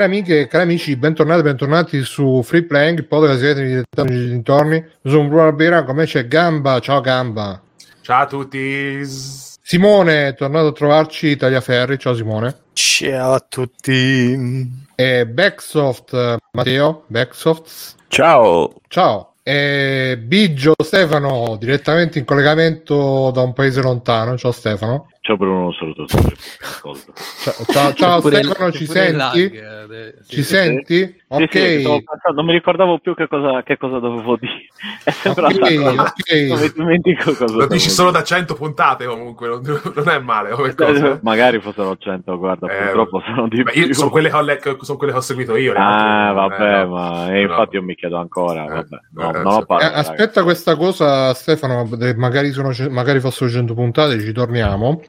cari amiche e cari amici, bentornati, bentornati su Free Playing, il podcast che siete nei dintorni. Sono Bruno Albera, con me c'è Gamba. Ciao Gamba. Ciao a tutti. Simone è tornato a trovarci, Tagliaferri. Ciao Simone. Ciao a tutti. E Backsoft, Matteo. Backsoft. Ciao. Ciao. E Biggio Stefano, direttamente in collegamento da un paese lontano. Ciao Stefano. Ciao Bruno, un saluto sempre. Ciao, ciao, ciao Stefano, ci senti? Lag, eh, ci sì, senti? Sì, ok. Sì, non mi ricordavo più che cosa, che cosa dovevo dire. È sempre okay, okay. Non mi dimentico cosa. Lo dici solo da 100 puntate comunque, non, non è male come cosa. Magari fossero 100, guarda, eh, purtroppo sono di più. Sono quelle, ho, sono quelle che ho seguito io. Ah, vabbè, eh, ma no. infatti io mi chiedo ancora. Eh, vabbè, no, eh, non parlo, aspetta questa cosa, Stefano, magari, sono, magari fossero 100 puntate, ci torniamo.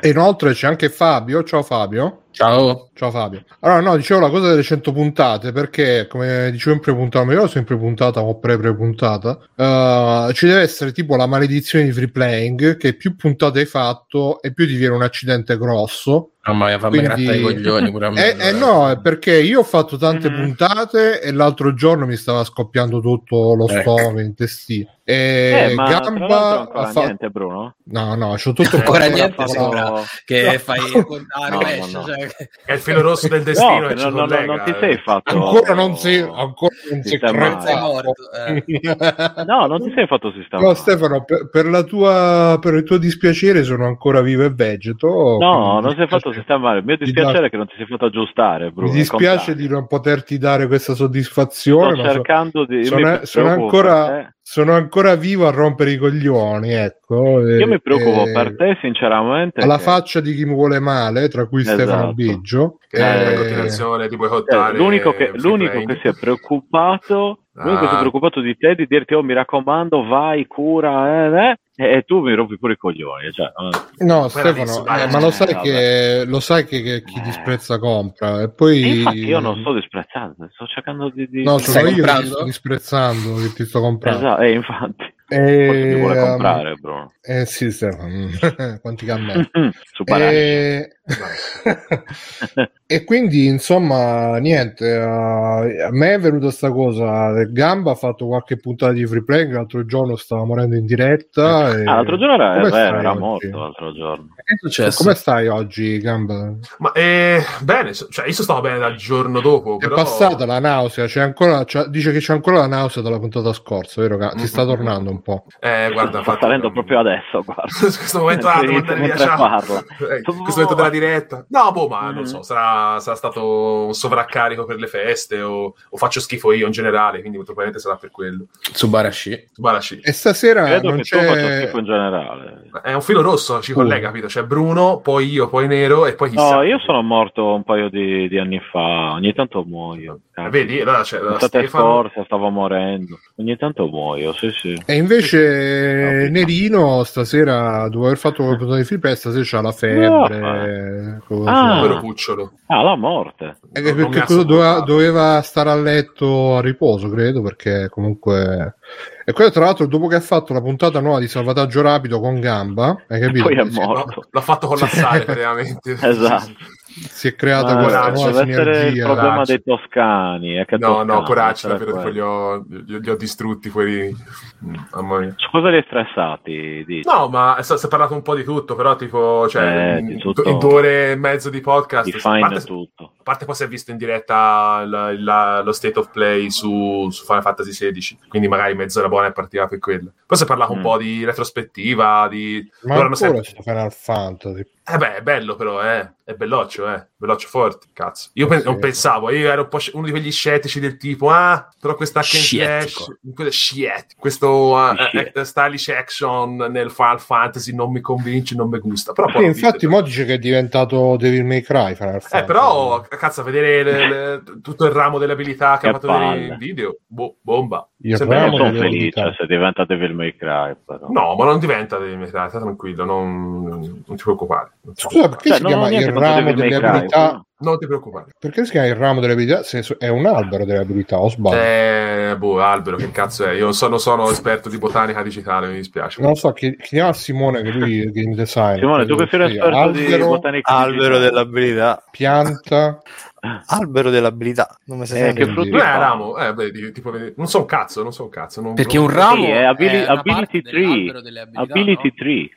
E inoltre c'è anche Fabio. Ciao Fabio. Ciao. Ciao Fabio. Allora, no, dicevo la cosa delle 100 puntate perché, come dicevo in pre-puntata, mi ricordo sempre puntata o pre-pre-puntata, uh, ci deve essere tipo la maledizione di free playing che più puntate hai fatto e più ti viene un accidente grosso Mamma mia, fammi Quindi... grattare i coglioni pure a me. Eh, eh no, è perché io ho fatto tante mm-hmm. puntate e l'altro giorno mi stava scoppiando tutto lo ecco. stomaco, intestino. E eh, Gamba ancora fa... niente, Bruno? No, no, c'ho tutto ancora niente. Sembra che no. fai contare no, pesce, no, cioè... È il filo rosso del destino. No, no, no, non ti sei fatto. Ancora non si, ancora non si sei morto. Eh. no, non ti sei fatto sistemare. No, Stefano, per, per, la tua, per il tuo dispiacere sono ancora vivo e vegeto. No, non sei fatto sistemare. Il mio dispiacere è che non ti sei fatto aggiustare. Bruno, Mi dispiace di non poterti dare questa soddisfazione. Sto cercando so, di. Sono, sono ancora sono ancora vivo a rompere i coglioni, ecco. Io mi preoccupo e, per te, sinceramente. Alla che... faccia di chi mi vuole male, tra cui esatto. Stefano Biggio. Che eh, in continuazione ti boicottare. Eh, l'unico che, l'unico che si è preoccupato, ah. l'unico che si è preoccupato di te, di dirti, oh mi raccomando, vai, cura, eh, eh e tu mi rompi pure i coglioni. Cioè, no, Stefano, eh, ma lo sai, eh, che, lo sai che, che chi eh. disprezza compra. E poi... infatti io non sto disprezzando, sto cercando di... di... No, sono io che sto disprezzando, che ti sto comprando. Esatto, eh, infatti. E... mi vuole comprare, Bruno. Eh sì, Stefano, quanti cammelli. e... e quindi, insomma, niente, uh, a me è venuta questa cosa, Gamba ha fatto qualche puntata di free play, l'altro giorno stava morendo in diretta. E... Ah, l'altro giorno era, vero, era morto, l'altro giorno. Come stai oggi, Gamba? Ma eh, bene, cioè io stavo bene dal giorno dopo. È passata la nausea, c'è ancora, c'è, dice che c'è ancra la nausea dalla puntata scorsa, vero? Ti mm-hmm. sta tornando un po'. Eh, guarda, sta salendo proprio adesso, guarda. questo momento, ah, via, eh, questo momento della diretta. No, boh, ma mm. non so, sarà, sarà, stato un sovraccarico per le feste o, o, faccio schifo io in generale, quindi molto probabilmente sarà per quello. Su Barashi. Su Barashi. E stasera Credo non che c'è... tu faccia schifo in generale. È un filo rosso, ci collega, uh. capito? C'è Bruno, poi io, poi Nero e poi chissà. No, io sono morto un paio di, di anni fa, ogni tanto muoio. Eh, vedi, allora c'è la Stefano... scorsa stavo morendo, ogni tanto muoio, sì sì. E invece Nerino stasera dopo aver fatto qualcosa di free press stasera c'ha la febbre. No. Ah. Vero cucciolo. Ah, la morte. E che, perché doveva, doveva, stare a letto a riposo, credo, perché comunque... E quello tra l'altro dopo che ha fatto la puntata nuova di salvataggio rapido con gamba, hai capito? Poi è morto. L'ha fatto collassare veramente. esatto si è creata Ma questa nuova essere il problema coraggio. dei toscani. È che no, toscani, no, coraggio, davvero, li ho, li ho distrutti fuori. Mamma mia. Su cosa li hai stressati? Dici? No, ma si è parlato un po' di tutto, però tipo, cioè, eh, tutto, in due ore e mezzo di podcast. A parte, tutto. A parte poi si è visto in diretta la, la, lo state of play su, su, Final Fantasy XVI, quindi magari mezz'ora buona è partita per quello. Poi si è parlato mm. un po' di retrospettiva, di... Ma ancora sempre... Final Fantasy. Eh beh, è bello però, eh. È belloccio, eh. Belloccio forte, cazzo. Io pe- non pensavo, io ero un po' uno di quegli scettici del tipo, ah, però questa hack and slash, shit, questo uh, stylish action nel Final Fantasy non mi convince, non mi gusta. Però poi infatti mo dice che è diventato Devil May Cry Final Fantasy. Eh, però, cazzo, a vedere le, le, tutto il ramo delle abilità che, ha fatto in video, boh, bomba. Io sono felice se diventa Devil May Cry. Però. No, ma non diventa Devil May Cry, sta tranquillo, non, non ti preoccupare. Scusa, perché cioè, si chiama il ramo delle abilità está, Non ti preoccupare. Perché si chiama il ramo delle abilità? È un albero delle abilità, o sbaglio? Eh, boh, albero, che cazzo è? Io non sono, sono esperto di botanica digitale, mi dispiace. Non lo so, chiediamo a Simone che lui è game design. Simone, tu che sei un esperto albero, di botanica Albero dell'abilità. Pianta. albero dell'abilità. Non mi eh, che frutto è ramo? Eh, beh, tipo, non so un cazzo, non so un cazzo. Non, Perché un ramo sì, è abili- è ability tree. Ability no? tree.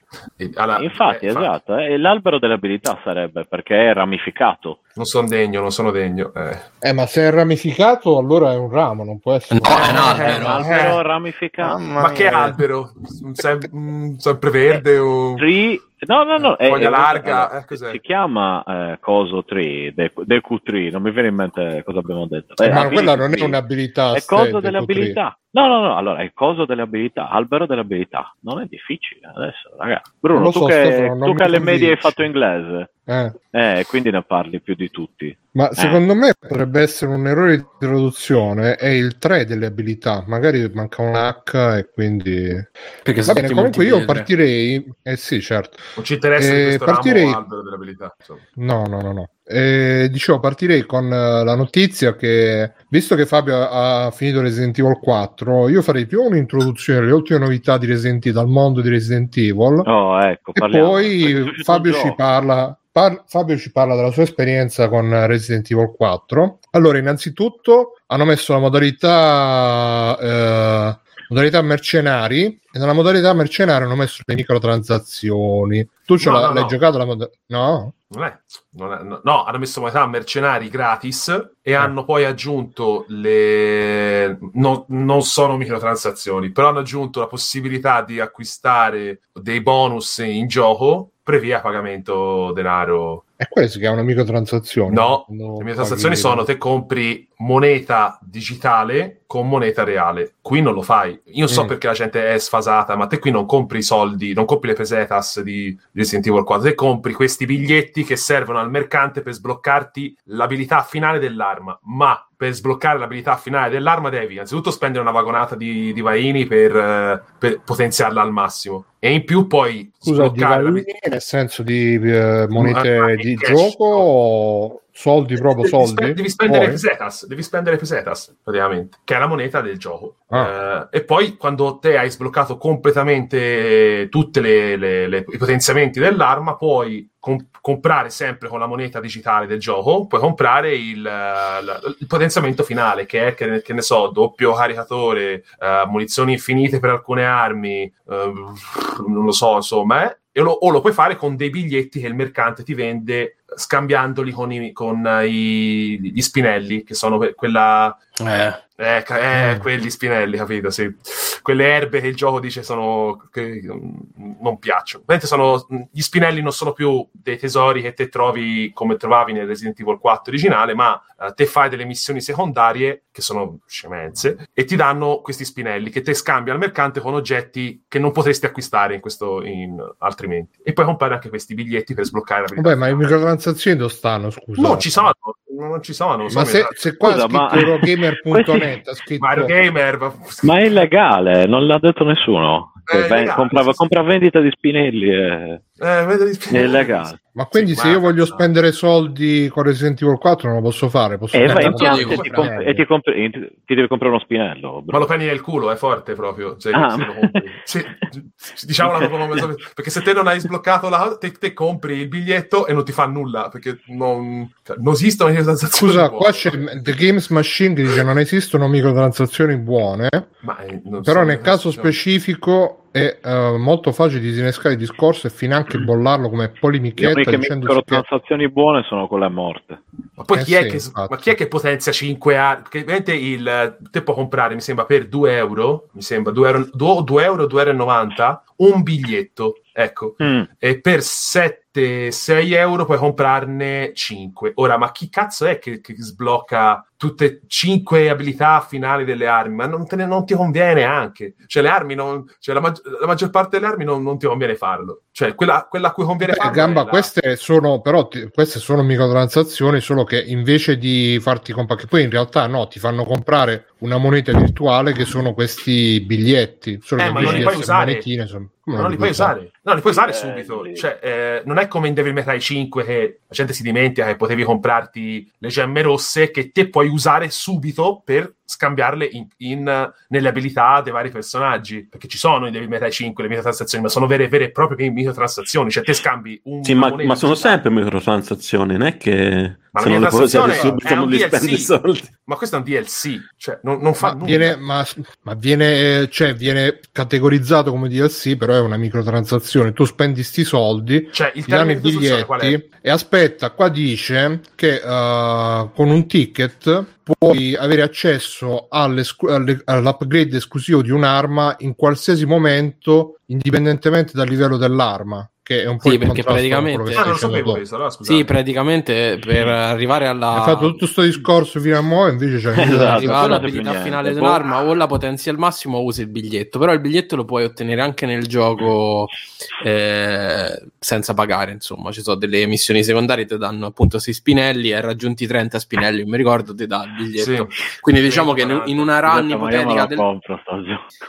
Alla, Infatti, eh, esatto, eh, l'albero delle abilità sarebbe perché è ramificato. Non sono degno, non sono degno. Eh. eh. ma se è ramificato, allora è un ramo, non può essere. No, è un albero. Un albero ramificato. ma che albero? Sem- sempreverde o. Tree No, no, no. Foglia è, larga. È, si chiama eh, Coso Tree, Deku Tree, non mi viene in mente cosa abbiamo detto. Eh, ma quella non è un'abilità. È Coso delle abilità. No, no, no, allora è Coso delle abilità, albero delle abilità. Non è difficile adesso, ragazzi. Bruno, tu, so, che, Stefano, tu che alle medie hai fatto inglese, eh. eh. quindi ne parli più di tutti. Ma eh. secondo me potrebbe essere un errore di traduzione, è il 3 delle abilità, magari manca un H e quindi... Perché Va bene, comunque io partirei... Eh sì, certo. Non ci interessa eh, partirei... albero delle abilità. Insomma. No, no, no, no. Eh, dicevo, partirei con uh, la notizia che, visto che Fabio ha, ha, finito Resident Evil 4, io farei più un'introduzione alle ultime novità di Resident Evil, dal mondo di Resident Evil. Oh, ecco, e poi Fabio ci parla Par- Fabio ci parla della sua esperienza con Resident Evil 4. Allora, innanzitutto hanno messo la modalità, eh, modalità mercenari e nella modalità mercenari hanno messo le microtransazioni. Tu ce no, l'hai, no, no. giocato la modalità? No? Non è, non è, no, no, hanno messo modalità mercenari gratis e eh. hanno poi aggiunto le... No, non sono microtransazioni, però hanno aggiunto la possibilità di acquistare dei bonus in gioco previa pagamento denaro. E quelle si chiamano microtransazioni? No, no le microtransazioni sono te compri moneta digitale con moneta reale. Qui non lo fai. Io so mm. perché la gente è sfasata, ma te qui non compri i soldi, non compri le pesetas di Resident Evil 4, te compri questi biglietti che servono al mercante per sbloccarti l'abilità finale dell'arma, ma per sbloccare l'abilità finale dell'arma devi innanzitutto spendere una vagonata di, di vaini per, uh, per, potenziarla al massimo e in più poi Scusa, sbloccare di vaini, nel senso di uh, monete di gioco o soldi proprio soldi devi, devi spendere poi... pesetas devi spendere pesetas praticamente che è la moneta del gioco ah. uh, e poi quando te hai sbloccato completamente tutti i potenziamenti dell'arma puoi com- comprare sempre con la moneta digitale del gioco puoi comprare il, uh, il potenziamento finale che è che, che ne so doppio caricatore uh, munizioni infinite per alcune armi non lo so insomma eh? Lo, o lo puoi fare con dei biglietti che il mercante ti vende scambiandoli con, i, con i, gli spinelli, che sono quella... Eh. Eh, eh, mm. quelli spinelli, capito? Sì. Quelle erbe che il gioco dice sono che non piacciono. Sono, gli spinelli non sono più dei tesori che te trovi come trovavi nel Resident Evil 4 originale, ma uh, te fai delle missioni secondarie che sono scemenze e ti danno questi spinelli che te scambi al mercante con oggetti che non potresti acquistare in questo in, altrimenti. E poi comprare anche questi biglietti per sbloccare la Vabbè, ma i microtransazioni dove stanno? Scusa. Non ci sono, non ci sono. Ma se, se qua Scusa, ma... Eurogamer.net ha scritto... Mario Gamer. Ma è illegale, non l'ha detto nessuno. Eh, ben, comprava, compra vendita di spinelli. Eh. Eh, è illegale. Ma quindi sì, se io voglio spendere soldi con Resident Evil 4 non lo posso fare? Posso eh, vai e, ti, comp- e ti, comp- ti, devi comprare uno spinello. Bro. Ma lo prendi nel culo, è forte proprio. Cioè, ah. se se, diciamo proprio, perché se te non hai sbloccato la te, te, compri il biglietto e non ti fa nulla perché non, cioè, non esistono microtransazioni Scusa, buone. qua c'è The Games Machine che dice non esistono microtransazioni buone, Ma, eh, però nel caso specifico è uh, molto facile disinnescare il discorso e finanche mm. bollarlo come polimichetta. Le microtransazioni che... buone sono quelle morte. Ma poi eh chi, sì, è che, ma chi, è che, potenzia 5 anni? Perché ovviamente il, te può comprare, mi sembra, per 2 euro, mi sembra 2 euro, 2, 2 euro, 2,90 euro, un biglietto ecco, mm. e per 7-6 euro puoi comprarne 5. Ora, ma chi cazzo è che, che sblocca tutte e 5 abilità finali delle armi? Ma non, ne, non ti conviene anche. Cioè, le armi non, cioè la, maggi- la, maggior parte delle armi non, non, ti conviene farlo. Cioè, quella, quella a cui conviene Beh, farlo. Gamba, la... queste sono, però, ti, queste sono microtransazioni, solo che invece di farti comprare, poi in realtà no, ti fanno comprare una moneta virtuale che sono questi biglietti. Solo eh, ma non li puoi usare. Monetine, sono... non, non li puoi usare. No, li puoi usare eh, subito. Lì. Cioè, eh, non è come in Devil May Cry 5 che la gente si dimentica che potevi comprarti le gemme rosse che te puoi usare subito per scambiarle in, in, nelle abilità dei vari personaggi. Perché ci sono in Devil May Cry 5 le microtransazioni, ma sono vere e vere e proprie microtransazioni. Cioè, te scambi un. Sì, ma, ma sono sempre microtransazioni, non è che. Ma se non le usare subito non li spendi soldi. Ma questo è un DLC, cioè non, non fa ma viene, ma, ma viene, cioè, viene categorizzato come DLC, però è una microtransazione. Tu spendi sti soldi, cioè, il ti danno i biglietti e aspetta, qua dice che uh, con un ticket puoi avere accesso all'upgrade esclusivo di un'arma in qualsiasi momento, indipendentemente dal livello dell'arma che è un po' sì, perché praticamente ah, non sapevo questo, no, sì, praticamente per arrivare alla hai fatto tutto questo discorso fino a mo' invece c'è esatto, arrivare all'abilità finale dell'arma o la potenzi al massimo o usi il biglietto però il biglietto lo puoi ottenere anche nel gioco eh, senza pagare insomma. Ci sono delle missioni secondarie ti danno appunto 6 spinelli e raggiunti 30 spinelli mi ricordo ti dà il biglietto. Sì. quindi diciamo sì, che in una run ipotetica del...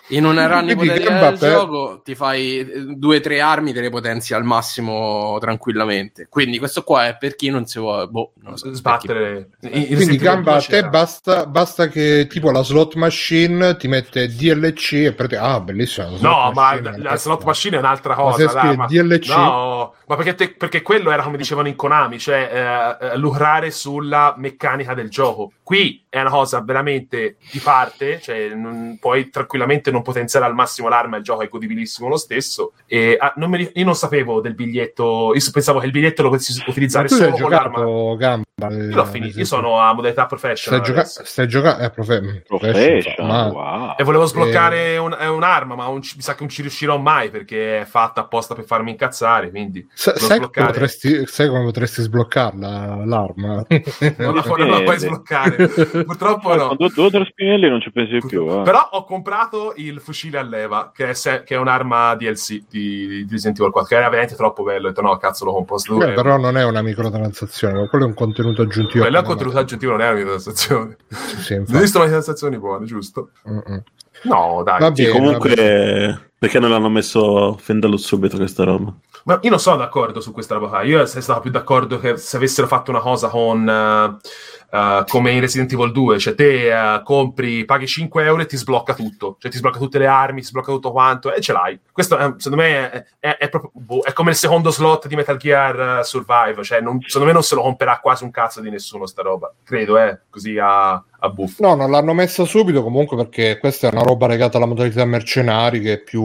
in una run ipotetica del gioco ti fai due o tre armi te le potenzi potenzi al massimo tranquillamente. Quindi questo qua è per chi non si vuole boh, non so, sbattere. Quindi gamba a te basta, basta, che tipo la slot machine ti mette DLC e per te ah bellissimo. No, ma la, la slot machine è un'altra cosa. Ma ma... DLC? No, ma perché, te, perché, quello era come dicevano in Konami, cioè eh, eh, lucrare sulla meccanica del gioco. Qui è una cosa veramente di parte, cioè non, puoi tranquillamente non potenziare al massimo l'arma, il gioco è godibilissimo lo stesso. E, ah, non mi, io non sapevo del biglietto, io pensavo che il biglietto lo potessi utilizzare solo con l'arma. Gamba, io l'ho finito, io sono a modalità professional. Stai, gioca- stai giocando, eh, profe- professional, wow. E volevo sbloccare e... un, un'arma, ma un, mi sa che non ci riuscirò mai perché è fatta apposta per farmi incazzare. Quindi Sa- sai, come potresti, sai come potresti sbloccarla l'arma? non la, non la puoi sbloccare. Purtroppo no. Quando due o tre spinelli non ci pensi più. Eh. Però ho comprato il fucile a leva, che è, se- che è un'arma DLC di, di Resident Evil 4, che era veramente troppo bello. Ho detto no, cazzo lo compro. Beh, però non è una microtransazione, quello è un contenuto aggiuntivo. Quello è un contenuto aggiuntivo, non è una microtransazione. Sì, sì, Esistono transazioni buone, giusto? Mm-mm. No, dai. Va bene, comunque, perché non l'hanno messo fin dallo subito questa roba? Ma io non sono d'accordo su questa roba qua. Io sarei stato più d'accordo che se avessero fatto una cosa con. Uh, Uh, come in Resident Evil 2, cioè te uh, compri, paghi 5 euro e ti sblocca tutto, cioè ti sblocca tutte le armi, ti sblocca tutto quanto e ce l'hai. Questo è, secondo me è, è, è, proprio, boh, è, come il secondo slot di Metal Gear uh, Survive, cioè non, secondo me non se lo comprerà quasi un cazzo di nessuno sta roba, credo, eh, così a, a buffo. No, non l'hanno messa subito comunque perché questa è una roba legata alla modalità mercenari che è più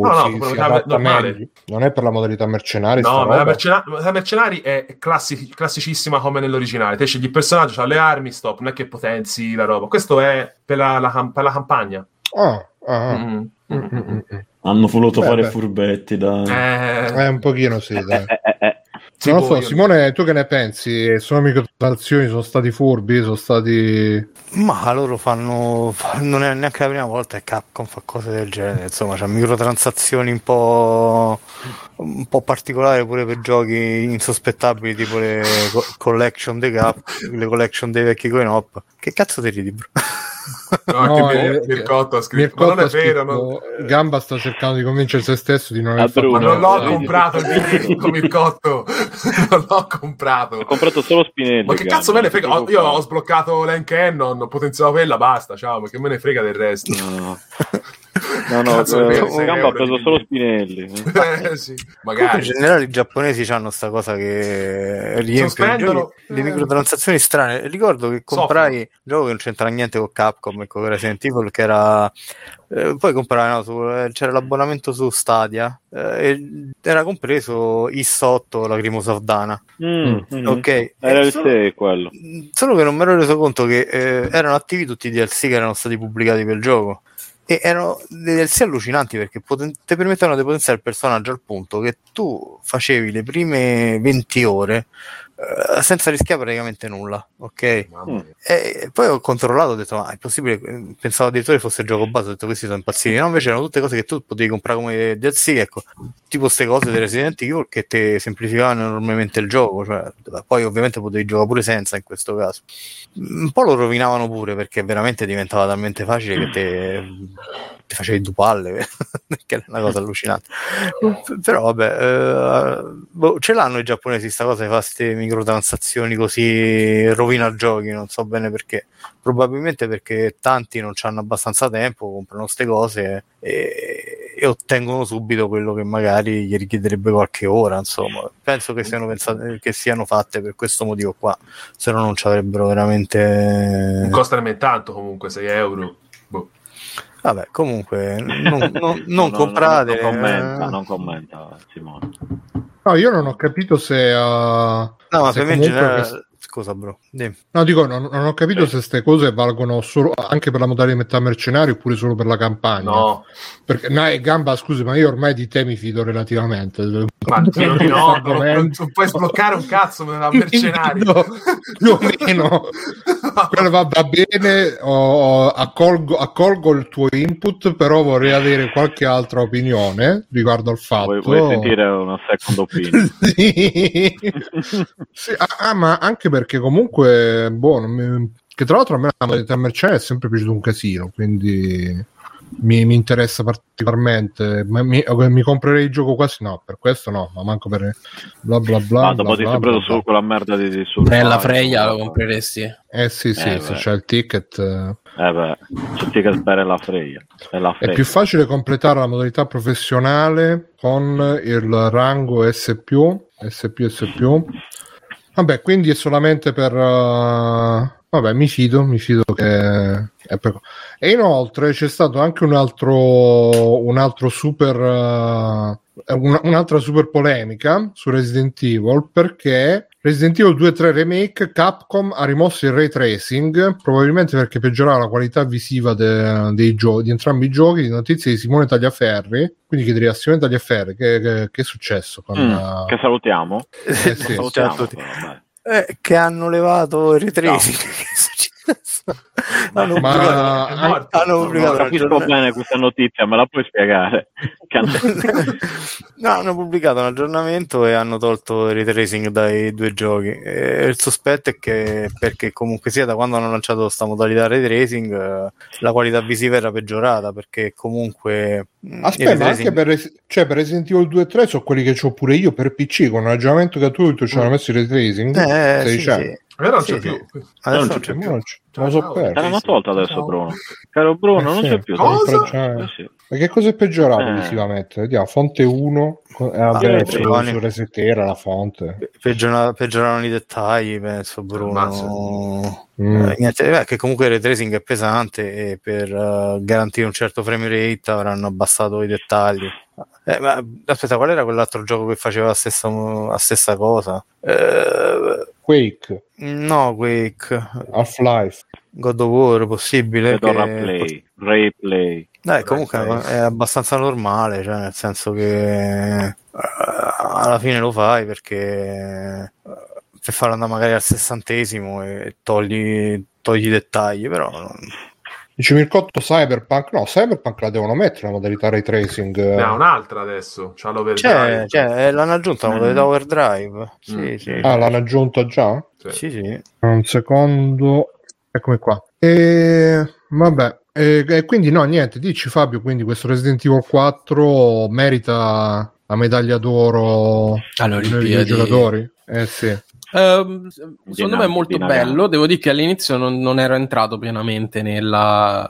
no, no, si. Non è per la modalità mercenari. No, ma la, mercena- la mercenari è classi- classicissima come nell'originale. Te scegli il personaggio, ha le armi, stop, non è che potenzi la roba. Questo è per la, la, per la campagna. Ah, ah. Mm-hmm. Mm-hmm. Hanno voluto beh, fare beh. furbetti, dai. Eh, eh, un pochino sì, dai. Eh, eh. Non lo so, Simone, tu che ne pensi? Sono microtransazioni, sono stati furbi, sono stati... Ma loro fanno, non è neanche la prima volta che Capcom fa cose del genere, insomma, c'è microtransazioni un po', un po' particolari pure per giochi insospettabili, tipo le collection dei Cap, le collection dei vecchi coin op. Che cazzo ti ridi, bro? No, no che Mir- Mircotto ha scritto, Mircotto ma non è vero. Non... Gamba sta cercando di convincere se stesso di non aver fatto Ma non l'ho comprato il biglietto Mircotto, non l'ho comprato. Ho comprato solo Spinelli. Ma che Gamba, cazzo me ne frega? Ho, io ho sbloccato l'En Cannon, ho potenziato quella, basta, ciao, ma che me ne frega del resto. No. No, no, Cazzo, eh, Gamba ha preso solo Spinelli. eh, sì, magari. In generale i giapponesi hanno questa cosa che riempiono le eh. microtransazioni strane. Ricordo che comprai un gioco che non c'entra niente con Capcom e con Resident Evil che era eh, poi comprai no, su, eh, c'era l'abbonamento su Stadia eh, e era compreso I8 Lacrimus of Dana mm, mm, ok era il solo, 6 quello solo che non mi ero reso conto che eh, erano attivi tutti i DLC che erano stati pubblicati per il gioco e erano dei DLC allucinanti perché poten- ti permettevano di potenziare il personaggio al punto che tu facevi le prime 20 ore senza rischiare praticamente nulla, ok? Mm. E poi ho controllato, ho detto, ma è possibile, pensavo addirittura fosse il gioco base, ho detto questi sono impazziti, no invece erano tutte cose che tu potevi comprare come DLC, ecco, tipo queste cose di Resident Evil che ti semplificavano enormemente il gioco, cioè, poi ovviamente potevi giocare pure senza in questo caso. Un po' lo rovinavano pure perché veramente diventava talmente facile che te ti facevi due palle, che è una cosa allucinante. Però vabbè, eh, boh, ce l'hanno i giapponesi sta cosa di fare queste microtransazioni così rovina giochi, non so bene perché. Probabilmente perché tanti non hanno abbastanza tempo, comprano queste cose e, e, ottengono subito quello che magari gli richiederebbe qualche ora. Insomma, penso che siano, pensate, che siano fatte per questo motivo qua, se no non ci avrebbero veramente. Non costa nemmeno tanto comunque 6 euro. Vabbè, comunque, non, non, non no, comprate. Non, commenta, non commenta Simone. No, io non ho capito se. Uh, no, ma per me in generale Scusa, bro. Dimmi. No, dico, non, non ho capito eh. se queste cose valgono solo anche per la modalità mercenario oppure solo per la campagna. No. Perché, no, Gamba, scusi, ma io ormai di te mi fido relativamente. Ma io no, non, non, puoi sbloccare un cazzo nella mercenario. più o meno. Quello va, va bene, oh, accolgo, accolgo, il tuo input, però vorrei avere qualche altra opinione riguardo al fatto. Vuoi, vuoi sentire una second opinion? sì. sì, ah, ah, ma anche perché comunque, boh, mi... che tra l'altro a me la modalità mercenale è sempre piaciuto un casino, quindi mi, mi interessa particolarmente. Mi, mi, comprerei il gioco quasi no, per questo no, ma manco per bla bla bla. Ah, dopo ti sei preso solo quella merda di, di Nella Freya lo compreresti? Eh sì, sì, eh, se c'è il ticket. Eh beh, c'è il ticket per la Freya. È più facile completare la modalità professionale con il rango S+, S+, S+, Vabbè, quindi è solamente per... Uh... Vabbè, mi fido, mi fido che... Per... E inoltre c'è stato anche un altro, un altro super... Uh... Una, un'altra super polemica su Resident Evil perché Resident Evil 2 3 Remake Capcom ha rimosso il ray tracing probabilmente perché peggiorava la qualità visiva de, dei giochi di entrambi i giochi notizie di Simone Tagliaferri. Quindi chiederei a Simone Tagliaferri che, che, che è successo con, mm, uh... che salutiamo, eh, sì, salutiamo. Eh, che hanno levato il ray tracing. no. Hanno ma pubblicato, hanno pubblicato non capisco bene questa notizia, me la puoi spiegare? no, hanno pubblicato un aggiornamento e hanno tolto il retracing dai due giochi. E il sospetto è che perché comunque sia da quando hanno lanciato questa modalità retracing eh, la qualità visiva era peggiorata perché comunque mm, Aspetta, anche per, cioè, per Resident Evil 2 e 3 sono quelli che ho pure io per PC con un aggiornamento gratuito ci hanno messo il retracing. Eh, sì, sì. Però non c'è più. Adesso non c'è più. Non c'è. Me lo so perso. L'hanno tolto adesso, Bruno. Caro Bruno, eh, non sì. c'è più. Cosa? Eh, sì. Ma che cosa è peggiorato eh. visivamente? Vediamo, fonte 1. Eh, vabbè, ah, su, Resetera la fonte. Peggiorano, peggiorano i dettagli, penso, Bruno. Mm. Eh, niente, beh, che comunque il retracing è pesante e per uh, garantire un certo frame rate avranno abbassato i dettagli. Eh, ma aspetta, qual era quell'altro gioco che faceva la stessa, la stessa cosa? Eh, Quake. No, Quake. Half-Life. God of War, possibile. Che... Play. Replay. Dai, comunque è abbastanza normale, cioè nel senso che uh, alla fine lo fai perché uh, per farlo andare magari al sessantesimo e togli, togli i dettagli, però... Non Dice Mircotto Cyberpunk, no, Cyberpunk la devono mettere la modalità ray tracing. Ne ha un'altra adesso, c'ha l'overdrive. C'è, c'è l'hanno aggiunta la modalità mm. overdrive. Sì, mm. sì. Ah, l'hanno aggiunta già? Sì. sì, sì. Un secondo, eccomi qua. E vabbè, e, e quindi no, niente, dici Fabio, quindi questo Resident Evil 4 merita la medaglia d'oro allora, dei giocatori? Eh sì. Uh, secondo me è molto bello. Devo dire che all'inizio non, non, ero entrato pienamente nella.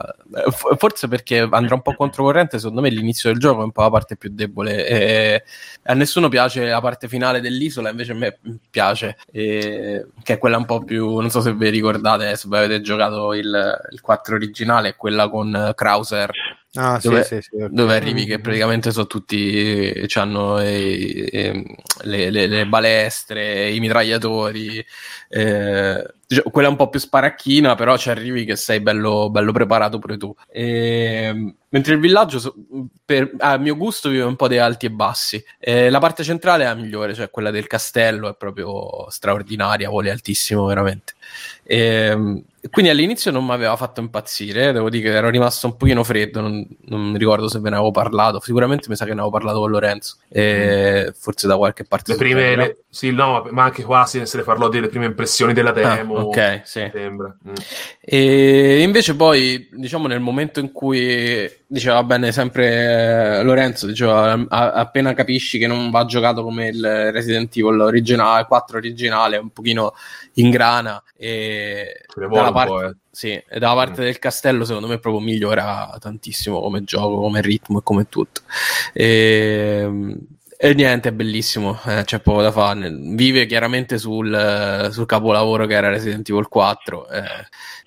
Forse perché andrà un po' controcorrente. Secondo me l'inizio del gioco è un po' la parte più debole. E a nessuno piace la parte finale dell'isola, invece a me piace, e... che è quella un po' più. Non so se vi ricordate, se avete giocato il, il 4 originale, quella con Krauser Ah, dove, sì, sì, sì, dove, arrivi che praticamente sono tutti hanno le, le, le, balestre, i mitragliatori eh, quella è un po' più sparacchina però ci arrivi che sei bello, bello preparato pure tu e, mentre il villaggio per, a mio gusto vive un po' dei alti e bassi. Eh, la parte centrale è la migliore, cioè quella del castello è proprio straordinaria, vole altissimo veramente. E, ehm, quindi all'inizio non mi aveva fatto impazzire, devo dire che ero rimasto un pochino freddo, non, non ricordo se ve ne avevo parlato, sicuramente mi sa che ne avevo parlato con Lorenzo, e mm. forse da qualche parte. Le prime, le, sì, no, ma anche qua se, se ne parlò delle prime impressioni della ah, demo. Ah, ok, sì. Mm. E invece poi, diciamo, nel momento in cui diceva bene sempre eh, Lorenzo, diceva a, appena capisci che non va giocato come il Resident Evil originale, 4 originale, un pochino in grana e dalla parte, eh. sì, e dalla parte mm. del castello secondo me proprio migliora tantissimo come gioco, come ritmo e come tutto. E, e niente, è bellissimo, eh, c'è poco da fare. Vive chiaramente sul, sul capolavoro che era Resident Evil 4. Eh,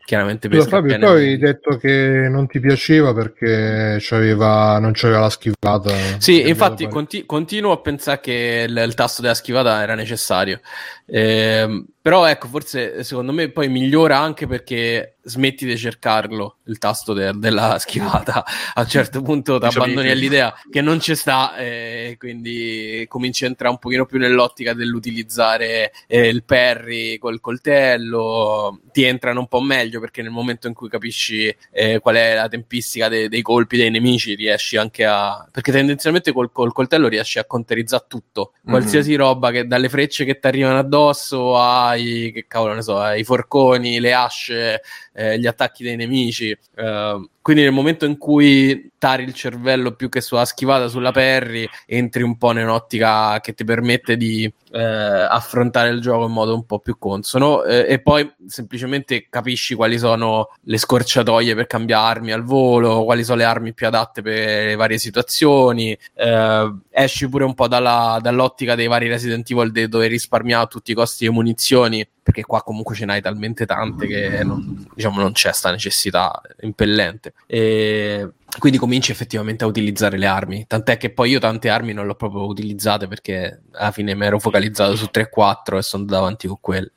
chiaramente per Fabio, tu avevi detto che non ti piaceva perché c'aveva, non c'aveva la schivata. Sì, infatti conti- continuo a pensare che il, il, tasto della schivata era necessario. Eh, però ecco, forse secondo me poi migliora anche perché smetti di cercarlo il tasto de- della schivata. A un certo punto ti abbandoni all'idea che non ci sta e quindi cominci a entrare un pochino più nell'ottica dell'utilizzare eh, il parry col coltello. Ti entrano un po' meglio perché nel momento in cui capisci eh, qual è la tempistica de- dei colpi dei nemici riesci anche a... perché tendenzialmente col, col coltello riesci a conterizzare tutto. Mhm. Qualsiasi mm-hmm. roba che dalle frecce che ti arrivano addosso a ai, che cavolo ne so, ai forconi, le asce, eh, gli attacchi dei nemici. Uh, quindi nel momento in cui tari il cervello più che sulla schivata sulla Perry, entri un po' in un'ottica che ti permette di eh, affrontare il gioco in modo un po' più consono eh, e poi semplicemente capisci quali sono le scorciatoie per cambiare armi al volo, quali sono le armi più adatte per le varie situazioni, eh, esci pure un po' dalla, dall'ottica dei vari Resident Evil dove risparmiare a tutti i costi di munizioni perché qua comunque ce n'hai talmente tante che non, diciamo, non c'è sta necessità impellente. E quindi cominci effettivamente a utilizzare le armi. Tant'è che poi io tante armi non le ho proprio utilizzate perché alla fine mi ero focalizzato su 3-4 e sono davanti con quelle.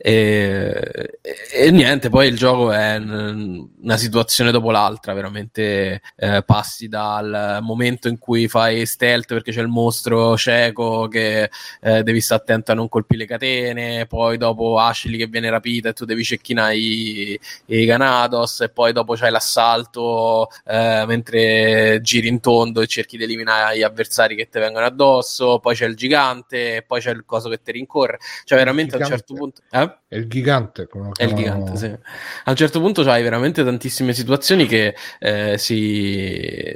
E, e, niente, poi il gioco è una situazione dopo l'altra, veramente eh, passi dal momento in cui fai stealth perché c'è il mostro cieco che eh, devi stare attento a non colpire le catene, poi dopo Ashley che viene rapita e tu devi cecchinare i, i Ganados e poi dopo c'hai l'assalto eh, mentre giri in tondo e cerchi di eliminare gli avversari che ti vengono addosso, poi c'è il gigante, poi c'è il coso che ti rincorre, cioè veramente a un certo punto... Eh? È il gigante. È il gigante, sì. A un certo punto c'hai veramente tantissime situazioni che eh, si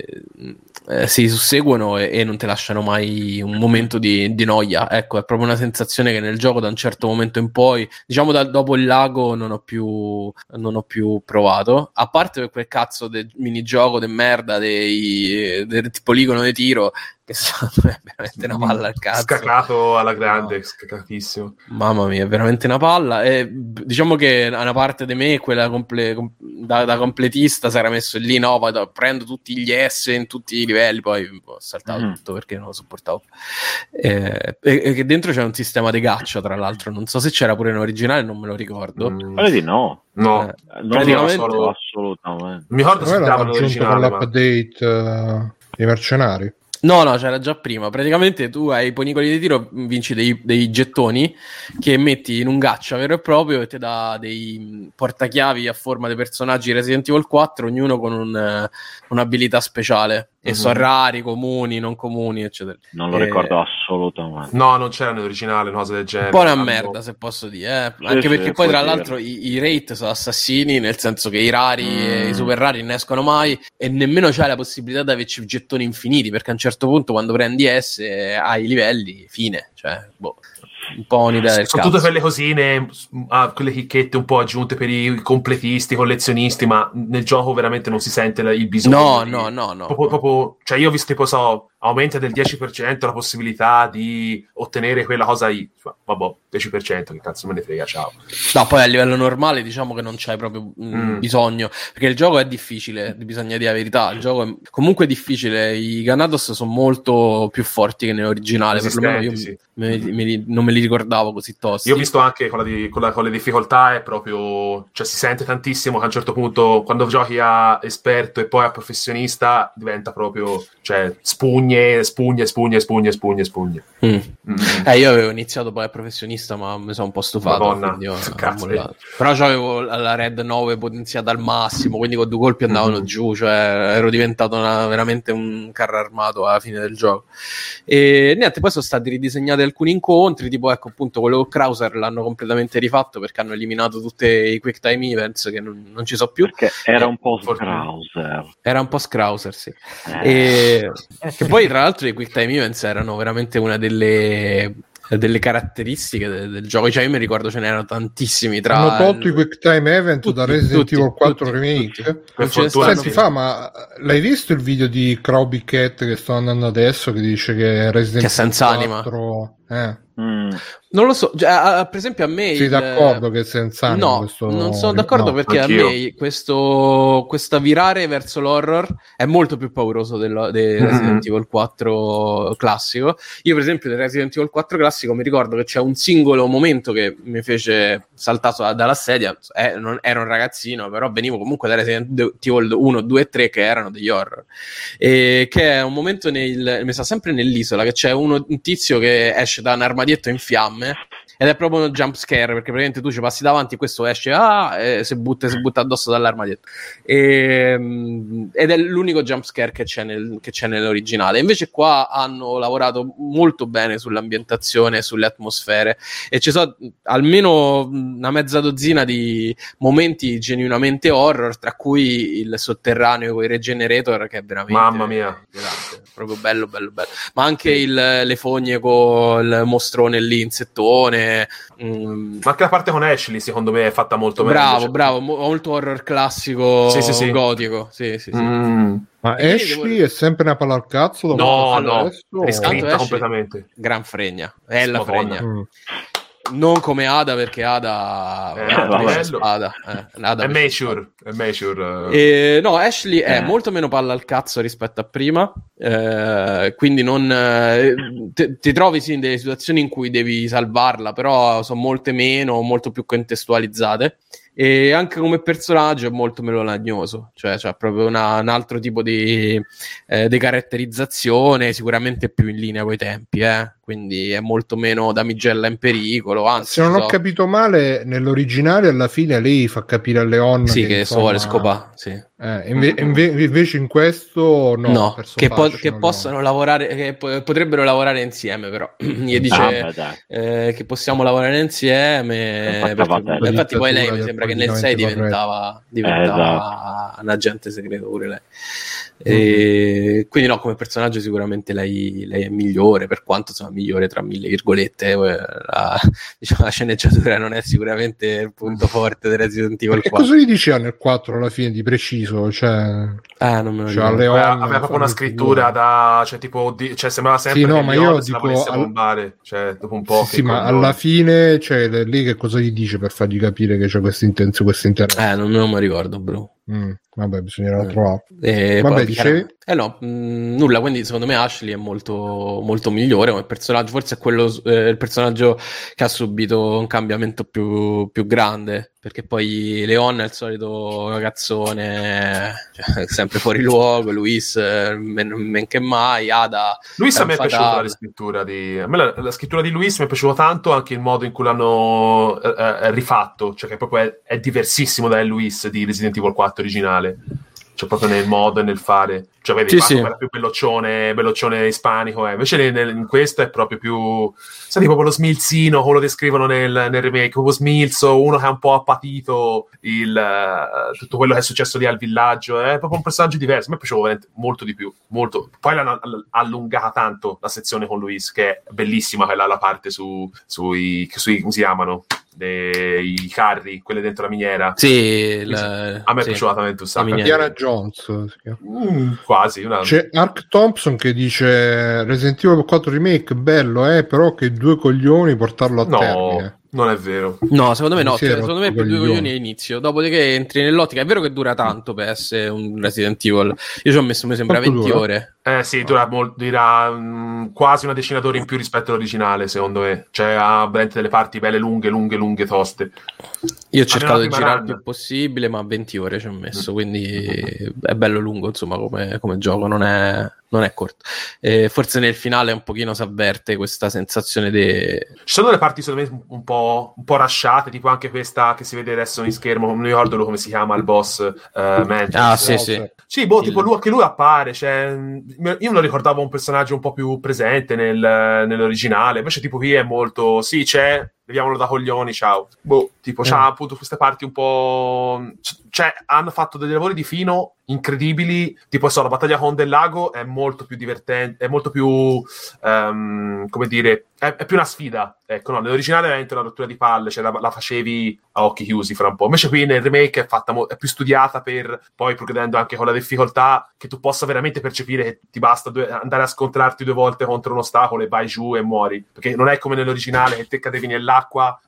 eh, si susseguono e, e, non ti lasciano mai un momento di, di, noia. Ecco, è proprio una sensazione che nel gioco da un certo momento in poi, diciamo da, dopo il lago, non ho, più, non ho più provato. A parte per quel cazzo del minigioco de merda dei, del poligono di tiro che è veramente una palla al cazzo. Scacato alla grande, no. scacatissimo. Mamma mia, veramente una palla. E diciamo che una parte di me, quella comple- da, da, completista, si era messo lì, no, vado, prendo tutti gli S in tutti i livelli, poi ho saltato mm. tutto perché non lo sopportavo. E, e, che dentro c'è un sistema di gaccia, tra l'altro, non so se c'era pure in originale, non me lo ricordo. Mm. Pare di no. No, eh, praticamente solo... assolutamente. Mi ricordo se l'hanno aggiunto con l'update uh, dei mercenari. No, no, c'era già prima. Praticamente tu hai i ponicoli di tiro, vinci dei, dei, gettoni che metti in un gaccia vero e proprio e ti dà dei portachiavi a forma di personaggi Resident Evil 4, ognuno con un, un'abilità speciale. E mm-hmm. sono rari, comuni, non comuni, eccetera. Non lo e... ricordo assolutamente. No, non c'era nell'originale, una cosa del genere. Un po' una merda, se posso dire. Eh. Anche sì, perché sì, poi, tra dire. l'altro, i, i, rate sono assassini, nel senso che i rari mm. e i super rari ne escono mai e nemmeno c'è la possibilità di averci gettoni infiniti, perché a un certo punto quando prendi S hai i livelli, fine. Cioè, boh un po' un'idea del Sono tutte quelle cosine, ah, quelle chicchette un po' aggiunte per i completisti, collezionisti, ma nel gioco veramente non si sente il bisogno. No, di... no, no, no. Proprio, proprio... Cioè io ho visto tipo, so, aumenta del 10% la possibilità di ottenere quella cosa lì. Vabbè, 10%, che cazzo me ne frega, ciao. No, poi a livello normale diciamo che non c'è proprio mm, mm. bisogno, perché il gioco è difficile, bisogna dire la verità, il gioco è comunque difficile, i Ganados sono molto più forti che nell'originale, perlomeno io sì. me, me, non me li ricordavo così tosti. Io ho visto anche con, di, con, la, con, le difficoltà, è proprio, cioè si sente tantissimo che a un certo punto quando giochi a esperto e poi a professionista diventa proprio, cioè spugne, spugne, spugne, spugne, spugne, spugne. Mm. Mm. Eh, io avevo iniziato poi a professionista, ma mi sono un po' stufato. Madonna, ho, ho Però avevo la Red 9 potenziata al massimo, quindi con due colpi andavano mm-hmm. giù, cioè ero diventato una, veramente un carro armato alla fine del gioco. E niente, poi sono stati ridisegnati alcuni incontri, tipo ecco appunto quello con Krauser l'hanno completamente rifatto perché hanno eliminato tutti i quick time events che non, non ci sono più. Perché era un po' Krauser. Era un po' Krauser, sì. Eh. E, che poi tra l'altro i quick time events erano veramente una delle delle caratteristiche del, del, gioco. Cioè, io mi ricordo ce n'erano tantissimi. Tra Hanno tolto il... i Quick Time Event tutti, da Resident tutti, Evil 4 tutti, Remake. Tutti. Senti, fa, ma l'hai visto il video di Crowby Cat che sto andando adesso che dice che Resident Evil 4 eh. Mm. Non lo so, cioè, per esempio a me... Sei il... d'accordo che senza No, questo... non sono d'accordo no, perché anch'io. a me questo, questa virare verso l'horror è molto più pauroso del, del mm-hmm. Resident Evil 4 classico. Io per esempio del Resident Evil 4 classico mi ricordo che c'è un singolo momento che mi fece saltare dalla sedia, eh, non, ero un ragazzino, però venivo comunque da Resident Evil 1, 2 e 3 che erano degli horror. E che è un momento nel, mi sa sempre nell'isola, che c'è uno, un tizio che esce da un armadietto in fiamme ed è proprio un jump scare perché praticamente tu ci passi davanti questo esce ah, e si butta, si butta addosso dall'armadietto e, ehm, ed è l'unico jump scare che c'è, nel, che c'è nell'originale. Invece qua hanno lavorato molto bene sull'ambientazione e sulle atmosfere. E ci sono almeno una mezza dozzina di momenti genuinamente horror tra cui il sotterraneo con i regenerator che è veramente mamma mia. grande, proprio bello bello bello. Ma anche il, le fogne con il mostrone lì insettone Mm. Ma anche la parte con Ashley, secondo me, è fatta molto bene. Bravo, bravo, molto horror classico sì, sì, sì. gotico. Sì, sì, sì. Mm. Ma e Ashley devo... è sempre una palla al cazzo? No, no, adesso, è scritta completamente. Gran fregna, è la fregna. Mm non come Ada perché Ada, eh, Ada, eh, Ada è mature, è mature. Eh. no, Ashley è eh. molto meno palla al cazzo rispetto a prima, eh, quindi non eh, ti, ti trovi sì in delle situazioni in cui devi salvarla, però sono molte meno, molto più contestualizzate e anche come personaggio è molto meno lagnoso, cioè c'è proprio una, un altro tipo di, eh, di, caratterizzazione, sicuramente più in linea con i tempi, eh? Quindi è molto meno damigella in pericolo. Anzi, Se non so... ho capito male, nell'originale alla fine lei fa capire a Leon sì, che, che insomma... vuole scopare, sì. Eh, inve- inve- invece in questo no, no che, po- che possono no. lavorare, che po- potrebbero lavorare insieme, però gli dice ah, eh, che possiamo lavorare insieme. Perché, infatti, poi lei mi sembra che nel 6 diventava, diventava esatto. un agente segreto pure lei. E quindi no, come personaggio sicuramente lei, lei, è migliore, per quanto insomma migliore tra mille virgolette, eh, la, diciamo, la sceneggiatura non è sicuramente il punto forte del Resident Evil 4. Che cosa gli diceva nel 4 alla fine di preciso? Cioè, ah, non me lo cioè, Leon, aveva proprio una scrittura da, cioè tipo, di, cioè sembrava sempre sì, no, ma io dico, al... bombare, cioè dopo un po'. Sì, sì ma alla fine, cioè, lì che cosa gli dice per fargli capire che c'è questo intenso, questo interesse? Eh, non, non mi ricordo, bro. Mm, vabbè, bisognerà eh. trovare. Eh, vabbè, dicevi? Eh no, mh, mm, nulla, quindi secondo me Ashley è molto, molto migliore come personaggio, forse è quello, eh, il personaggio che ha subito un cambiamento più, più grande, perché poi Leon è il solito ragazzone, cioè, sempre fuori luogo, Luis eh, men, men che mai, Ada... Luis a me è piaciuta la scrittura di... A me la, la, scrittura di Luis mi è piaciuta tanto, anche il modo in cui l'hanno eh, eh rifatto, cioè che proprio è, è diversissimo da Luis di Resident Evil 4 originale cioè proprio nel modo e nel fare. Cioè, vedi, sì, sì. era più belloccione, belloccione ispanico, eh. invece nel, in questo è proprio più, sai, proprio lo smilzino, come lo descrivono nel, nel remake, proprio smilzo, uno che ha un po' appatito il, uh, tutto quello che è successo lì al villaggio, è proprio un personaggio diverso, a me piaceva molto di più, molto. Poi l'hanno allungata tanto la sezione con Luis, che è bellissima quella la parte su, sui, sui, come si chiamano? Dei carri, quelle dentro la miniera. Sì, la... a me sì. è piaciuta veramente un sacco. Indiana Jones. Mm, quasi. Una... C'è Ark Thompson che dice Resident Evil 4 Remake, bello, eh, però che due coglioni portarlo a no. termine. Non è vero. No, secondo me no. Cioè, secondo me per due coglioni è inizio. Dopodiché entri nell'ottica. È vero che dura tanto per essere un Resident Evil. Io ci ho messo, mi sembra, Quanto 20 dura? ore. Eh sì, dura, dura um, quasi una decina d'ore in più rispetto all'originale, secondo me. Cioè ha veramente delle parti belle lunghe, lunghe, lunghe, toste. Io ho cercato di girare il più possibile, ma 20 ore ci ho messo, quindi è bello lungo, insomma, come, come gioco. Non è, non è corto. Eh, forse nel finale un pochino si avverte questa sensazione di... Ci sono delle parti secondo me un po', un po' rasciate, tipo anche questa che si vede adesso in schermo, non mi ricordo come si chiama il boss uh, Mantis. Ah sì sì. Sì, boh, il... tipo lui, che lui appare, cioè, io me lo ricordavo un personaggio un po' più presente nel, nell'originale, invece tipo qui è molto... Sì, c'è leviamolo da coglioni, ciao. Boh, tipo, eh. c'ha appunto queste parti un po'. Cioè, hanno fatto dei lavori di fino incredibili. Tipo, so, la battaglia con del lago è molto più divertente, è molto più. Um, come dire, è, è, più una sfida. Ecco, no, nell'originale veramente una rottura di palle, cioè la, la, facevi a occhi chiusi fra un po'. Invece qui nel remake è, fatta mo- è più studiata per poi progredendo anche con la difficoltà che tu possa veramente percepire che ti basta due, andare a scontrarti due volte contro un ostacolo e vai giù e muori. Perché non è come nell'originale che te cadevi nell'acqua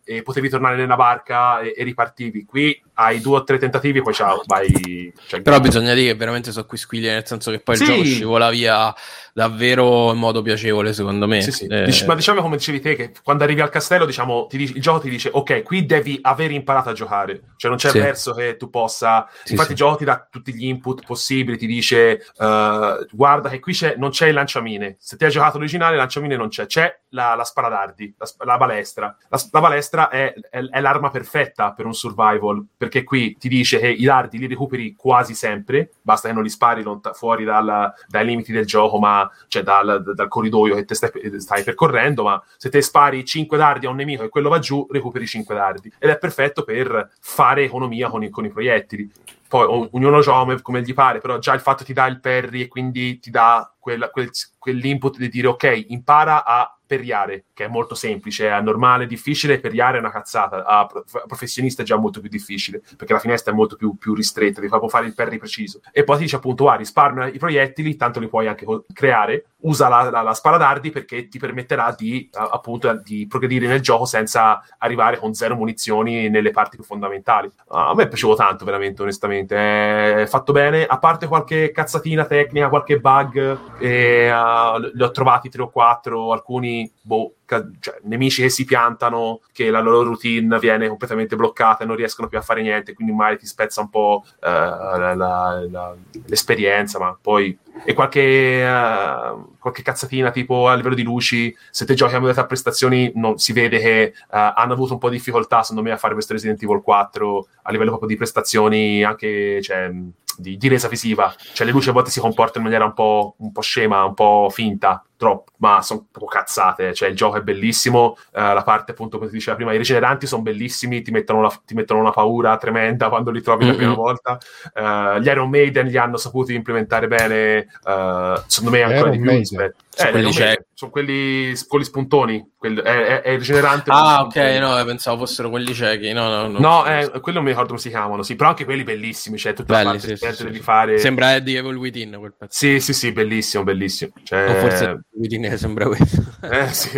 e potevi tornare nella barca e, e ripartivi. Qui hai due o tre tentativi e poi ciao, vai. Cioè, Però bisogna dire che veramente so qui squiglie, nel senso che poi sì. il gioco scivola via davvero in modo piacevole, secondo me. Sì, sì. Eh... Dic- ma diciamo come dicevi te, che quando arrivi al castello, diciamo, dice, il gioco ti dice, ok, qui devi aver imparato a giocare. Cioè non c'è sì. verso che tu possa... Infatti il gioco ti dà tutti gli input possibili, ti dice, uh, guarda che qui c'è, non c'è il lanciamine. Se ti hai giocato l'originale, il lanciamine non c'è. C'è la, la sparadardi, la, la balestra. La, la balestra è, è, è, l'arma perfetta per un survival, perché qui ti dice che i dardi li recuperi quasi sempre, basta che non li spari lont- fuori dal, dai limiti del gioco, ma cioè dal, dal corridoio che te stai, stai, percorrendo, ma se te spari 5 dardi a un nemico e quello va giù, recuperi 5 dardi. Ed è perfetto per fare economia con i, con i proiettili. Poi ognuno gioca come gli pare, però già il fatto ti dà il parry e quindi ti dà quel, quel, quell'input di dire ok, impara a periare, che è molto semplice, è normale, difficile, periare è una cazzata, a professionista è già molto più difficile, perché la finestra è molto più, più ristretta, ti fa fare il parry preciso. E poi ti dice appunto, ah, risparmia i proiettili, tanto li puoi anche creare, usa la, la, la spara dardi perché ti permetterà di, appunto, di progredire nel gioco senza arrivare con zero munizioni nelle parti più fondamentali. A me piaciuto tanto, veramente, onestamente, è fatto bene, a parte qualche cazzatina tecnica, qualche bug, e, uh, li ho trovati tre o quattro, alcuni boh, cioè, nemici che si piantano, che la loro routine viene completamente bloccata e non riescono più a fare niente, quindi magari ti spezza un po' uh, la, la, la, l'esperienza, ma poi... E qualche, uh, qualche cazzatina tipo a livello di luci, se te giochi a modalità prestazioni non, si vede che uh, hanno avuto un po' di difficoltà secondo me a fare questo Resident Evil 4 a livello proprio di prestazioni anche... Cioè, di, di, resa visiva. Cioè, le luci a volte si comportano in maniera un po', un po scema, un po' finta, troppo, ma sono proprio cazzate. Cioè, il gioco è bellissimo. Uh, la parte, appunto, come ti diceva prima, i rigeneranti sono bellissimi, ti mettono, la, ti mettono, una paura tremenda quando li trovi mm-hmm. la prima volta. Uh, gli Iron Maiden li hanno saputo implementare bene, uh, secondo me ancora Iron di più rispetto. Eh, quelli sono quelli con gli spuntoni. Quelli, è, è, è, il rigenerante. Ah, ok, no, pensavo fossero quelli ciechi. No, no, no. no eh, quello non mi ricordo come si chiamano. Sì, però anche quelli bellissimi. Cioè, tutta Belli, la parte sì, sì, sì. fare. Sembra Eddie Evil Within quel pezzo. Sì, sì, sì, bellissimo, bellissimo. Cioè... O forse Within sembra questo. eh, sì.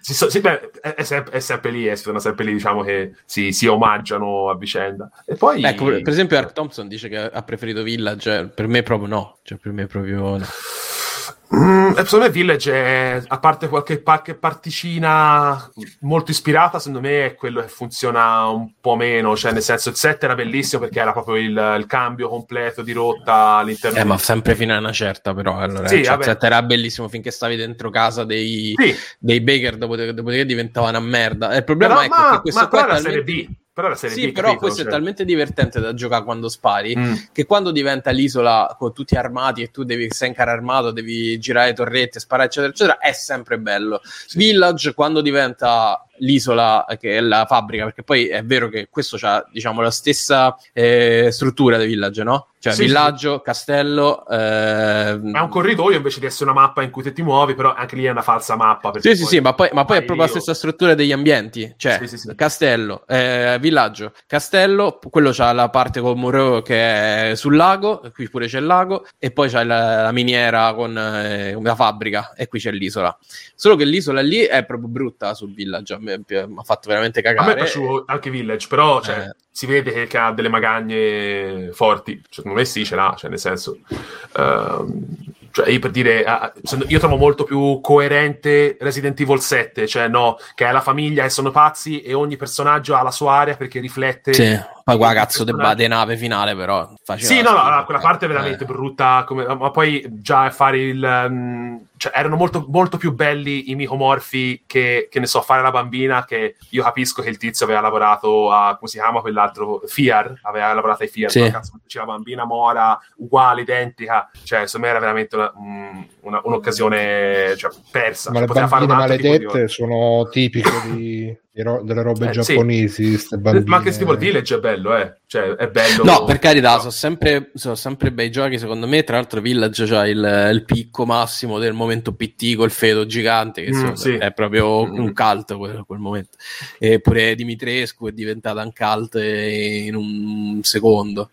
sì, sì beh, è, è, sempre, è, sempre, lì, eh, sono sempre lì, diciamo che si, si omaggiano a vicenda. E poi... Ecco, per esempio, Art Thompson dice che ha preferito Village. Per me proprio no. Cioè, per me proprio no. Mm, secondo me Village è, a parte qualche, qualche particina molto ispirata, secondo me è quello che funziona un po' meno, cioè nel senso il set era bellissimo perché era proprio il, il cambio completo di rotta all'interno. Eh, ma sempre fino a una certa però, allora, sì, cioè, il set era bellissimo finché stavi dentro casa dei, sì. dei Baker, dopodiché, dopodiché diventava una merda. Il problema però, è ma, che questo ma qua è talmente... serie B però la serie sì, B, però capito, questo cioè... è talmente divertente da giocare quando spari mm. che quando diventa l'isola con tutti armati e tu devi sei in cara armato, devi girare torrette, sparare, eccetera, eccetera, è sempre bello. Sì. Village, quando diventa l'isola che è la fabbrica, perché poi è vero che questo ha diciamo la stessa eh, struttura del village, no? Cioè, sì, villaggio, sì. castello. Ehm... È un corridoio invece di essere una mappa in cui te ti muovi, però anche lì è una falsa mappa. Sì, sì, sì, ma poi, ma poi è proprio io... la stessa struttura degli ambienti. Cioè, sì, castello, eh, villaggio, castello, quello c'ha la parte con Moreau che è sul lago, qui pure c'è il lago, e poi c'è la, la miniera con eh, la fabbrica, e qui c'è l'isola. Solo che l'isola lì è proprio brutta sul village, mi ha fatto veramente cagare. A me è piaciuto anche Village, però cioè, eh. si vede che ha delle magagne forti. Cioè, secondo me sì, ce l'ha, cioè nel senso... Uh, cioè, io per dire, io trovo molto più coerente Resident Evil 7, cioè no, che è la famiglia e sono pazzi e ogni personaggio ha la sua area perché riflette sì. Poi qua cazzo de, de nave finale, però. Sì, no, no, quella parte è veramente eh. brutta. Come, ma poi già fare il. Um, cioè, erano molto, molto più belli i micomorfi che, che ne so, fare la bambina. Che io capisco che il tizio aveva lavorato a. come si chiama quell'altro? Fiar. Aveva lavorato ai Fiar. Sì. Cazzo, la bambina mora, uguale, identica. Cioè, secondo me era veramente una, una, un'occasione cioè, persa. Ma cioè, le bambine maledette sono tipiche di delle robe eh, giapponesi. Sì. Ma anche Steve Village è bello, eh. Cioè, è bello. No, per carità, no. sono, sempre, sono sempre bei giochi. Secondo me, tra l'altro, Village c'ha il, il picco massimo del momento PT col feto gigante, che mm, sì. è proprio mm. un cult quel, quel momento. Eppure Dimitrescu è diventata un cult in un secondo.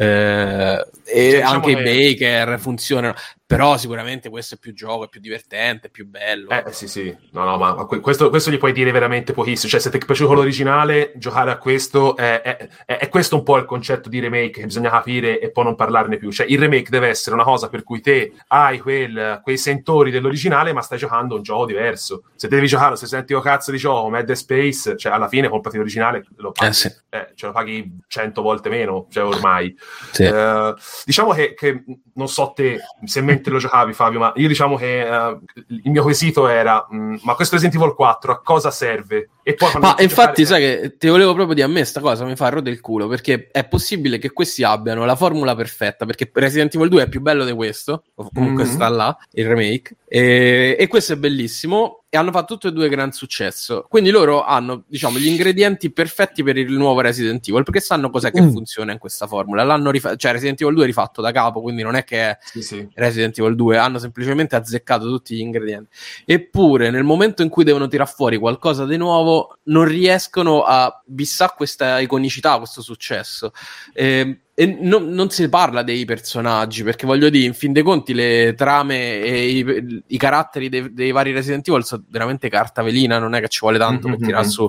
Eh, e cioè, diciamo anche che... i Baker funzionano però sicuramente questo è più gioco, è più divertente, è più bello. Eh sì sì, no no, ma questo, questo gli puoi dire veramente pochissimo, cioè se ti è piaciuto l'originale, giocare a questo, è, è, è, questo un po' il concetto di remake che bisogna capire e poi non parlarne più, cioè il remake deve essere una cosa per cui te hai quel, quei sentori dell'originale ma stai giocando un gioco diverso, se devi giocare se senti un cazzo di gioco, Mad Space, cioè alla fine comprati l'originale, lo paghi, eh, sì. eh, ce lo paghi cento volte meno, cioè ormai. Sì. Eh, diciamo che, che, non so te, se mentre lo giocavi Fabio, ma io diciamo che uh, il mio quesito era, mh, mm, ma questo Resident Evil 4 a cosa serve? E poi ma infatti giocare... sai che ti volevo proprio dire a me sta cosa mi fa rode il culo, perché è possibile che questi abbiano la formula perfetta, perché Resident Evil 2 è più bello di questo, comunque mm-hmm. sta là, il remake, e, e questo è bellissimo, e hanno fatto tutti e due gran successo. Quindi loro hanno, diciamo, gli ingredienti perfetti per il nuovo Resident Evil, perché sanno cos'è che mm. funziona in questa formula. L'hanno rifatto, cioè Resident Evil 2 è rifatto da capo, quindi non è che è sì, sì. Resident Evil 2, hanno semplicemente azzeccato tutti gli ingredienti. Eppure, nel momento in cui devono tirare fuori qualcosa di nuovo, non riescono a bissare questa iconicità, questo successo. Eh, e non, non, si parla dei personaggi, perché voglio dire, in fin dei conti, le trame e i, i caratteri dei, dei, vari Resident Evil sono veramente carta velina, non è che ci vuole tanto mm-hmm. per tirare su.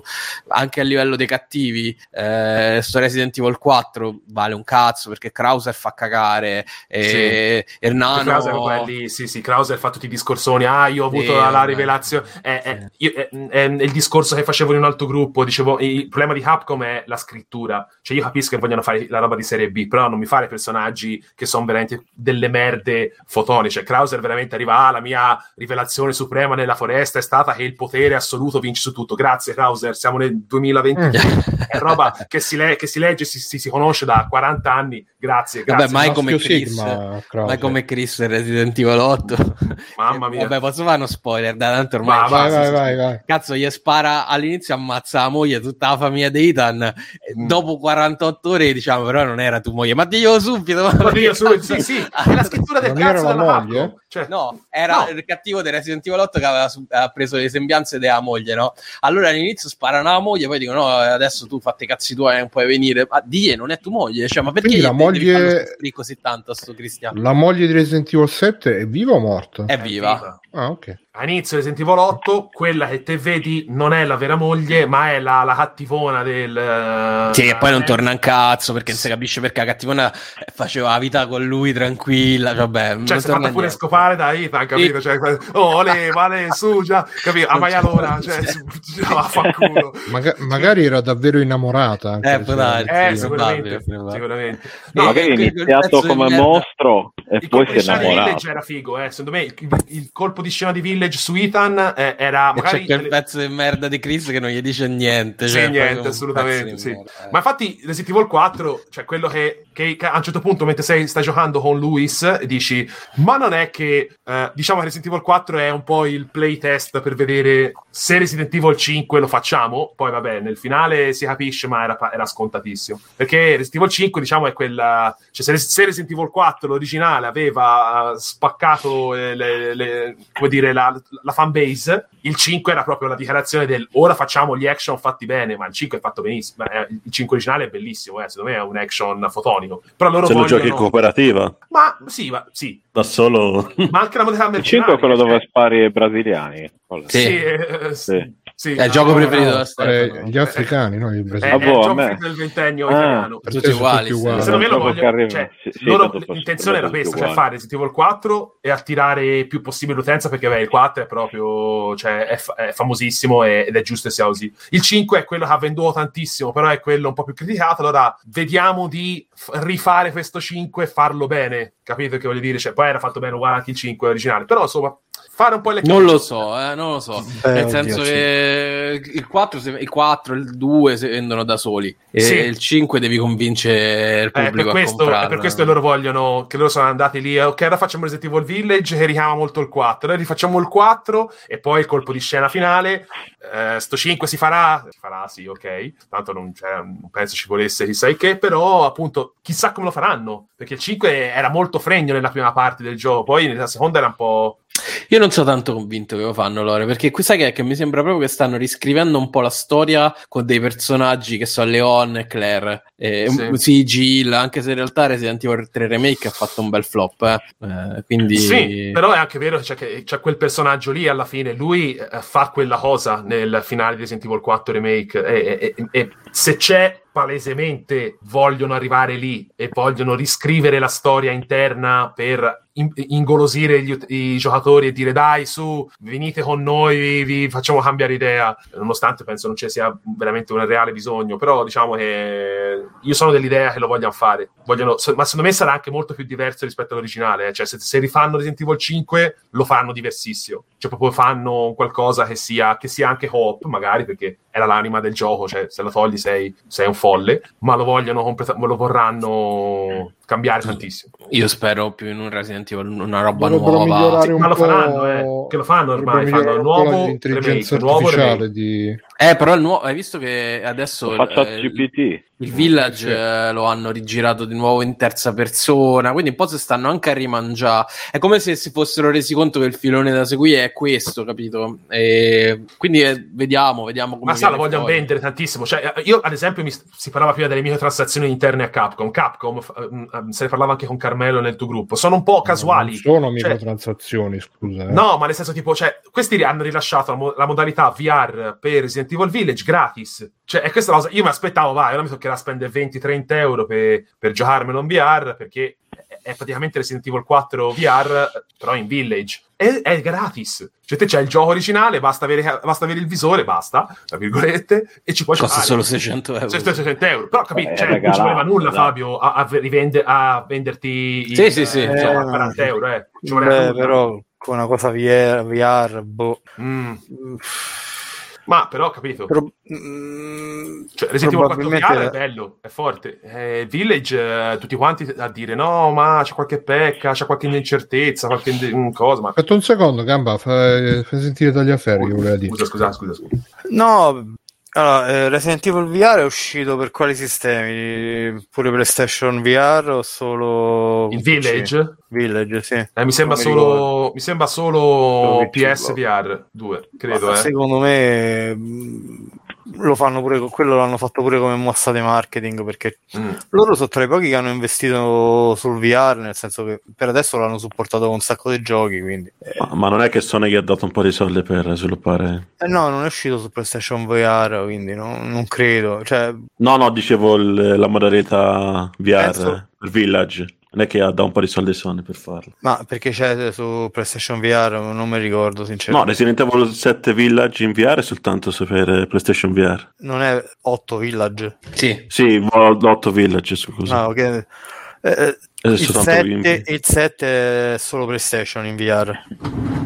Anche a livello dei cattivi, eh, sto Resident Evil 4 vale un cazzo, perché Krauser fa cagare, e sì. Ernano... Krauser, quelli, sì, sì, Krauser fa tutti i discorsoni, ah, io ho avuto sì, la, la rivelazione... È, è, io, è, è, il discorso che facevo in un altro gruppo, dicevo, il problema di Capcom è la scrittura, cioè io capisco che vogliono fare la roba di serie B, però non mi fare personaggi che sono veramente delle merde fotoniche. Cioè, Krauser veramente arriva, ah, la mia rivelazione suprema nella foresta è stata che il potere assoluto vince su tutto. Grazie Krauser, siamo nel 2020. Mm. è roba che si, le- che si legge, si, si, si, conosce da 40 anni. Grazie, grazie. Vabbè, mai come Chris, Sigma, mai come Chris Resident Evil 8. Mamma mia. Vabbè, posso fare uno spoiler, da tanto ormai. Ma, vai, vai, vai, vai, Cazzo, gli spara all'inizio ammazza la moglie, tutta la famiglia di Ethan. Mm. Dopo 48 ore diciamo, però non era tua moglie ma diglielo subito. Ma diglielo subito, sì, sì, è la scrittura del non cazzo della moglie? Cioè, no, era no. il cattivo del Resident Evil 8 che aveva, aveva, preso le sembianze della moglie, no? Allora all'inizio sparano alla moglie, poi dicono no, adesso tu fatti i cazzi tuoi, non puoi venire. Ma die, non è tua moglie, cioè, ma perché la moglie... così tanto a sto Cristiano? La moglie di Resident Evil 7 è viva o morta? È viva. Ah, ok a inizio Resident Evil 8 quella che te vedi non è la vera moglie ma è la, la cattivona del sì e poi non torna un cazzo perché non si capisce perché la cattivona faceva la vita con lui tranquilla vabbè cioè si è fatta pure scopare da Ethan capito e... cioè, oh le vale su già capito a maialona cioè vaffanculo Maga- magari era davvero innamorata anche eh, può darsi, eh, sicuramente, sicuramente. No, magari è iniziato come mostro e poi si è innamorato il era figo eh. secondo me il, il colpo di scena di Village Village su Ethan eh, era magari... C'è quel pezzo di merda di Chris che non gli dice niente. Sì, cioè, niente, assolutamente, sì. Merda, eh. Ma infatti Resident Evil 4, cioè quello che, che a un certo punto, mentre sei, stai giocando con Luis, dici: Ma non è che eh, diciamo Resident Evil 4 è un po' il playtest per vedere se Resident Evil 5 lo facciamo. Poi, vabbè, nel finale si capisce, ma era, era scontatissimo. Perché Resident Evil 5, diciamo, è quella. Cioè, se, Resident Evil 4, l'originale, aveva spaccato le, le, le, come dire, la, la fanbase, il 5 era proprio la dichiarazione del ora facciamo gli action fatti bene, ma il 5 è fatto benissimo. Il 5 originale è bellissimo, eh, secondo me è un action fotonico. Però loro Se vogliono... lo giochi in cooperativa? Ma sì, ma sì. Da solo... Ma anche la modalità Il 5 è quello cioè... dove spari ai brasiliani. Sì, sì. Eh, sì. Sì, è il gioco preferito da Stefano. Gli africani, no? I brasiliani. È, il gioco del ventennio ah, italiano. Tutti uguali. uguali. Secondo me lo voglio, cioè, sì, loro, l'intenzione era questa, cioè fare Resident Evil 4 e attirare più possibile l'utenza perché beh, il 4 è proprio, cioè, è, fa- è famosissimo ed è giusto che sia così. Il 5 è quello che ha venduto tantissimo, però è quello un po' più criticato, allora vediamo di rifare questo 5 e farlo bene, capito che voglio dire? Cioè, poi era fatto bene uguale anche il 5 originale, però insomma fare un po' le cose. Non lo so, eh, non lo so. Beh, Nel senso che il 4, se, il 4, il 2 si vendono da soli e sì. il 5 devi convincere il pubblico eh, per questo, a per questo loro vogliono che loro sono andati lì, ok, ora facciamo Resident Evil Village che richiama molto il 4, noi rifacciamo il 4 e poi il colpo di scena finale, eh, sto 5 si farà? Si farà, sì, ok. Tanto non, cioè, non penso ci volesse chissà che, però appunto chissà come lo faranno, perché il 5 era molto fregno nella prima parte del gioco, poi nella seconda era un po' Io non sono tanto convinto che lo fanno Lore, perché sai che, che mi sembra proprio che stanno riscrivendo un po' la storia con dei personaggi che sono Leon e Claire. Eh, sì. sì, Jill, anche se in realtà Resident Evil 3 Remake ha fatto un bel flop. Eh. Eh, quindi... Sì, però è anche vero cioè, che c'è quel personaggio lì alla fine, lui eh, fa quella cosa nel finale di Resident Evil 4 Remake e, e, e se c'è palesemente vogliono arrivare lì e vogliono riscrivere la storia interna per ingolosire gli, i giocatori e dire dai su, venite con noi, vi, facciamo cambiare idea, nonostante penso non ci sia veramente un reale bisogno, però diciamo che io sono dell'idea che lo vogliano fare, vogliono, ma secondo me sarà anche molto più diverso rispetto all'originale, eh. cioè se, se, rifanno Resident Evil 5 lo faranno diversissimo, cioè proprio fanno qualcosa che sia, che sia anche co-op magari perché era l'anima del gioco, cioè se lo togli sei, sei un folle, ma lo vogliono completamente, lo vorranno cambiare tantissimo. Io spero più in un Resident Evil, una roba nuova. Sì, ma lo faranno, eh, che lo fanno ormai, fanno il nuovo remake, nuovo remake. Di... Eh, però il nuovo, hai visto che adesso... Eh, GPT. Il Village eh, lo hanno rigirato di nuovo in terza persona, quindi un po' si stanno anche a rimangiare. È come se si fossero resi conto che il filone da seguire è questo, capito? E quindi eh, vediamo, vediamo come. Ma sa, lo vogliono fuori. vendere tantissimo. Cioè, eh, io, ad esempio, mi, si parlava prima delle microtransazioni interne a Capcom. Capcom, uh, se ne parlava anche con Carmelo nel tuo gruppo, sono un po' casuali. Non sono cioè microtransazioni, cioè, scusa. Eh. No, ma nel senso, tipo, cioè, questi hanno rilasciato la, mo- la modalità VR per Resident Evil Village gratis. Cioè, è questa cosa. Io mi aspettavo, vai, ora mi toccherà spendere 20-30 euro per, per giocarmelo in VR perché è praticamente Resident Evil 4 VR, però in Village. È, è gratis. Cioè, te c'è il gioco originale, basta avere, basta avere il visore, basta, tra virgolette, e ci puoi Costa giocare. solo 600 euro. 600 euro. Però, capito, cioè, non ci voleva nulla, Fabio, a, a, rivende, a venderti sì, il, sì, sì. Eh, a 40 euro, eh. Ci Beh, però con una cosa VR, VR boh. Mm. Ma però, capito? Però, mm, cioè, Resident Evil 4 VR è bello, è forte. Eh, Village, eh, tutti quanti a dire no, ma c'è qualche pecca, c'è qualche incertezza, qualche in- cosa. Ma... Aspetta un secondo, Gamba, fai, fai sentire Tagliaferri. Scusa, scusa, scusa, scusa, scusa. No, allora, eh, Resident Evil VR è uscito per quali sistemi? Pure PlayStation VR o solo... Il Village? Village, sì. Eh, mi, sembra solo, mi sembra solo PSVR 2, credo. Eh. Secondo me lo fanno pure quello l'hanno fatto pure come mossa di marketing perché mm. loro sono tra i pochi che hanno investito sul VR nel senso che per adesso l'hanno supportato con un sacco di giochi quindi eh. ma, ma, non è che Sony gli ha dato un po' di soldi per sviluppare eh no non è uscito su PlayStation VR quindi no, non credo cioè... no no dicevo il, la modalità VR Penso... Village non è che dà un po' di soldi Sony per farlo. Ma perché c'è su PlayStation VR? Non mi ricordo sinceramente. No, Resident Evil 7 Village in VR è soltanto su per PlayStation VR. Non è 8 Village? Sì. Sì, 8 Village, scusa. Ah, ok. Eh, eh il, 7, il 7 è solo PlayStation in VR.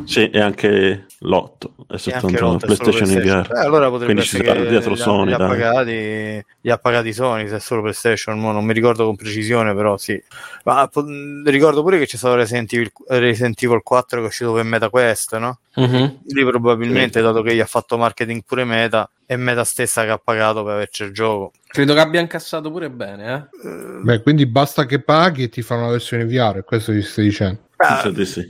Sì, e anche l'otto è soltanto PlayStation in VR. Eh, allora potrebbe Quindi essere dietro Sony, li, ha pagati, li ha pagati Sony, se è solo PlayStation, non mi ricordo con precisione, però sì. Ma po- ricordo pure che c'è stato Resident Evil, Resident Evil 4 che è uscito per MetaQuest, no? Mm-hmm. Lì probabilmente, sì. dato che gli ha fatto marketing pure Meta, è Meta stessa che ha pagato per averci il gioco. Credo che abbia incassato pure bene, eh? Beh, quindi basta che paghi e ti fanno la versione VR, questo ti stai dicendo. Ah,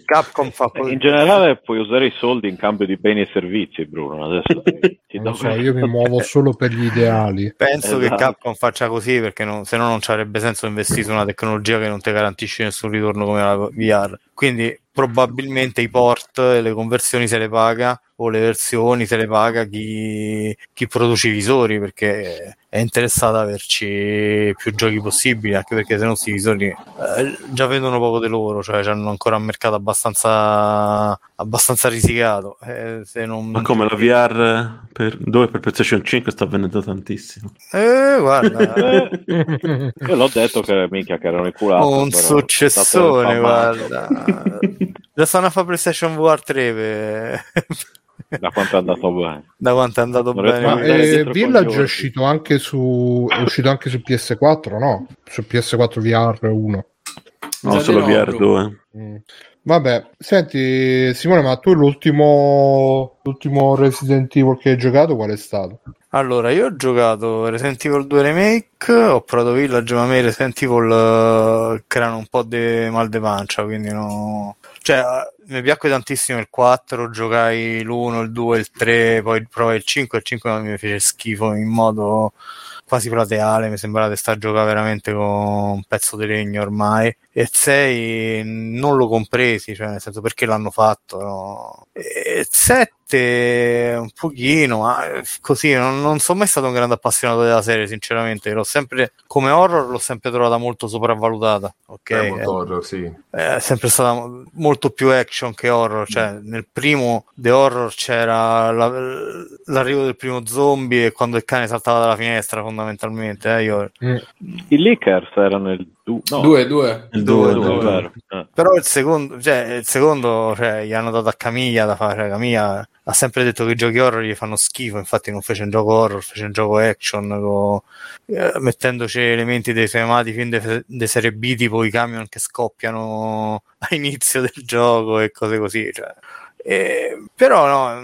Capcom fa così. In generale puoi usare i soldi in cambio di beni e servizi, Bruno. Adesso ti, ti non so, io mi muovo solo per gli ideali. Penso esatto. che Capcom faccia così perché non, se no non ci avrebbe senso investire su una tecnologia che non ti garantisce nessun ritorno come la VR. Quindi probabilmente i port e le conversioni se le paga o le versioni se le paga chi, chi produce i visori perché è interessato ad averci più giochi possibili anche perché se no questi visori eh, già vedono poco di loro cioè hanno ancora un mercato abbastanza abbastanza risicato eh, se non... ma come la VR per, dove per PlayStation 5 sta vendendo tantissimo. Eh guarda. Io l'ho detto che minchia che erano i culati un successore guarda Già stanno a fare PlayStation VR 3 per... da quanto è andato bene da quanto è andato bene ma eh, Village è uscito anche su è uscito anche su PS4 no? su PS4 VR 1 no solo VR 2 mm. Vabbè, senti Simone, ma tu l'ultimo, l'ultimo Resident Evil che hai giocato qual è stato? Allora, io ho giocato Resident Evil 2 Remake, ho provato Village, ma a me Resident Evil uh, creano un po' di mal de pancia, quindi no... Cioè, mi piacque tantissimo il 4, giocai l'1, il 2, il 3, poi provai il 5, il 5 mi fece schifo in modo quasi plateale, mi sembrava di stare a giocare veramente con un pezzo di legno ormai. E 6 non lo compresi, cioè nel senso perché l'hanno fatto. No? E 7 parte un pochino, ma eh, così non, non, sono mai stato un grande appassionato della serie, sinceramente. L'ho sempre, come horror l'ho sempre trovata molto sopravvalutata. Ok, è, molto horror, sì. è sempre stata molto più action che horror. Cioè, mm. nel primo The Horror c'era la, l'arrivo del primo zombie e quando il cane saltava dalla finestra, fondamentalmente. Eh, io... mm. I Lickers erano il 2, no. due, due. Il 2, eh. Però il secondo, cioè, il secondo, cioè, gli hanno dato a Camiglia da fare, cioè, Camiglia ha sempre detto che i giochi horror gli fanno schifo, infatti non fece un gioco horror, fece un gioco action, con, eh, mettendoci elementi dei suoi amati film de, de serie B, tipo i camion che scoppiano a inizio del gioco e cose così, cioè. Eh, però no,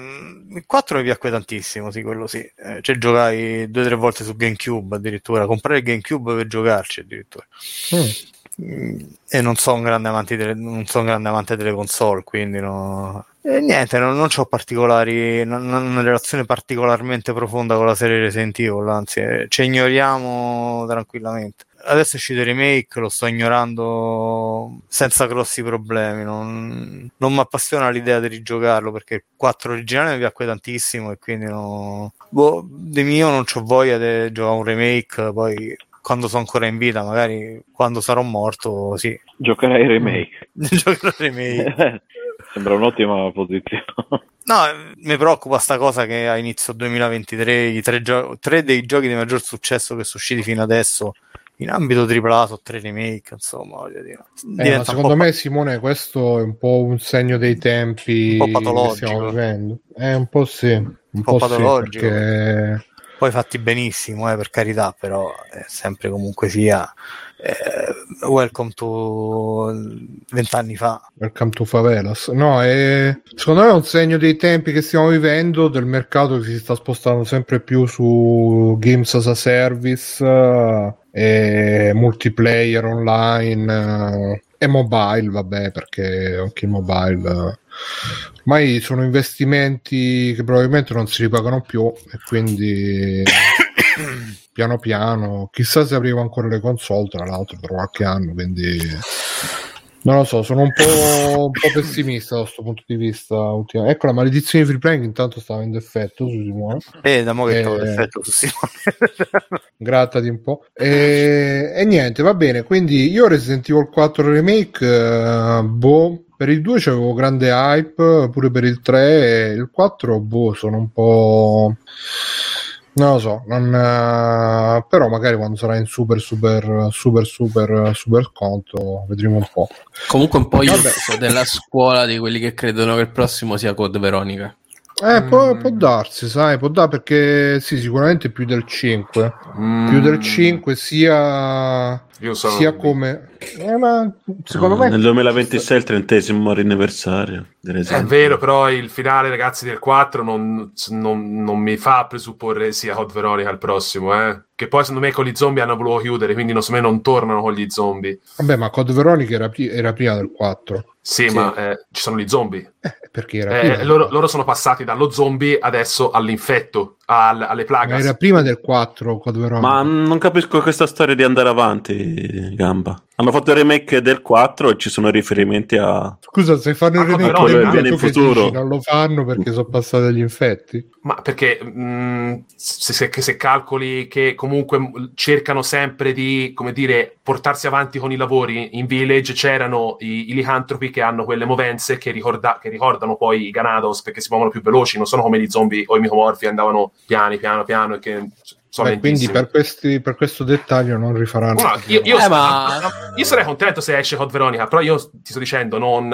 il 4 mi piacque tantissimo, sì, quello sì. Eh, cioè giocai due o tre volte su GameCube addirittura, comprare il GameCube per giocarci addirittura. Mm. E non sono un grande amante delle, non sono un grande amante delle console, quindi no. E niente, non, non ho particolari, non, non una relazione particolarmente profonda con la serie Resident Evil, anzi, eh, ci ignoriamo tranquillamente adesso è uscito il remake, lo sto ignorando senza grossi problemi. Non, non mi appassiona l'idea di rigiocarlo perché il 4 originale mi piacque tantissimo e quindi no, boh, di mio non ho voglia di giocare un remake. Poi quando sono ancora in vita, magari quando sarò morto, sì. Giocherai remake. Giocherò remake. Sembra un'ottima posizione. No, mi preoccupa sta cosa che a inizio 2023 i tre, gio- tre dei giochi di maggior successo che sono usciti fino adesso in ambito AAA sono tre remake, insomma, voglio dire. Eh, secondo me, Simone, questo è un po' un segno dei tempi un po patologico. che stiamo vivendo. È un po' sì, un, un po', po patologico. Sì, perché... Poi fatti benissimo, eh, per carità, però è sempre comunque sia eh, welcome to vent'anni fa. Welcome to Favelas. No, è, secondo me è un segno dei tempi che stiamo vivendo, del mercato che si sta spostando sempre più su games as a service uh, e multiplayer online uh, e mobile, vabbè, perché anche il mobile... Uh, ormai sono investimenti che probabilmente non si ripagano più e quindi piano piano, chissà se aprivo ancora le console, tra l'altro, per qualche anno, quindi non lo so, sono un po', un po pessimista da questo punto di vista. Ultima. Ecco, la maledizione di free playing intanto sta avendo effetto su Simone. Eh, da mo che eh, effetto su Simone. grattati un po'. E, e, niente, va bene, quindi io Resident Evil 4 Remake, uh, boh, per il 2 c'avevo grande hype, pure per il 3 e il 4, boh, sono un po' Non lo so, non, uh, però magari quando sarà in super, super, super, super, super conto vedremo un po'. Comunque un po' io penso della scuola di quelli che credono che il prossimo sia Code Veronica. Eh, mm. può, può, darsi, sai, può darsi perché sì, sicuramente più del 5. Mm. Più del 5 sia io sono sia come eh, ma secondo no, me nel 2026 è il trentesimo anniversario è vero però il finale ragazzi del 4 non, non, non mi fa presupporre sia Hot Veronica il prossimo eh che poi secondo me con gli zombie hanno voluto chiudere, quindi non, secondo me non tornano con gli zombie. Vabbè, ma Code Veronica era, era prima del 4. Sì, sì. ma eh, ci sono gli zombie. Eh, perché era eh, loro, loro, sono passati dallo zombie adesso all'infetto, al, alle plagas. Ma era prima del 4 Code Veronica. Ma non capisco questa storia di andare avanti, Gamba. Hanno fatto il remake del 4 e ci sono riferimenti a... Scusa, se fanno il remake del 4 in futuro. Dici, non lo fanno perché sono passati agli infetti? Ma perché mh, mm, se, se, se, calcoli che comunque cercano sempre di, come dire, portarsi avanti con i lavori, in Village c'erano i, i licantropi che hanno quelle movenze che, ricorda, che, ricordano poi i Ganados perché si muovono più veloci, non sono come gli zombie o i micomorfi andavano piani, piano, piano e che Beh, quindi per, questi, per, questo dettaglio non rifaranno. No, io, io, eh, ma... io, sarei contento se esce Hot Veronica, però io ti sto dicendo, non,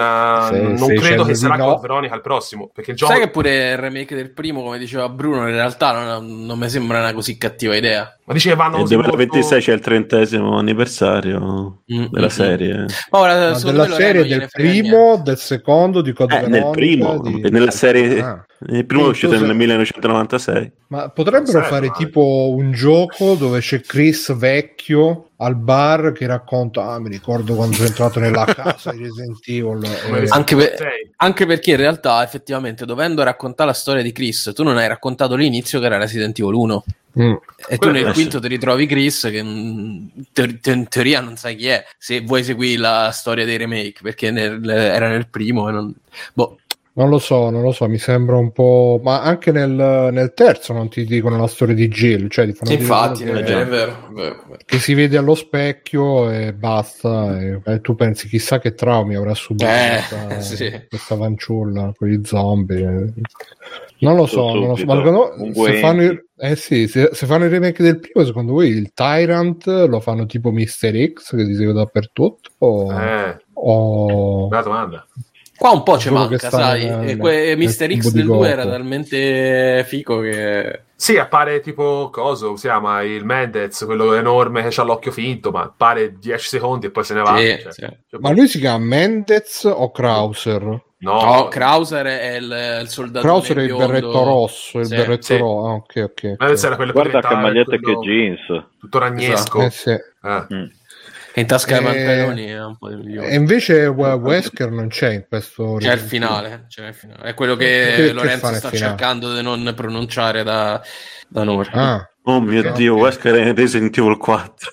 se, non se credo che sarà no. Hot Veronica il prossimo. Perché il gioco... Sai che pure il remake del primo, come diceva Bruno, in realtà non, non mi sembra una così cattiva idea. Ma dice che vanno. Nel 2026 molto... c'è il trentesimo anniversario mm-hmm. della serie. Ora, no, della serie del primo, del secondo, di Code eh, Nel primo, di... nella serie. Ah. Il primo è uscito nel 1996. Ma potrebbero Sai, fare ma... tipo un gioco dove c'è Chris vecchio al bar che racconta ah mi ricordo quando sono entrato nella casa di Resident Evil e... anche, per, anche, perché in realtà effettivamente dovendo raccontare la storia di Chris tu non hai raccontato l'inizio che era Resident Evil 1 mm. e tu nel quinto ti ritrovi Chris che in, te- te- in, teoria non sai chi è se vuoi seguire la storia dei remake perché nel, era nel primo e non... boh non lo so, non lo so, mi sembra un po'. Ma anche nel, nel terzo non ti dicono la storia di Jill. Cioè, ti Infatti, che, è vero, Che si vede allo specchio e basta. E, e tu pensi chissà che traumi avrà subito eh, questa, sì. questa fanciulla con i zombie. Non lo so, non lo so. Ma secondo, se, fanno il, eh sì, se, se, fanno il remake del primo, secondo voi il Tyrant lo fanno tipo Mister X che si segue dappertutto? O, eh, o... Bella domanda. Qua un po' ci manca, sai. Nel, que- Mister X del 2 era talmente fico che. Sì, appare tipo coso, si chiama il Mendez, quello enorme che ha l'occhio finto, ma appare 10 secondi e poi se ne va. Sì, cioè, sì. Cioè, ma lui si chiama Mendez o Krauser? No, no Krauser è il, il soldato. Krauser è il berretto rosso, il sì, berretto sì. rosso. Ah, ok, ok. Mendez era quello Guarda che maglietta quello... che jeans. Tutto ragnesco. Esatto. Eh, sì. eh. Mm in tasca ai pantaloni è un po' di migliore. E invece Wesker non c'è in questo. C'è il finale, c'è il finale. È quello che, che Lorenzo che sta cercando di non pronunciare da, da noi. Ah. Oh mio okay. dio, Wesker è Resident Evil 4.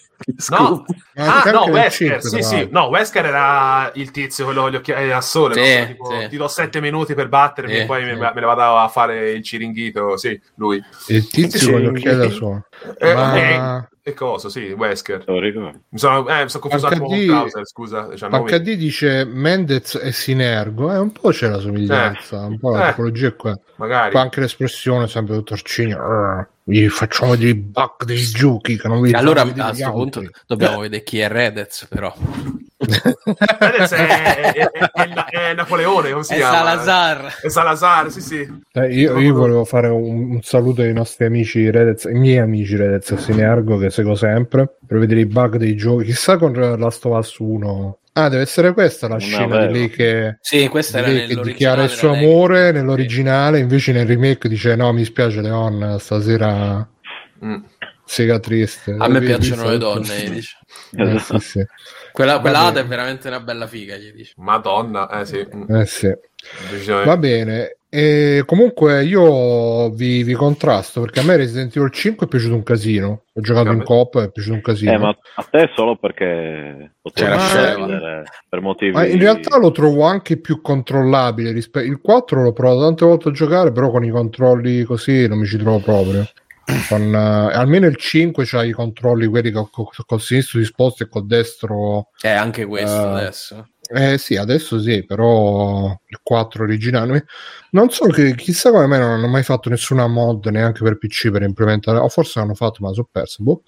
No, ah, no, Wesker, 5, sì, sì, no, Wesker era il tizio, quello con gli occhiali a sole. Sì, no? tipo, sì. Ti do sette minuti per battermi sì, e poi me, me, ne vado a fare il ciringhito. Sì, lui. Il tizio con gli occhiali da sole. Eh, Ma... E cosa? Sì, Wesker. Mi sono, eh, mi sono confuso HD, con Browser, scusa. Cioè, HD dice Mendez e Sinergo, eh, un po' c'è la somiglianza, eh, un po' la eh, tipologia è qua. Magari. Poi anche l'espressione sempre dottor Cigno. Gli facciamo dei bug dei giochi che non vi Allora a questo punto dobbiamo vedere chi è Redez, però. Redez è, è, è, è, Napoleone, come si è chiama? Salazar. È Salazar, sì, sì. Eh, io, io, volevo fare un, un, saluto ai nostri amici Redez, i miei amici Redez e Sinergo che seguo sempre per vedere i bug dei giochi. Chissà con Last of Us 1 Ah, deve essere questa la scena vera. di lei che, sì, questa era lei che dichiara il suo amore lei. nell'originale, invece nel remake dice no, mi spiace Leon, stasera mm. Sega triste. A me piacciono le donne, dice. Eh, sì, sì. Quella, quella Ada è veramente una bella figa, gli dice. Madonna, eh sì. Eh sì. Va bene, e comunque io vi, vi, contrasto perché a me Resident Evil 5 è piaciuto un casino. Ho giocato in coop e è piaciuto un casino. Eh, ma a te solo perché potevi scegliere per motivi. Ma in realtà lo trovo anche più controllabile rispetto. Il 4 l'ho provato tante volte a giocare, però con i controlli così non mi ci trovo proprio. Con, uh, almeno il 5 c'ha i controlli quelli col, col, col sinistro disposto e col destro. È anche questo uh, adesso Eh sì, adesso sì, però il 4 originale. Non so che chissà come me non hanno mai fatto nessuna mod neanche per PC per implementare, o forse l'hanno fatto, ma sono perso. Boh.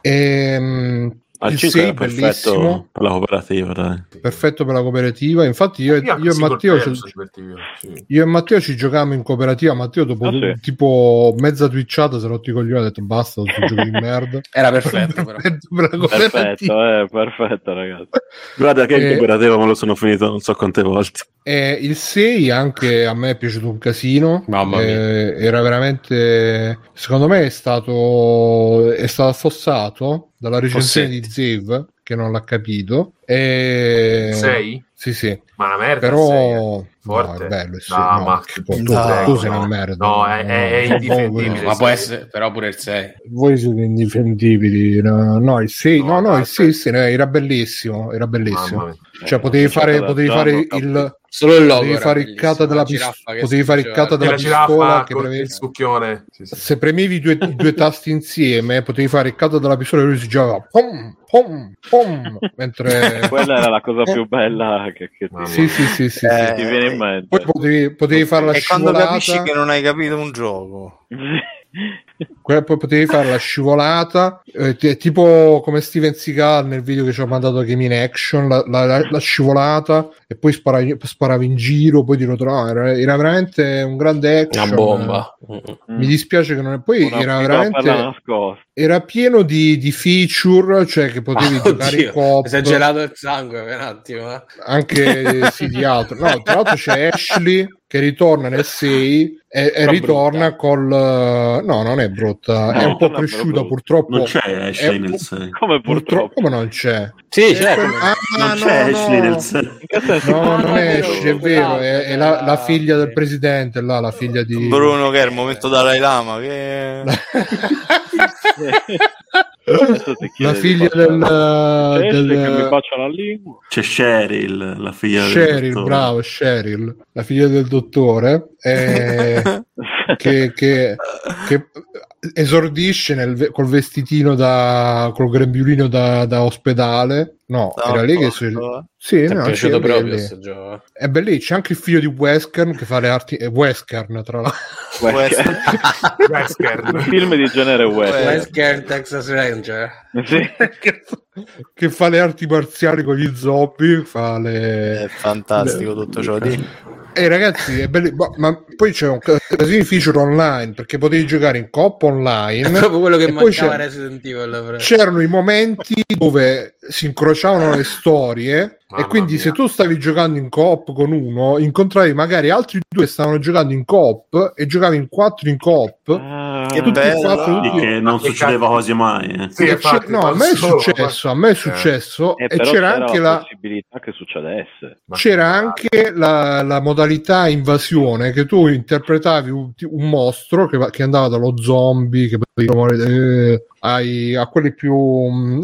E, al 5 è perfetto per la cooperativa, dai. Perfetto per la cooperativa. Infatti, io, io, io e Matteo ci, sì. io e Matteo ci giocavamo in cooperativa. Matteo, dopo ah, sì. tipo mezza twitchata, se rotti i coglioni, ha detto basta, tu giochi di merda. Era perfetto, però. perfetto, perfetto, eh, perfetto, ragazzi. Guarda che in cooperativa me lo sono finito non so quante volte. Eh, il 6 anche a me è piaciuto un casino. Mamma mia. Eh, era veramente, secondo me, è stato, è stato affossato dalla recensione di Zev che non l'ha capito. E... Sei? Sì, sì. Ma una merda. Però Forte. No, è bello, sì. no, no, ma tu, no, tu sei una merda. No, è, è, è indifendibile. ma può essere, però pure il 6. Voi siete indifendibili. No, no il 6, no, no, il 6, era bellissimo. Era bellissimo. Cioè, potevi fare, potevi fare il Solo il logo. Potevi fare il cata della, pis- potevi fare il cata della pistola che premevi... il succhione. Sì, sì. Se premevi due, i due, tasti insieme, potevi fare il cata della pistola e lui si giocava pom, pom, pom, mentre... Quella era la cosa più bella che, che ti... Sì, sì, sì, sì, eh, ti viene in mente. Poi potevi, potevi fare la e scivolata... quando capisci che non hai capito un gioco. poi potevi fare la scivolata eh, t- tipo come Steven Seagal nel video che ci ha mandato Game in Action la, la, la scivolata e poi sparavi, sparavi, in giro poi ti ritrovavi era, era, veramente un grande action. una bomba mi dispiace che non è poi Una era veramente era pieno di, di, feature cioè che potevi oh, giocare in coop. Si è gelato il sangue per un attimo eh. anche sì di altro. No tra l'altro c'è Ashley che ritorna nel 6 e, e ritorna brutta. col no non è brutta no, è un po' cresciuta purtroppo. Non c'è Ashley nel 6 come purtroppo come non c'è. Sì c'è ah, non no, c'è no, Ashley nel 6 no non è Ashley è vero è, è la, la, figlia del presidente là la figlia di Bruno che è il momento Dalai Lama che la figlia del, del... che mi bacia la lingua. C'è Cheryl la figlia Cheryl del bravo Cheryl la figlia del dottore eh, che, che, che, esordisce nel, col vestitino da col grembiulino da, da ospedale. No, no era lì che si... sì, no, è piaciuto proprio è bellissimo c'è anche il figlio di Wesker che fa le arti eh, Wesker tra l'altro. Wesker un film di genere Wesker Wesker Texas Ranger. Sì. che, che, fa le arti marziali con gli zombie fa le è fantastico le... tutto ciò. Di e eh, ragazzi, è bello, ma, ma, poi c'è un casino feature online perché potevi giocare in coop online. È proprio quello che mancava Resident Evil. C'erano i momenti dove si incrociavano le storie Mamma e quindi mia. se tu stavi giocando in coop con uno, incontravi magari altri due che stavano giocando in coop e giocavi in quattro in coop. Ah, che bello! Quattro, tutti... che non succedeva quasi mai. Eh. Sì, infatti, no, a me è successo, a me è successo eh, e c'era anche la possibilità che succedesse. C'era anche la, la, modalità invasione che tu interpretavi un, un mostro che, che, andava dallo zombie che eh, ai, a quelli più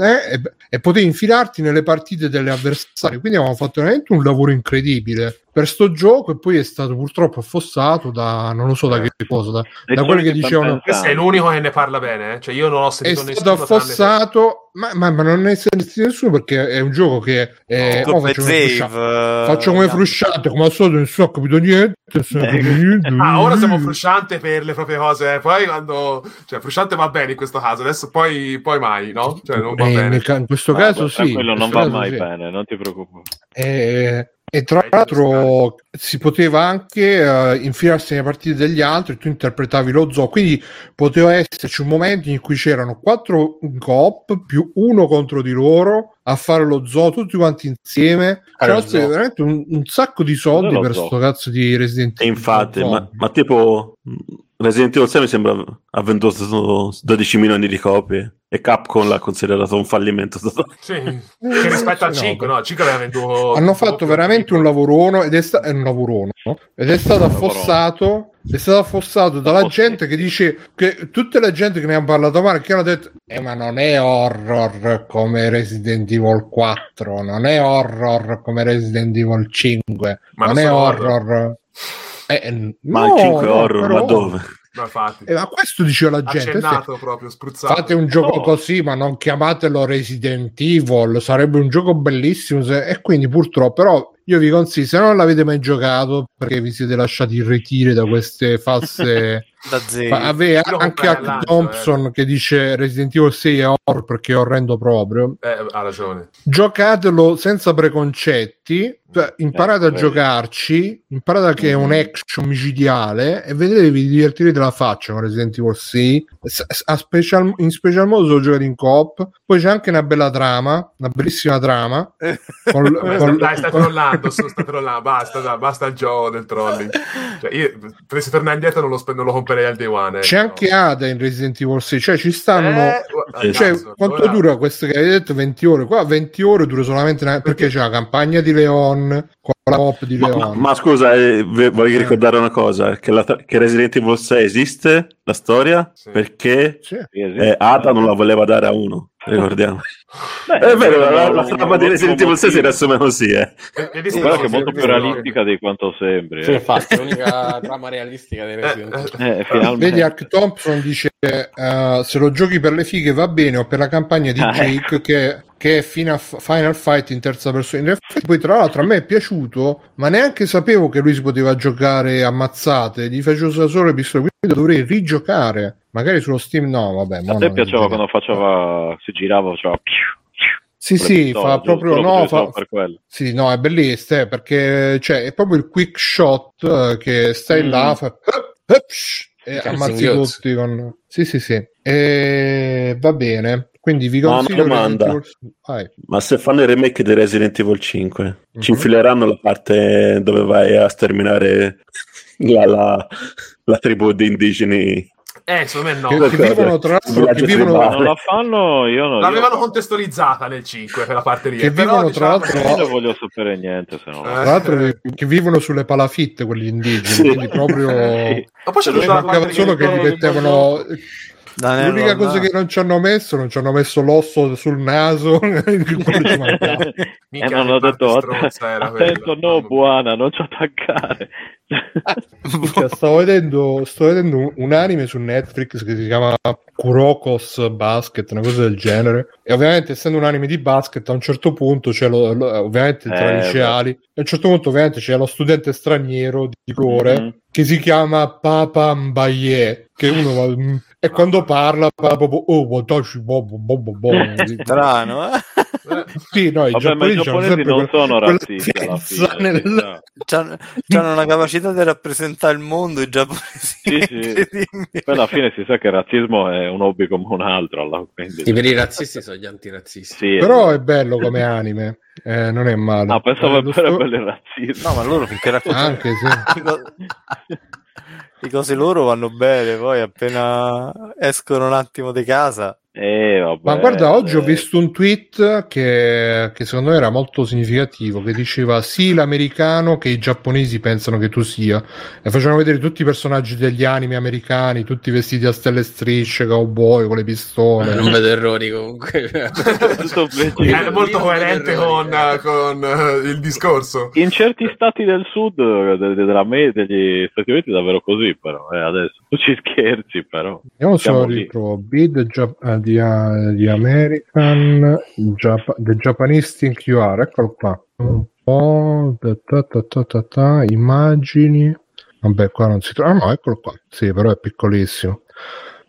eh, e, e potevi infilarti nelle partite delle avversarie. Quindi abbiamo fatto veramente un lavoro incredibile per sto gioco e poi è stato purtroppo affossato da non lo so da che cosa da, da quelli che dicevano questo è l'unico che ne parla bene eh? cioè io non ho sentito è stato affossato ma, ma, ma, non ne sentito nessuno perché è un gioco che è, oh, faccio, come faccio come frusciante come al solito nessuno ha capito niente, niente. ah, ora siamo frusciante per le proprie cose eh. poi quando cioè frusciante va bene in questo caso adesso poi, poi mai no? Cioè, non va eh, bene. in questo caso sì quello non va mai sì. bene non ti preoccupare eh, e tra l'altro si poteva anche uh, infilarsi nelle partite degli altri, tu interpretavi lo zoo, quindi poteva esserci un momento in cui c'erano quattro coop più uno contro di loro a fare lo zoo tutti quanti insieme. C'era veramente un, un, sacco di soldi per sto cazzo di Resident Evil. Infatti, ma, ma tipo Resident Evil 6 mi sembra ha venduto 12 milioni di copie e Capcom l'ha considerato un fallimento totale. Sì, che rispetto al 5, no, 5 aveva venduto hanno fatto veramente un lavorone ed è, sta- è un lavorone ed è stato affossato è stato affossato dalla gente che dice che tutte le gente che ne hanno parlato male che hanno detto eh, ma non è horror come Resident Evil 4 non è horror come Resident Evil 5 ma non è horror, horror. Eh, ma no, 5 horror, però... ma dove? Infatti. Eh, ma questo diceva la gente. Accennato proprio, spruzzato. Fate un gioco no. così, ma non chiamatelo Resident Evil. Sarebbe un gioco bellissimo. Se... E quindi purtroppo, però io vi consiglio, se non l'avete mai giocato, perché vi siete lasciati irretire da queste false da zero. Aveva anche Hack Thompson eh. che dice Resident Evil 6 è horror perché è orrendo proprio. Eh, ha ragione. Giocatelo senza preconcetti, cioè, imparate eh, a giocarci, imparate che è un mm-hmm. action micidiale e vedete vi divertirete la faccia con Resident Evil 6. Special, in special modo se lo giocate in coop. Poi c'è anche una bella trama, una bellissima trama. con, con, dai, stai trollando, sta trollando, basta, dai, basta il gioco del trolling. Cioè, io, se tornare indietro non lo, non lo comprerei al day one. Eh, C'è no. anche Ada in Resident Evil 6, cioè ci stanno. Eh, cioè, cazzo, quanto ora... dura questo che hai detto? 20 ore. Qua 20 ore dura solamente una... perché c'è la campagna di Leon pop di Leon. Ma, ma scusa, eh, voglio eh. ricordare una cosa: che, la, che, Resident Evil 6 esiste la storia sì. perché sì. Eh, Ada non la voleva dare a uno ricordiamo. Beh, è vero, la, la, la trama di Resident Evil 6 si riassume così, eh. Sì, però che è molto più realistica di quanto sembri. Sì, eh. infatti, è l'unica trama realistica di Resident Evil. Eh, Vedi, Ark Thompson dice uh, se lo giochi per le fighe va bene o per la campagna di ah, Jake ecco. che che è Final, Final Fight in terza persona. In effetti, poi, tra l'altro, a me è piaciuto, ma neanche sapevo che lui si poteva giocare ammazzate. Gli facevo solo le pistole, quindi dovrei rigiocare. Magari sullo Steam, no, vabbè. A te piaceva quando faceva, si girava, faceva. Sì, sì, fa proprio no, fa... Sì, no, è bellissimo eh, perché cioè, è proprio il quick shot eh, che stai mm. là, fa... e ammazzi tutti con... Sì, sì, sì. E va bene. Quindi vi consiglio no, domanda. Ma se fanno il remake di Resident Evil 5, mm-hmm. ci mhm. infileranno la parte dove vai a sterminare la, la, la tribù di indigeni eh, secondo me no. Che, che vivono tra l'altro che vivono... non la fanno, io non L'avevano io... contestualizzata nel 5 quella parte lì. Che vivono tra diciamo... l'altro non voglio sapere niente se no. Tra l'altro che vivono sulle palafitte quelli indigeni, sì. quindi proprio sì. Ma poi c'è tutta solo che gli mettevano Danello, L'unica cosa no. che non ci hanno messo, non ci hanno messo l'osso sul naso. e eh, non ho detto attento, no, buona, non ci attaccare. cioè, stavo vedendo, sto vedendo un, anime su Netflix che si chiama Kurokos Basket, una cosa del genere. E ovviamente, essendo un anime di basket, a un certo punto c'è lo, lo, ovviamente tra eh, liceali, a un certo punto ovviamente c'è lo studente straniero di colore mm-hmm. che si chiama Papa Mbaye, che uno va e quando parla, parla proprio oh, watashi, bo, bo, bo, bo, bo. strano, eh? sì, no, i Vabbè, giapponesi, i giapponesi non sono razzisti nel... C'hanno, c'hanno una capacità di rappresentare il mondo i giapponesi. Sì, sì. poi alla fine si sa che il razzismo è un hobby come un altro alla... quindi... i veri razzisti sono gli antirazzisti sì, però è bello come anime eh, non è male. No pensavo eh, sto... bello il razzismo. No ma loro finché raccontano anche sì le cose loro vanno bene, poi appena escono un attimo di casa eh, vabbè, Ma guarda, oggi eh. ho visto un tweet che, che, secondo me era molto significativo, che diceva sì l'americano che i giapponesi pensano che tu sia, e facevano vedere tutti i personaggi degli anime americani, tutti vestiti a stelle strisce, cowboy, con le pistole. non vedo errori comunque. è molto coerente con, con uh, il discorso. In certi stati del sud della me, degli Stati Uniti è davvero così, però, eh, adesso. Tu ci scherzi, però. Io non so, ritrovo, Bid, Giappone di, di American Jap- The Japanese Think You Are, eccolo qua. Un po' ta ta ta ta immagini. Vabbè, qua non si trova. Ah, no, eccolo qua. Sì, però è piccolissimo.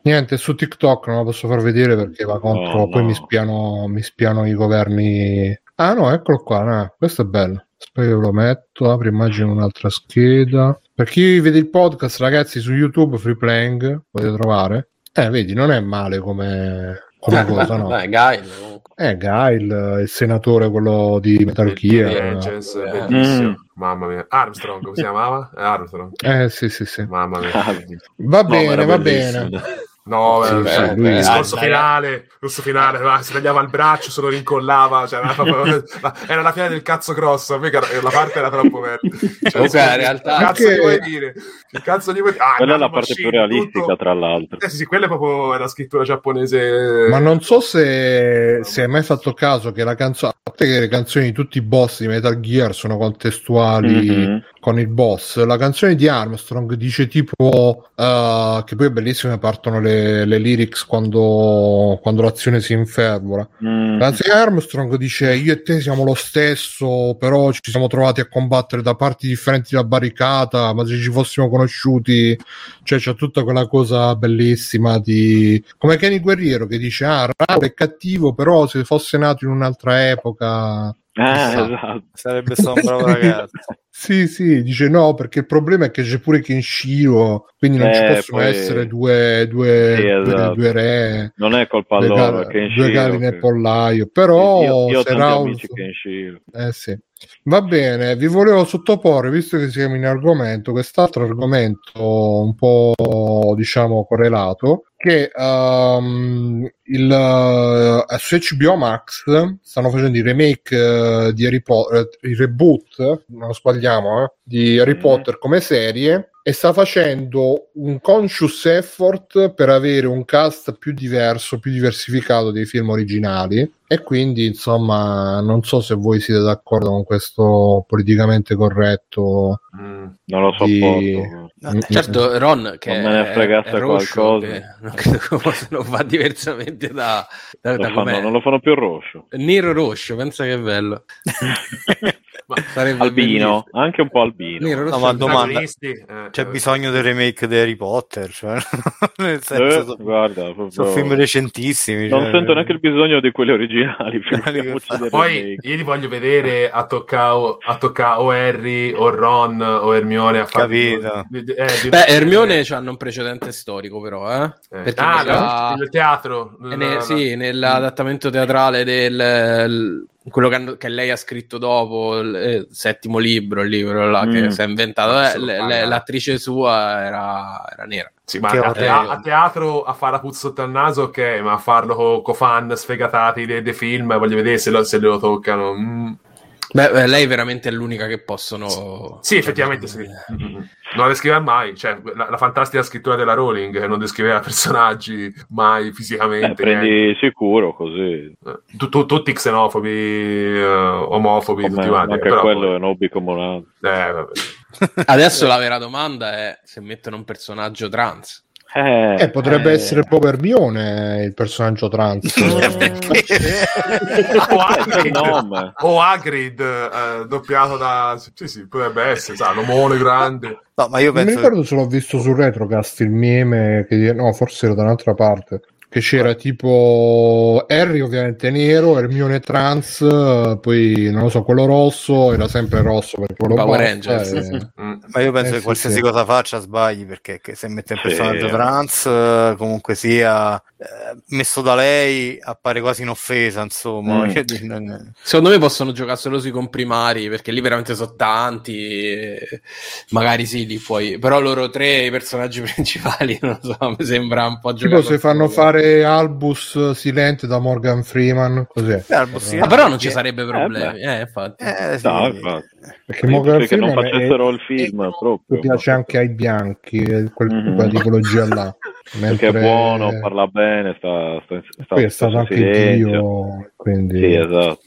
Niente, su TikTok non lo posso far vedere perché va contro. Oh, poi mi spiano, mi spiano i governi. Ah, no, eccolo qua. No, questo è bello. Aspetta che lo metto. Apri immagino un'altra scheda. Per chi vede il podcast, ragazzi, su YouTube, Free Playing, potete trovare. Eh, vedi, non è male come, come cosa, no? Beh, Gail. Eh, Gail, il senatore, quello di Metal Gear. Eh. bellissimo. Mm. Mamma mia. Armstrong, come si chiamava? Armstrong. Eh, sì, sì, sì. Mamma mia. Va bene, no, va bene. No, sì, beh, beh, il discorso dai, finale, il discorso finale, va, si tagliava il braccio, se lo rincollava, cioè, era, era, la fine del cazzo grosso, a me la parte era troppo verde. Cioè, okay, in realtà cazzo anche... vuoi dire? Il cazzo gli vuoi dire? Ah, quella è la parte più realistica, tutto... tra l'altro. Eh sì, sì, quella è proprio la scrittura giapponese. Ma non so se, se hai mai fatto caso che la canzone, a parte che le canzoni di tutti i boss di Metal Gear sono contestuali mm-hmm. Con il boss. La canzone di Armstrong dice tipo uh, che poi è bellissima, partono le, le lyrics quando, quando, l'azione si infervora. Mm. La canzone di Armstrong dice io e te siamo lo stesso, però ci siamo trovati a combattere da parti differenti della barricata, ma se ci fossimo conosciuti, cioè c'è tutta quella cosa bellissima di come Kenny Guerriero che dice ah Raul è cattivo, però se fosse nato in un'altra epoca Ah, esatto. Sarebbe stato un bravo ragazzo. sì, sì, dice no, perché il problema è che c'è pure Kenshiro, quindi non eh, ci possono poi... essere due, due, sì, esatto. due, due, re. Non è colpa loro, gal- Due galli nel pollaio, però... Io, io ho tanti Raul... amici Kenshiro. Eh sì. Va bene, vi volevo sottoporre, visto che siamo in argomento, quest'altro argomento un po' diciamo correlato, che um, il, uh, su HBO Max stanno facendo i remake uh, di Harry Potter, uh, il reboot, non sbagliamo, eh, di Harry mm. Potter come serie e sta facendo un conscious effort per avere un cast più diverso, più diversificato dei film originali. E quindi insomma non so se voi siete d'accordo con questo politicamente corretto mm, non lo so di... no, certo Ron che non me ne fregasse è, qualcosa. che non credo che lo fa diversamente da, da, lo da fanno, non lo fanno più rosso nero rosso pensa che bello albino, bellissimo. anche un po' albino. Nero, no, ma domanda, eh, c'è eh, bisogno del remake di Harry Potter? Cioè, nel senso, eh, sono, guarda, proprio... sono film recentissimi. Non cioè... sento neanche il bisogno di quelli originali. Poi io li voglio vedere a toccare a tocca o Harry o Ron o Hermione a. Capito. Di, eh, di... Beh, Hermione hanno un precedente storico però, eh? eh. Perché ah, nella... il teatro. Ne, sì, nell'adattamento teatrale del quello che, che, lei ha scritto dopo il, il settimo libro, il libro là, mm. che si è inventato, eh, le, l'attrice sua era, era nera. Sì, ma a, a, a, teatro a fare la puzza sotto al naso, ok, ma a farlo con co fan sfegatati dei, dei, film, voglio vedere se lo, se lo toccano. Mm. Beh, lei veramente è l'unica che possono. Sì, effettivamente sì. Mm-hmm. Non la descriveva mai. Cioè, la, la, fantastica scrittura della Rowling che non descriveva personaggi mai fisicamente. Eh, prendi niente. sicuro così. Tu, tu, tutti xenofobi, uh, omofobi, Come, tutti quanti. Anche però quello è un hobby comunale. Eh, vabbè. Adesso la vera domanda è se mettono un personaggio trans. Eh, eh, potrebbe eh. essere proprio Hermione il personaggio trans. o Hagrid, o Hagrid eh, doppiato da... Sì, sì, potrebbe essere, sa, l'omone grande. No, ma io penso... Non mi ricordo se l'ho visto su Retrocast il meme, che... no, forse era da un'altra parte che c'era tipo Harry ovviamente nero, Hermione trans, poi non lo so, quello rosso era sempre rosso perché quello Power Rangers. E... Mm. Ma io penso eh, che qualsiasi sì. cosa faccia sbagli perché se mette un personaggio sì. trans comunque sia eh, messo da lei appare quasi in offesa, insomma. Mm. Secondo me possono giocare solo sui comprimari perché lì veramente sono tanti, magari sì, li puoi, però loro tre i personaggi principali non so, mi sembra un po' giocare. Tipo se fanno fare fare Albus Silente da Morgan Freeman, così. Eh, Albus, ah, però non ci sarebbe problemi. Eh, infatti. Eh, sì. no, infatti. Perché perché non facessero è, il film proprio. piace anche ai bianchi, quel, mm-hmm. quella tipologia là. Mentre... Perché è buono, parla bene, sta, sta, sta, Poi è stato anche Dio, quindi... Sì, esatto.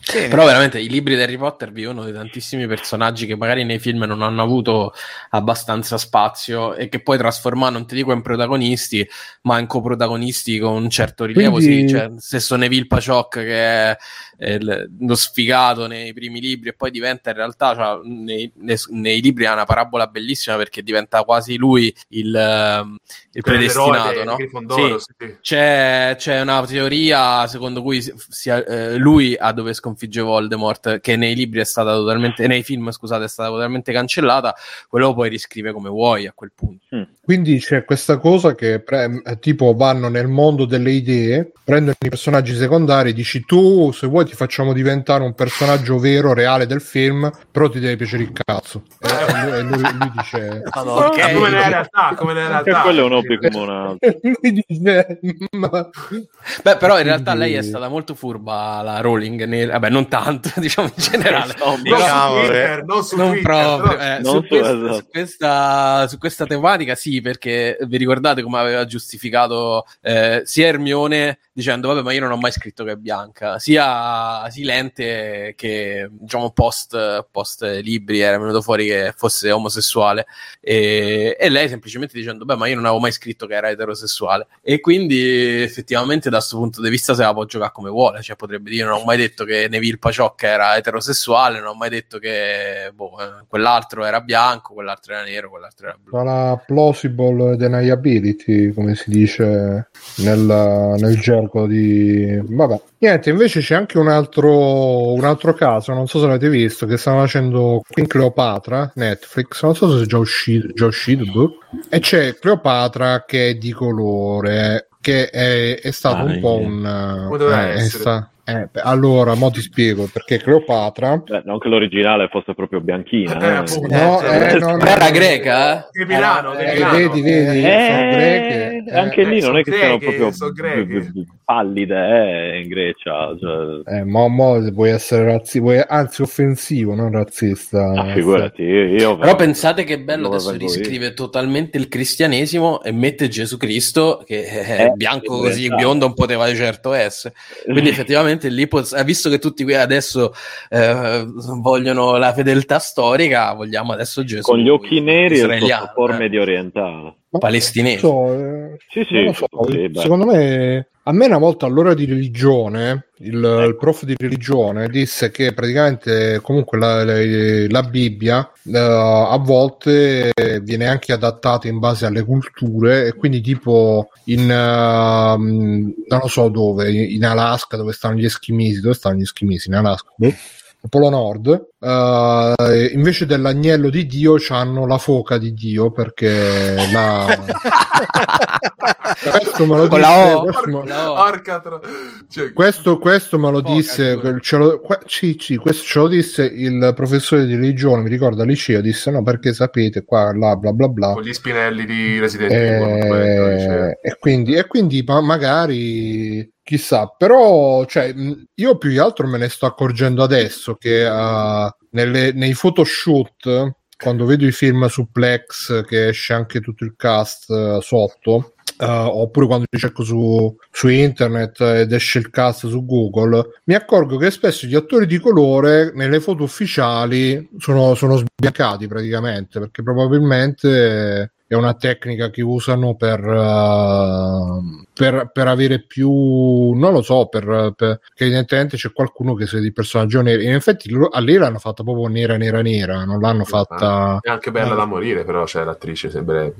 Sì. Però veramente i libri di Harry Potter vivono di tantissimi personaggi che magari nei film non hanno avuto abbastanza spazio e che poi trasformano, non ti dico in protagonisti, ma in coprotagonisti con un certo rilievo. Quindi... Sì, cioè, stesso Neville Paciok che è lo sfigato nei primi libri e poi diventa in realtà cioè, nei, nei, nei, libri ha una parabola bellissima perché diventa quasi lui il, ehm, il predestinato no? sì. Sì. C'è, c'è, una teoria secondo cui sia, eh, lui a dove sconfigge Voldemort che nei libri è stata totalmente nei film scusate è stata totalmente cancellata quello poi riscrive come vuoi a quel punto mm. quindi c'è questa cosa che pre- tipo vanno nel mondo delle idee prendono i personaggi secondari dici tu se vuoi ti facciamo diventare un personaggio vero, reale del film, però ti deve piacere il cazzo. E, e lui, lui, dice... Allora, okay. Come nella realtà, come nella realtà. quello è un hobby come un altro. dice, ma... Beh, però in realtà lei è stata molto furba, la Rowling, nel... vabbè, non tanto, diciamo in generale. No, Twitter, non su non Twitter, proprio, eh, non su, questa, esatto. su, questa, su, questa, tematica sì, perché vi ricordate come aveva giustificato eh, sia Hermione dicendo vabbè ma io non ho mai scritto che è bianca, sia Silente che diciamo post, post libri era venuto fuori che fosse omosessuale. E, e lei semplicemente dicendo beh ma io non avevo mai scritto che era eterosessuale. E quindi effettivamente da questo punto di vista se la può giocare come vuole, cioè potrebbe dire non ho mai detto che Neville Paciocca era eterosessuale, non ho mai detto che boh, eh, quell'altro era bianco, quell'altro era nero, quell'altro era blu. La plausible deniability, come si dice nel, nel gergo di... Vabbè. Niente, invece c'è anche un altro, un altro caso, non so se l'avete visto, che stanno facendo qui in Cleopatra, Netflix, non so se è già uscito, già uscito boh. e c'è Cleopatra che è di colore, che è, è stato ah, un po' un... Eh, sta, eh, allora, mo ti spiego perché Cleopatra. Eh, non che l'originale fosse proprio bianchina, eh, eh. no, eh, no, no, era greca? Di Milano, di Milano. Vedi, vedi, greche. Anche lì non è che siano proprio pallide in Grecia. Cioè... Eh, mo, mo vuoi essere razzista, anzi offensivo, non razzista. Ah, figurati, io, io Però pensate che bello adesso riscrive io. totalmente il cristianesimo e mette Gesù Cristo, che è bianco così biondo, non poteva certo essere. Quindi effettivamente probabilmente lì, poss- visto che tutti qui adesso eh, vogliono la fedeltà storica, vogliamo adesso Gesù. Con gli occhi neri e il sottofor eh. medio orientale. Palestinese. So, eh, sì, sì, so. sì secondo me a me una volta all'ora di religione, il, ecco. il, prof di religione disse che praticamente comunque la, la, la Bibbia uh, a volte viene anche adattata in base alle culture e quindi tipo in uh, non lo so dove, in Alaska dove stanno gli eschimesi, dove stanno gli eschimesi in Alaska? Polo Nord, uh, invece dell'agnello di Dio hanno la foca di Dio perché la... questo me lo disse, questo, me... Cioè, questo, questo, me lo disse, ce lo, que... sì, sì, questo ce lo disse il professore di religione, mi ricordo al liceo, disse no perché sapete qua, là, bla bla bla. Con gli spinelli di Resident Evil. E, e, quindi, e quindi magari chissà, però cioè, io più che altro me ne sto accorgendo adesso che uh, nelle, nei photoshoot, quando vedo i film su Plex che esce anche tutto il cast uh, sotto, uh, oppure quando cerco su, su, internet ed esce il cast su Google, mi accorgo che spesso gli attori di colore nelle foto ufficiali sono, sono sbiancati praticamente, perché probabilmente è una tecnica che usano per, uh, per, per avere più, non lo so, per, per, che evidentemente c'è qualcuno che sia di personaggio nero. In effetti a lei l'hanno fatta proprio nera, nera, nera, non l'hanno fatta... È anche bella eh. da morire, però c'è l'attrice sempre...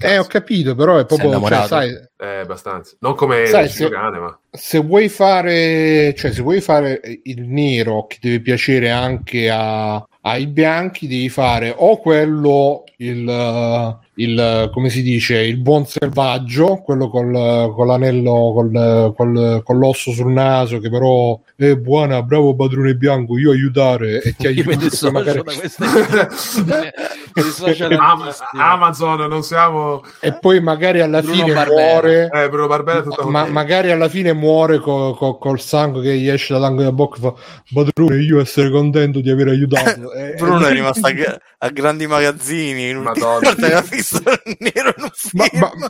Eh, ho capito, però è proprio... Cioè, sai, eh, abbastanza. Non come sai, se, cane, ma... Se vuoi fare, cioè, se vuoi fare il nero che deve piacere anche a, ai bianchi, devi fare o quello il il, come si dice, il buon selvaggio, quello col, con l'anello, col, col, con l'osso sul naso, che però è buona, bravo padrone bianco, io aiutare e ti aiuto. magari... Amazon, non siamo... E poi magari alla Bruno fine Barbera. muore... Eh, Bruno Barbera tutta ma, magari alla fine muore co, co, col sangue che gli esce dalla bocca fa padrone, io essere contento di aver aiutato. Eh, Bruno è rimasto a, a, grandi magazzini, in Madonna. visto nero in un film. Ma, ma,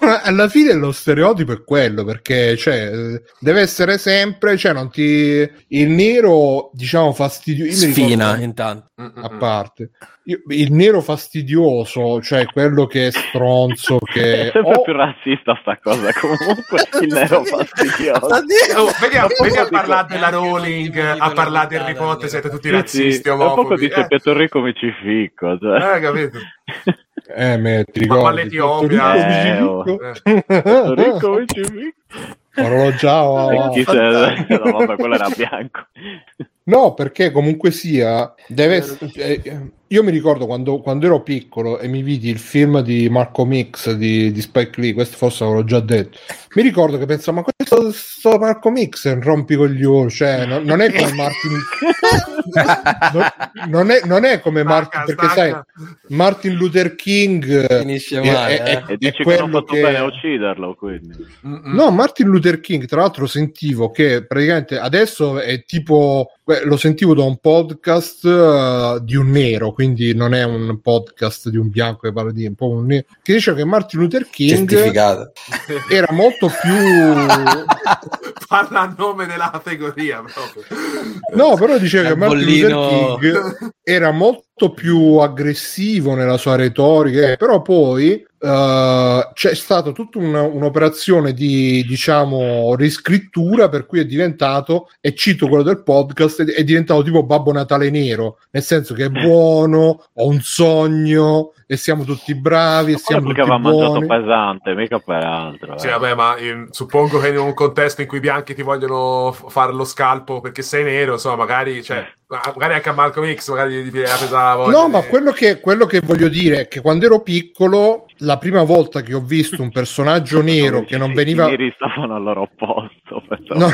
ma, alla fine lo stereotipo è quello, perché cioè, deve essere sempre, cioè, non ti... il nero, diciamo, fastidioso. Sfina, intanto. A parte. Io, il nero fastidioso, cioè quello che è stronzo, che è sempre oh. più razzista sta cosa. Comunque, il nero fastidioso. oh, vediamo, vediamo a parlare della Rowling, a parlare di Harry Potter, siete tutti razzisti. Sì, omofobi. Un poco dice eh. Pietro Rico mi ci ficco. Cioè. Eh, capito. Eh, me, ti ricordi? Ma l'Etiopia. Eh, oh. Pietro Rico mi ci ficco. Orologiao. Oh. Chi se... no, vabbè, quello era bianco. No, perché comunque sia, deve, eh, io mi ricordo quando, quando, ero piccolo e mi vidi il film di Marco Mix di, di Spike Lee, questo forse l'avevo già detto. Mi ricordo che pensavo, ma questo, questo Marco Mix è un rompicoglione, cioè non, non, è come Martin, non, è, non, è, come Martin, perché sai, Martin Luther King finisce male, è, è, eh. è, è quello che non fatto bene a ucciderlo. Quindi. No, Martin Luther King, tra l'altro, sentivo che praticamente adesso è tipo lo sentivo da un podcast uh, di un nero, quindi non è un podcast di un bianco che parla di un po' un nero, che dice che Martin Luther King era molto più parla a nome della categoria proprio. No, però diceva che Martin Luther King era molto più aggressivo nella sua retorica, però poi Uh, c'è stata tutta un, un'operazione di diciamo riscrittura per cui è diventato e cito quello del podcast è, è diventato tipo Babbo Natale nero nel senso che è buono ho un sogno e siamo tutti bravi e siamo perché tutti aveva mangiato pesante mica per altro sì, eh. vabbè, ma in, suppongo che in un contesto in cui i bianchi ti vogliono fare lo scalpo perché sei nero insomma magari cioè, magari anche a Malcolm X magari gli pesava no ma quello che, quello che voglio dire è che quando ero piccolo la prima volta che ho visto un personaggio nero che non veniva. I neri stavano al loro posto. No.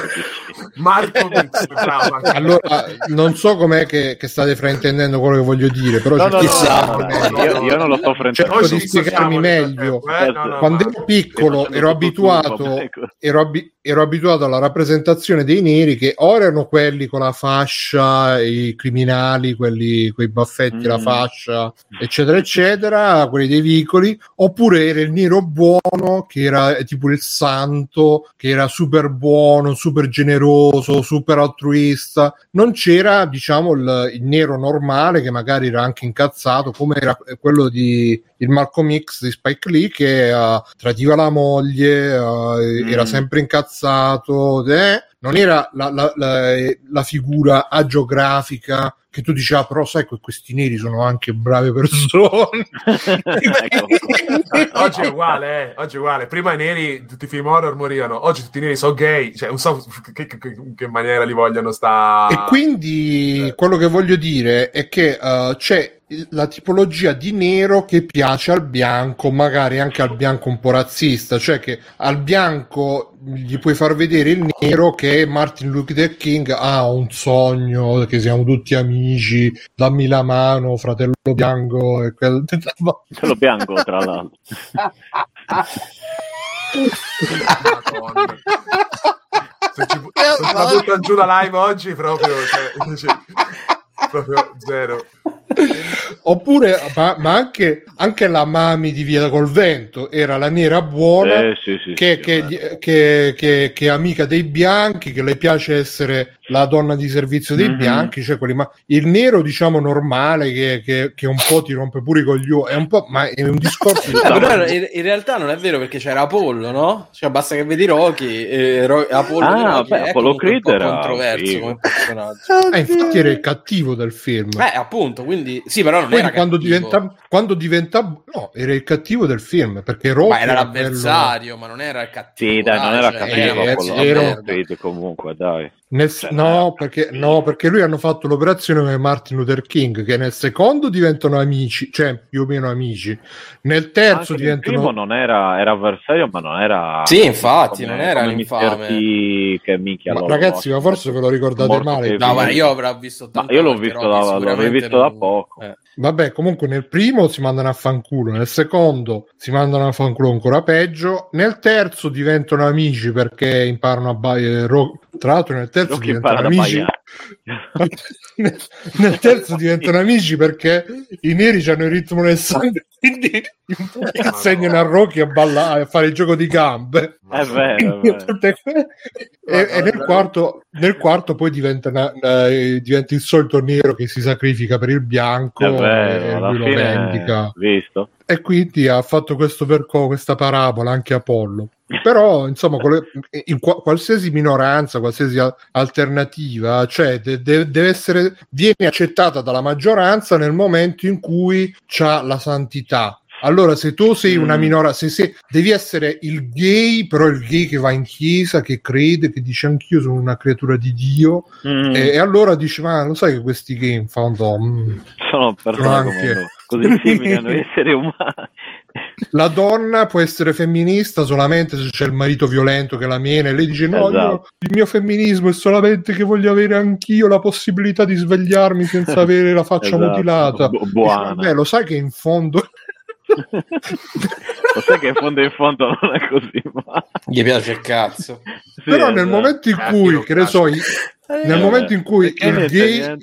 Marco Mix, allora, non so com'è che, che, state fraintendendo quello che voglio dire, però no, no, no, io, io, non lo sto fraintendendo. Cerco di spiegarmi meglio. Eh, Quando ero piccolo ero abituato, ero, abi- ero abituato alla rappresentazione dei neri che ora erano quelli con la fascia, i criminali, quelli con i baffetti, mm. la fascia, eccetera, eccetera, quelli dei vicoli, oppure era il nero buono che era tipo il santo, che era super buono, super generoso, super altruista. Non c'era, diciamo, il, il nero normale che magari era anche incazzato, come era quello di il Malcolm X di Spike Lee che uh, tradiva la moglie, uh, mm. era sempre incazzato, eh? Non era la, la, la, la figura agiografica che tu dici, ah, però sai che questi neri sono anche brave persone. Oggi è uguale, eh? oggi è uguale. Prima i neri, tutti i film horror morivano, oggi tutti i neri sono gay, cioè non so che, che, che maniera li vogliono sta... E quindi quello che voglio dire è che uh, c'è la tipologia di nero che piace al bianco, magari anche al bianco un po' razzista, cioè che al bianco gli puoi far vedere il nero che Martin Luther King ha un sogno, che siamo tutti amici, dammi la mano, fratello bianco e quel... Fratello bianco, tra l'altro. se ci, la buttano giù la live oggi proprio, cioè, cioè, proprio zero. Oppure, ma, ma anche, anche, la Mami di Via col Vento era la nera buona eh, sì, sì, che, sì, che, che, che, è amica dei bianchi, che le piace essere la donna di servizio dei mm-hmm. bianchi, cioè quelli, ma il nero, diciamo, normale che, che, che, un po' ti rompe pure i coglioni, è un po', ma è un discorso. no, però in, in, realtà non è vero perché c'era Apollo, no? Cioè basta che vedi Rocky, eh, Ro- Apollo, ah, Rocky, beh, Apollo Creed era controverso sì. come personaggio. Ah, infatti era il cattivo del film. Eh, appunto, quindi sì, però non quindi era quando diventa, quando diventa no, era il cattivo del film perché Rocky ma era, era l'avversario, quello... ma non era il cattivo. Sì, dai, non era cioè, cattivo, era, era, era, comunque, dai. Nel, cioè, no, perché, no, perché lui hanno fatto l'operazione come Martin Luther King, che nel secondo diventano amici, cioè più o meno amici. Nel terzo Anche diventano. Il primo non era, era avversario, ma non era. Sì, infatti, come, non era l'infame. Che minchia ma, ragazzi, ma forse ve lo ricordate male. No, ma io avrò visto. No, io l'ho visto, da, l'ho visto da poco. Eh. Vabbè, comunque nel primo si mandano a fanculo, nel secondo si mandano a fanculo ancora peggio, nel terzo diventano amici perché imparano a baiare. Ro- tra l'altro nel terzo diventano amici. Nel terzo diventano amici perché i neri hanno il ritmo nel sangue, quindi insegnano a Rocky a ballare, a fare il gioco di gambe. È vero. È vero. e, e nel, quarto, nel quarto poi diventa, una, una, diventa il solito nero che si sacrifica per il bianco vero, e lui lo vendica. Visto? E quindi ha fatto questo percorso, questa parabola anche Apollo. Però, insomma, in qualsiasi minoranza, qualsiasi alternativa, cioè de- de- deve essere, viene accettata dalla maggioranza nel momento in cui c'ha la santità. Allora, se tu sei una mm. minoranza, se, se devi essere il gay, però il gay che va in chiesa, che crede, che dice anch'io sono una creatura di Dio, mm. e, e, allora dici, ma lo sai che questi gay in fondo mm, sono persone anche... così simili a noi esseri umani. La donna può essere femminista solamente se c'è il marito violento che la mena e lei dice no, esatto. io, il mio femminismo è solamente che voglio avere anch'io la possibilità di svegliarmi senza avere la faccia esatto. mutilata. Bu- buona. Dice, lo sai che in fondo lo sai che in fondo in fondo non è così ma... gli piace il cazzo sì, però nel esatto. momento in cui che ne so i, Eh, nel, momento in cui il gay,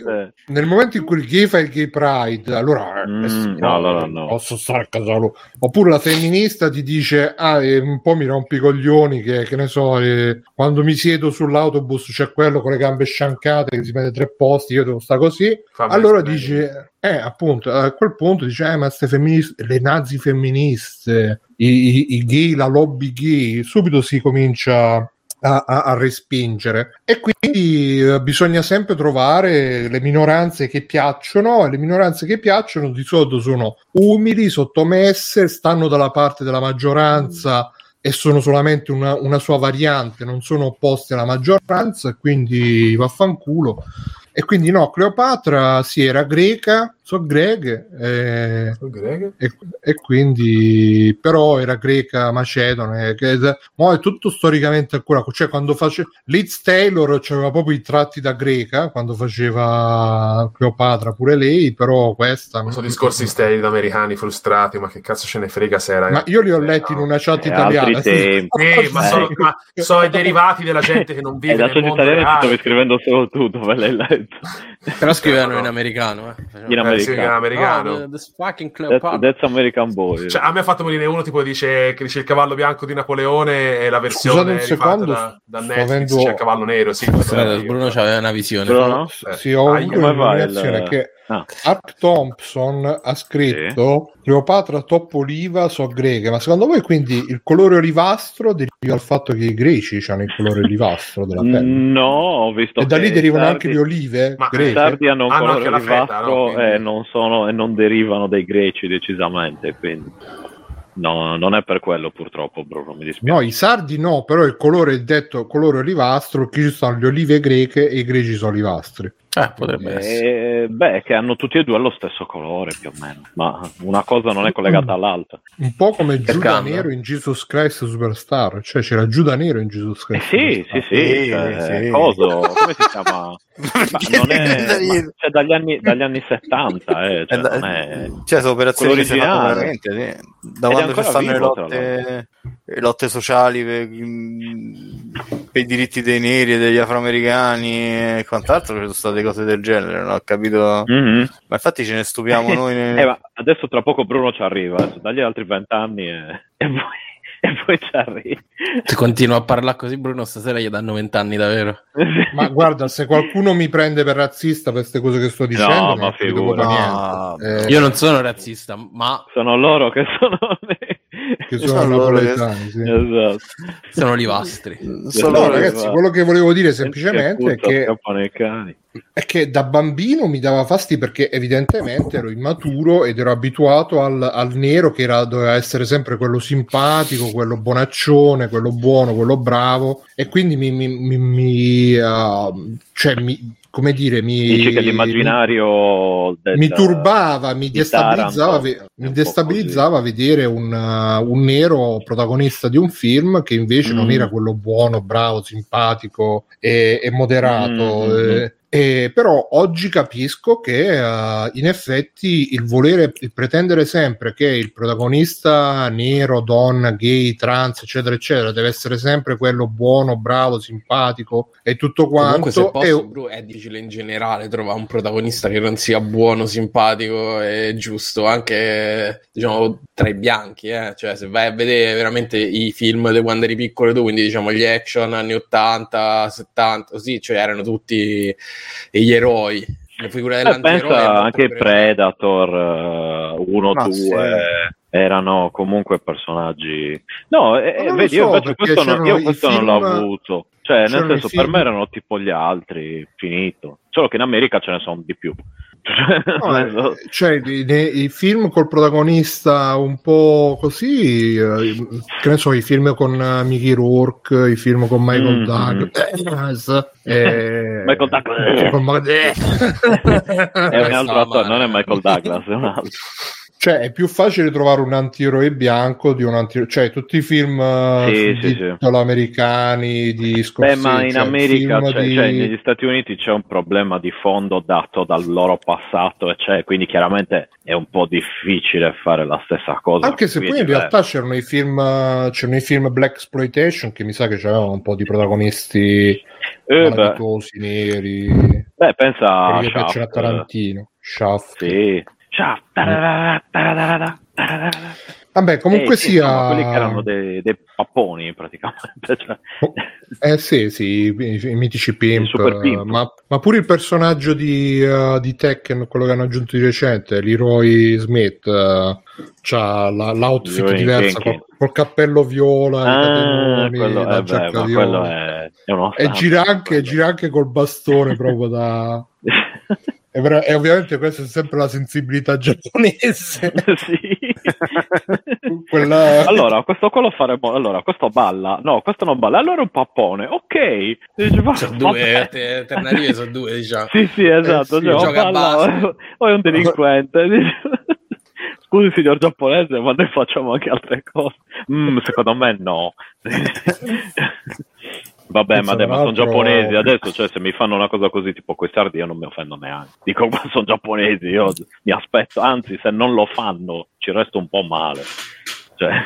nel momento in cui il gay fa il gay pride, allora, mm, eh, no, no, no, posso stare a casa loro. Oppure la femminista ti dice: Ah, eh, un po' mi rompi i coglioni. Che, che ne so, eh, quando mi siedo sull'autobus c'è quello con le gambe sciancate che si mette tre posti, io devo stare così. Fammi allora dice: Eh, appunto, a quel punto dice: Eh, ma queste femministe, le nazi femministe, i, i, i gay, la lobby gay, subito si comincia a, a, a respingere. E quindi eh, bisogna sempre trovare le minoranze che piacciono, e le minoranze che piacciono di solito sono umili, sottomesse, stanno dalla parte della maggioranza e sono solamente una, una sua variante, non sono opposte alla maggioranza, quindi vaffanculo. E quindi no, Cleopatra si sì, era greca, so Greg, eh, so Greg. E, e, quindi però era greca macedone che mo è tutto storicamente ancora cioè quando faceva Liz Taylor aveva proprio i tratti da greca quando faceva Cleopatra pure lei però questa non sono discorsi sterili americani frustrati ma che cazzo ce ne frega se era ma io li ho letti no. in una chat italiana sì, ma, sono, ma sono i derivati della gente che non vive eh, da chat italiana ti stavi scrivendo solo tu dove l'hai letto però scrivevano in americano eh. in americano americano. americano. Oh, that's, that's, American Boy. Cioè, a me ha fatto morire uno tipo dice che dice il cavallo bianco di Napoleone e la versione secondo, da, da Netflix avendo... c'è il cavallo nero. Sì, Bruno aveva una visione. Bruno? Eh. Sì, ho ah, un'illuminazione il... che Ah. Art Thompson ha scritto sì. Cleopatra top oliva so greche, ma secondo voi quindi il colore olivastro deriva dal fatto che i greci hanno il colore olivastro della pelle? No, ho visto E da lì derivano sardi... anche le olive ma greche. I sardi hanno un colore olivastro feta, no? e, non sono, e non derivano dai greci decisamente, quindi... No, non è per quello purtroppo, Bruno, mi dispiace. No, i sardi no, però il colore è detto colore olivastro, qui ci sono le olive greche e i greci sono olivastri. Eh, potrebbe eh, essere. Beh, che hanno tutti e due lo stesso colore più o meno, ma una cosa non è collegata all'altra. Un po' come Giuda Nero in Jesus Christ Superstar, cioè c'era Giuda Nero in Jesus Christ. Eh, sì, sì, sì, cioè, sì, Coso, come si chiama? non è, cioè, dagli, anni, dagli anni 70, eh, cioè, non è... cioè sono operazioni originali. Sì. Da Ed quando ci stanno le lotte, lotte sociali per, per, i diritti dei neri e degli afroamericani e quant'altro, ci sono state cose del genere, non ho capito. Mm-hmm. Ma infatti ce ne stupiamo noi. Ne... eh, adesso tra poco Bruno ci arriva, adesso dagli altri vent'anni e, e poi e poi ci arrivi. Se continua a parlare così, Bruno, stasera gli danno vent'anni davvero. ma guarda, se qualcuno mi prende per razzista per queste cose che sto dicendo, no, ma figura. No, eh, io non sono razzista, ma sono loro che sono che sono, sono napoletani, sì. esatto. sono livastri. Sono, ragazzi, quello che volevo dire semplicemente è che è che da bambino mi dava fasti perché evidentemente ero immaturo ed ero abituato al, al nero che era, doveva essere sempre quello simpatico, quello bonaccione, quello buono, quello bravo e quindi mi, mi, mi, mi uh, cioè mi, come dire, mi, Dici che l'immaginario del, mi turbava, mi destabilizzava, Taranto, mi destabilizzava vedere un, uh, un, nero protagonista di un film che invece mm. non era quello buono, bravo, simpatico e, e moderato. Mm. Eh, eh, però oggi capisco che uh, in effetti il volere, il pretendere sempre che il protagonista nero, donna, gay, trans, eccetera, eccetera, deve essere sempre quello buono, bravo, simpatico e tutto quanto. Comunque, se posso, è... è difficile in generale trovare un protagonista che non sia buono, simpatico e giusto, anche diciamo tra i bianchi. Eh? Cioè, se vai a vedere veramente i film di quando eri piccolo tu, quindi diciamo gli action anni 80, 70, così, cioè erano tutti e gli eroi. Le figure dell'antieroe. Eh, pensa anche Predator 1, uh, 2 sì. erano comunque personaggi. No, eh, vedi, so, io questo, non, io questo film... non l'ho avuto. Cioè, nel senso, per me erano tipo gli altri, finito. Solo che in America ce ne sono di più. No, eh, cioè, i, i, film col protagonista un po' così, eh, che ne so, i film con uh, Mickey Rourke, i film con Michael mm, Douglas. Eh, Michael Douglas. Con... è un altro attore, non è Michael Douglas, è un altro. Cioè, è più facile trovare un antieroe bianco di un antieroe... Cioè, tutti i film sì, sì, sì. americani di Scorsese... Beh, ma in cioè, America, cioè, di... cioè, negli Stati Uniti c'è un problema di fondo dato dal loro passato, cioè, quindi chiaramente è un po' difficile fare la stessa cosa. Anche se poi in realtà c'erano i film, c'erano i film Black Exploitation che mi sa che c'avevano un po' di protagonisti eh, neri. Beh, pensa a Shaft. Tarantino. Shaft. Sì. Shaft. Vabbè, comunque eh, sia. Insomma, quelli che erano dei, dei papponi praticamente. Cioè... Eh sì, sì, i, i mitici pimp, pimp. Ma, ma, pure il personaggio di, uh, di, Tekken, quello che hanno aggiunto di recente, Leroy Smith, uh, ha la, l'outfit Leroy diversa col, col, cappello viola, ah, quello, la eh giacca beh, quello è, è uno e gira anche, gira anche col bastone proprio da... E, vera- e, ovviamente questa è sempre la sensibilità giapponese. sì. Quella... Allora, questo qua lo faremo. Allora, questo balla. No, questo non balla. Allora è un pappone. Ok. Dice, sono due, alternative sono due, diciamo. sì, sì, esatto. Eh, sì, cioè, balla, o è un delinquente. Scusi, signor giapponese, ma noi facciamo anche altre cose. Mm, secondo me no. Vabbè, ma, dai, ma sono giapponesi adesso, cioè se mi fanno una cosa così tipo quei sardi io non mi offendo neanche. Dico, ma sono giapponesi, io mi aspetto, anzi se non lo fanno ci resto un po' male. Cioè...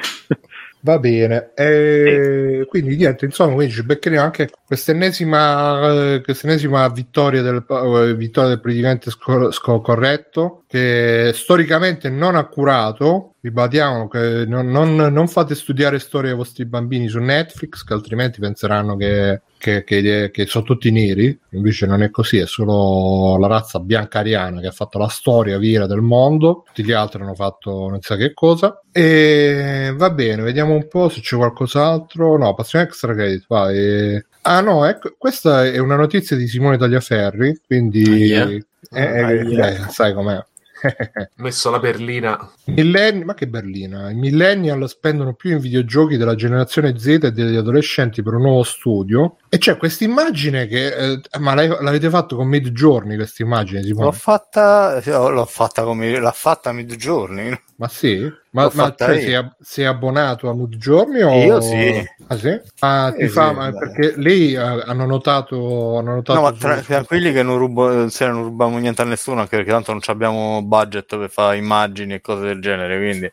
Va bene, e quindi niente, insomma, quindi ci beccheremo anche quest'ennesima, eh, quest'ennesima vittoria, del, uh, vittoria del presidente sco- sco- corretto, che storicamente non accurato, ribadiamo che non, non, non, fate studiare storie ai vostri bambini su Netflix, che altrimenti penseranno che, che, che, che, sono tutti neri. Invece non è così, è solo la razza bianca ariana che ha fatto la storia vera del mondo. Tutti gli altri hanno fatto non so che cosa. E va bene, vediamo un po' se c'è qualcos'altro. No, passiamo extra credit. Vai. Ah no, ecco, questa è una notizia di Simone Tagliaferri, quindi ah, yeah. eh, ah, yeah. Eh, sai com'è. messo la berlina. Millenni- ma che berlina? I millennial spendono più in videogiochi della generazione Z e degli adolescenti per un nuovo studio. E c'è questa immagine che... Eh, ma l'avete fatto con Mid Journey questa immagine? L'ho fatta, l'ho fatta come l'ha fatta Mid Journey. Ma sì? Ma, ma cioè, sei, sei, abbonato a Journey? O... Io sì. Ah, sì? Ah, ti sì, fa, sì, perché lì uh, hanno notato. Hanno notato no, ma tra, tranquilli che non, rubo, se non rubiamo niente a nessuno, anche perché tanto non abbiamo budget per fare immagini e cose del genere. Quindi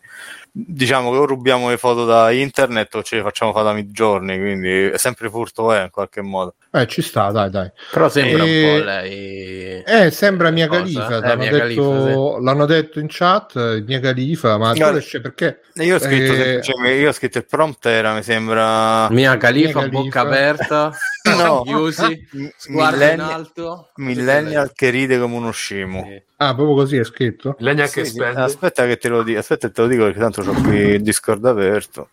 diciamo che o rubiamo le foto da internet o ce le facciamo fare da midgiorni, quindi è sempre furto è eh, in qualche modo. Eh, ci sta, dai, dai. Però sembra e... un po' lei. Eh, sembra Mia Califa. Eh, l'hanno, mia detto, Califa sì. l'hanno, detto, in chat, Mia Califa, ma no, perché? Io ho, scritto, eh... cioè, io ho scritto il prompt era, mi sembra... Mia Califa, mia bocca aperta, no. chiusi, sguardo in alto. Millennial che ride come uno scemo. Sì. Ah, proprio così è scritto? Legna sì, che spende. Aspetta che te lo dico, aspetta te lo dico perché tanto ho qui il Discord aperto.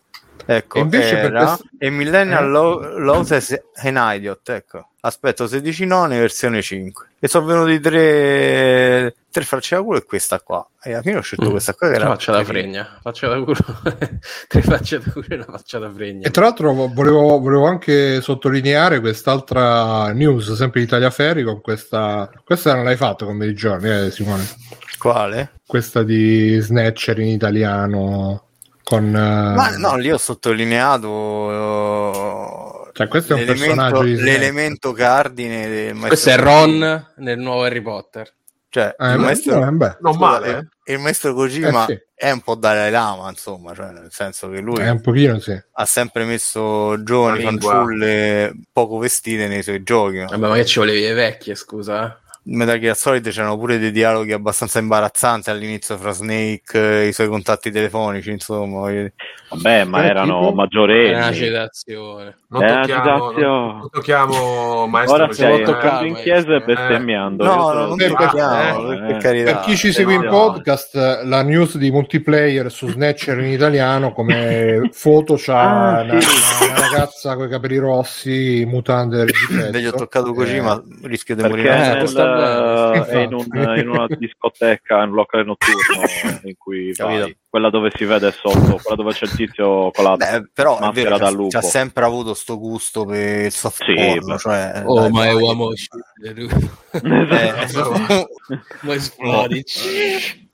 Ecco, e invece era, per questo... e Millennial eh? Loses an Idiot, ecco. Aspetto 16 noni versione 5. E sono venuti tre, tre facce da culo e questa qua. E alla fine ho scelto mm. questa qua che era... Faccia da fregna. Faccia da culo. tre facce da culo e una faccia da fregna. E tra l'altro volevo, volevo anche sottolineare quest'altra news, sempre di Tagliaferri, con questa... Questa non l'hai fatto con dei giorni, eh, Simone? Quale? Questa di Snatcher in italiano con, uh... Ma no, lì ho sottolineato uh, cioè, questo è un personaggio di l'elemento cardine del questo è Ron nel nuovo Harry Potter cioè eh, il maestro, eh, beh, non male, eh. il maestro Kojima eh, sì. è un po' Dalai Lama insomma cioè, nel senso che lui un pochino, sì. ha sempre messo giovani fanciulle poco vestite nei suoi giochi Vabbè, ma che ci volevi le vecchie scusa eh? Metal Gear Solid c'erano pure dei dialoghi abbastanza imbarazzanti all'inizio fra Snake e i suoi contatti telefonici, insomma. Vabbè, ma eh, erano tipo... maggiorenni. È una citazione. Non è tocchiamo, non, non tocchiamo maestro. Ora stiamo toccando in chiesa e bestemmiando. Eh. No, non tocchiamo, eh, per, per chi ci segue in podcast, la news di multiplayer su Snatcher in italiano come foto c'ha ah, una, sì. una, ragazza con i capelli rossi, mutande Gli ho toccato così, eh. ma rischio di morire. Uh, è in, un, in, una discoteca, in un locale notturno in cui vai, quella dove si vede sotto, quella dove c'è il tizio con la Beh, però è vero, da lupo. c'ha sempre avuto sto gusto per il soft sì, porn, cioè, oh, dai, ma è uomo eh, ma esplodi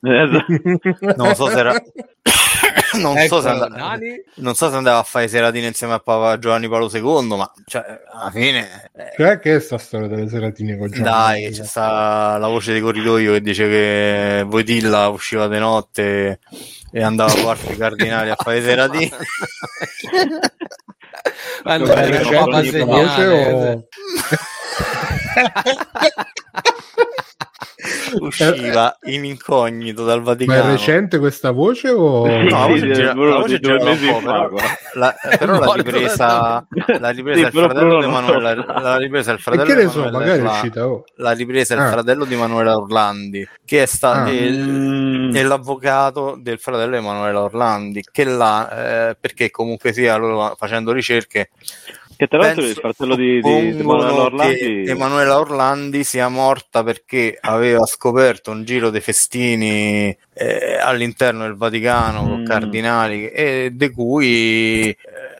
non so se era non, ecco, so se and... non, so se andava a fare seratine insieme a Papa Giovanni Paolo II, ma cioè, alla fine. Eh... Cioè, che è sta storia delle seratine con Giovanni? Dai, c'è sta la voce di corridoio che dice che Voitilla usciva di notte e andava a parte i cardinali a fare seratine. Quando era Papa segnale. usciva in incognito dal Vaticano. Ma è recente questa voce o... Sì, no, sì, gira, la voce gira un po', però, la, però l'ha ripresa, l'ha ripresa il fratello di Emanuele l'ha ripresa il fratello di so, magari è uscita, oh. l'ha ripresa il ah. fratello di Emanuele Orlandi che è, sta, ah. è, l'avvocato del fratello di Emanuele Orlandi che l'ha, eh, perché comunque sia loro facendo ricerche che tra l'altro il fratello di, di, Emanuela Orlandi... Emanuela Orlandi sia morta perché aveva scoperto un giro dei festini eh, all'interno del Vaticano mm. con cardinali e di cui eh,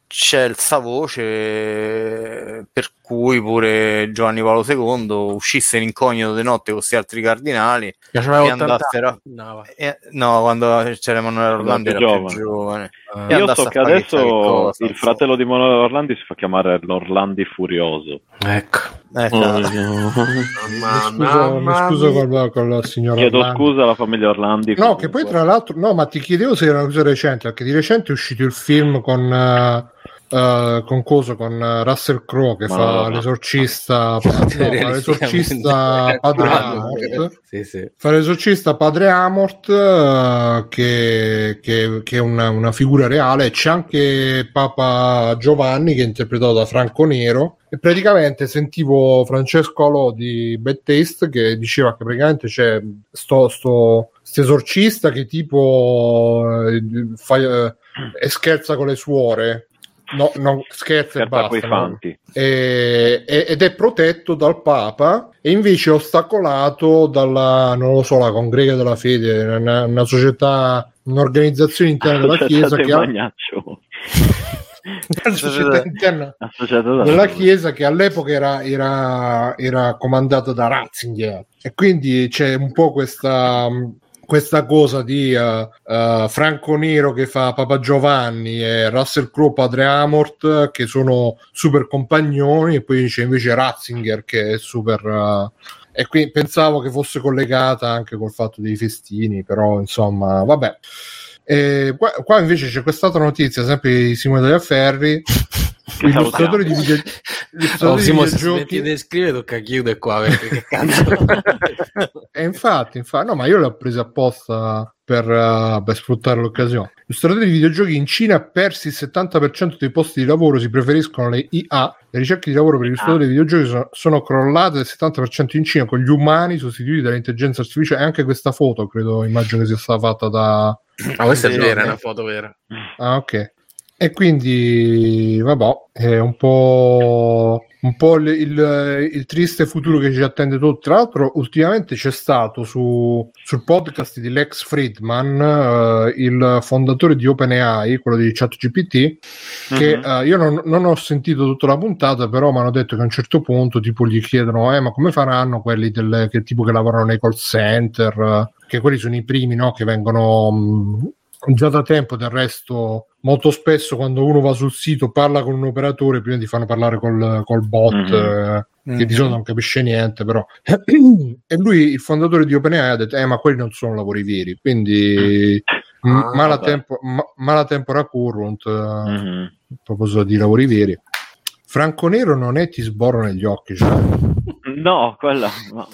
c'è il sa voce per cui pure Giovanni Paolo II uscisse in incognito di notte con questi altri cardinali e andassero no, e, no, quando c'era Emanuele Orlandi era giovane. più giovane. Uh, io so che adesso cosa, il fratello di Emanuele Orlandi si fa chiamare l'Orlandi Furioso. Ecco, ecco. Oh, mi scuso con, con la signora chiedo Orlandi. scusa alla famiglia Orlandi no che poi tra l'altro no ma ti chiedevo se era una cosa recente perché di recente è uscito il film con uh, Uh, con coso con uh, Russell Crowe che Ma fa no, l'esorcista, no, l'esorcista padre Amort. Sì, sì. fa l'esorcista padre Amort uh, che, che, che, è una, una, figura reale. C'è anche Papa Giovanni che è interpretato da Franco Nero. E praticamente sentivo Francesco Alò di Bad Taste che diceva che praticamente c'è sto, sto, esorcista che tipo fa, e scherza con le suore no, no, scherzo e basta. No? E, ed è protetto dal Papa e invece ostacolato dalla, non lo so, la Congrega della Fede, una, una società, un'organizzazione interna della Chiesa che ha... società interna della Chiesa che all'epoca era, era, era comandata da Ratzinger e quindi c'è un po' questa questa cosa di uh, uh, Franco Nero che fa Papa Giovanni e Russell Crowe padre Amort che sono super compagnoni e poi c'è invece Ratzinger che è super uh, e qui pensavo che fosse collegata anche col fatto dei festini però insomma vabbè. E qua, qua invece c'è quest'altra notizia sempre di Simone Tagliaferri illustratore di, video... illustratore oh, di videogiochi. di scrivere tocca chiudere qua perché che cazzo e infatti, infatti no ma io l'ho presa apposta per, uh, per, sfruttare l'occasione. Illustratori di videogiochi in Cina persi il 70% dei posti di lavoro si preferiscono le IA le ricerche di lavoro per gli illustratori di videogiochi sono, sono crollate del 70% in Cina con gli umani sostituiti dall'intelligenza artificiale. E anche questa foto credo immagino che sia stata fatta da Ah, questa è vera, è una foto vera. Ah, ok. E quindi, vabbè, è un po', un po il, il, il, triste futuro che ci attende tutto. Tra l'altro, ultimamente c'è stato su, sul podcast di Lex Friedman, uh, il fondatore di OpenAI, quello di ChatGPT, che uh-huh. uh, io non, non, ho sentito tutta la puntata, però mi hanno detto che a un certo punto tipo gli chiedono, eh, ma come faranno quelli del, che, tipo che lavorano nei call center? Che quelli sono i primi no, che vengono mh, già da tempo del resto molto spesso quando uno va sul sito parla con un operatore prima di farlo parlare col, col bot mm-hmm. eh, che mm-hmm. di solito non capisce niente però e lui il fondatore di OpenAI ha detto eh ma quelli non sono lavori veri quindi ah, m- mala, tempo, ma, mala tempora current mm-hmm. a proposito di lavori veri Franco Nero non è ti sborro negli occhi cioè. no quella no.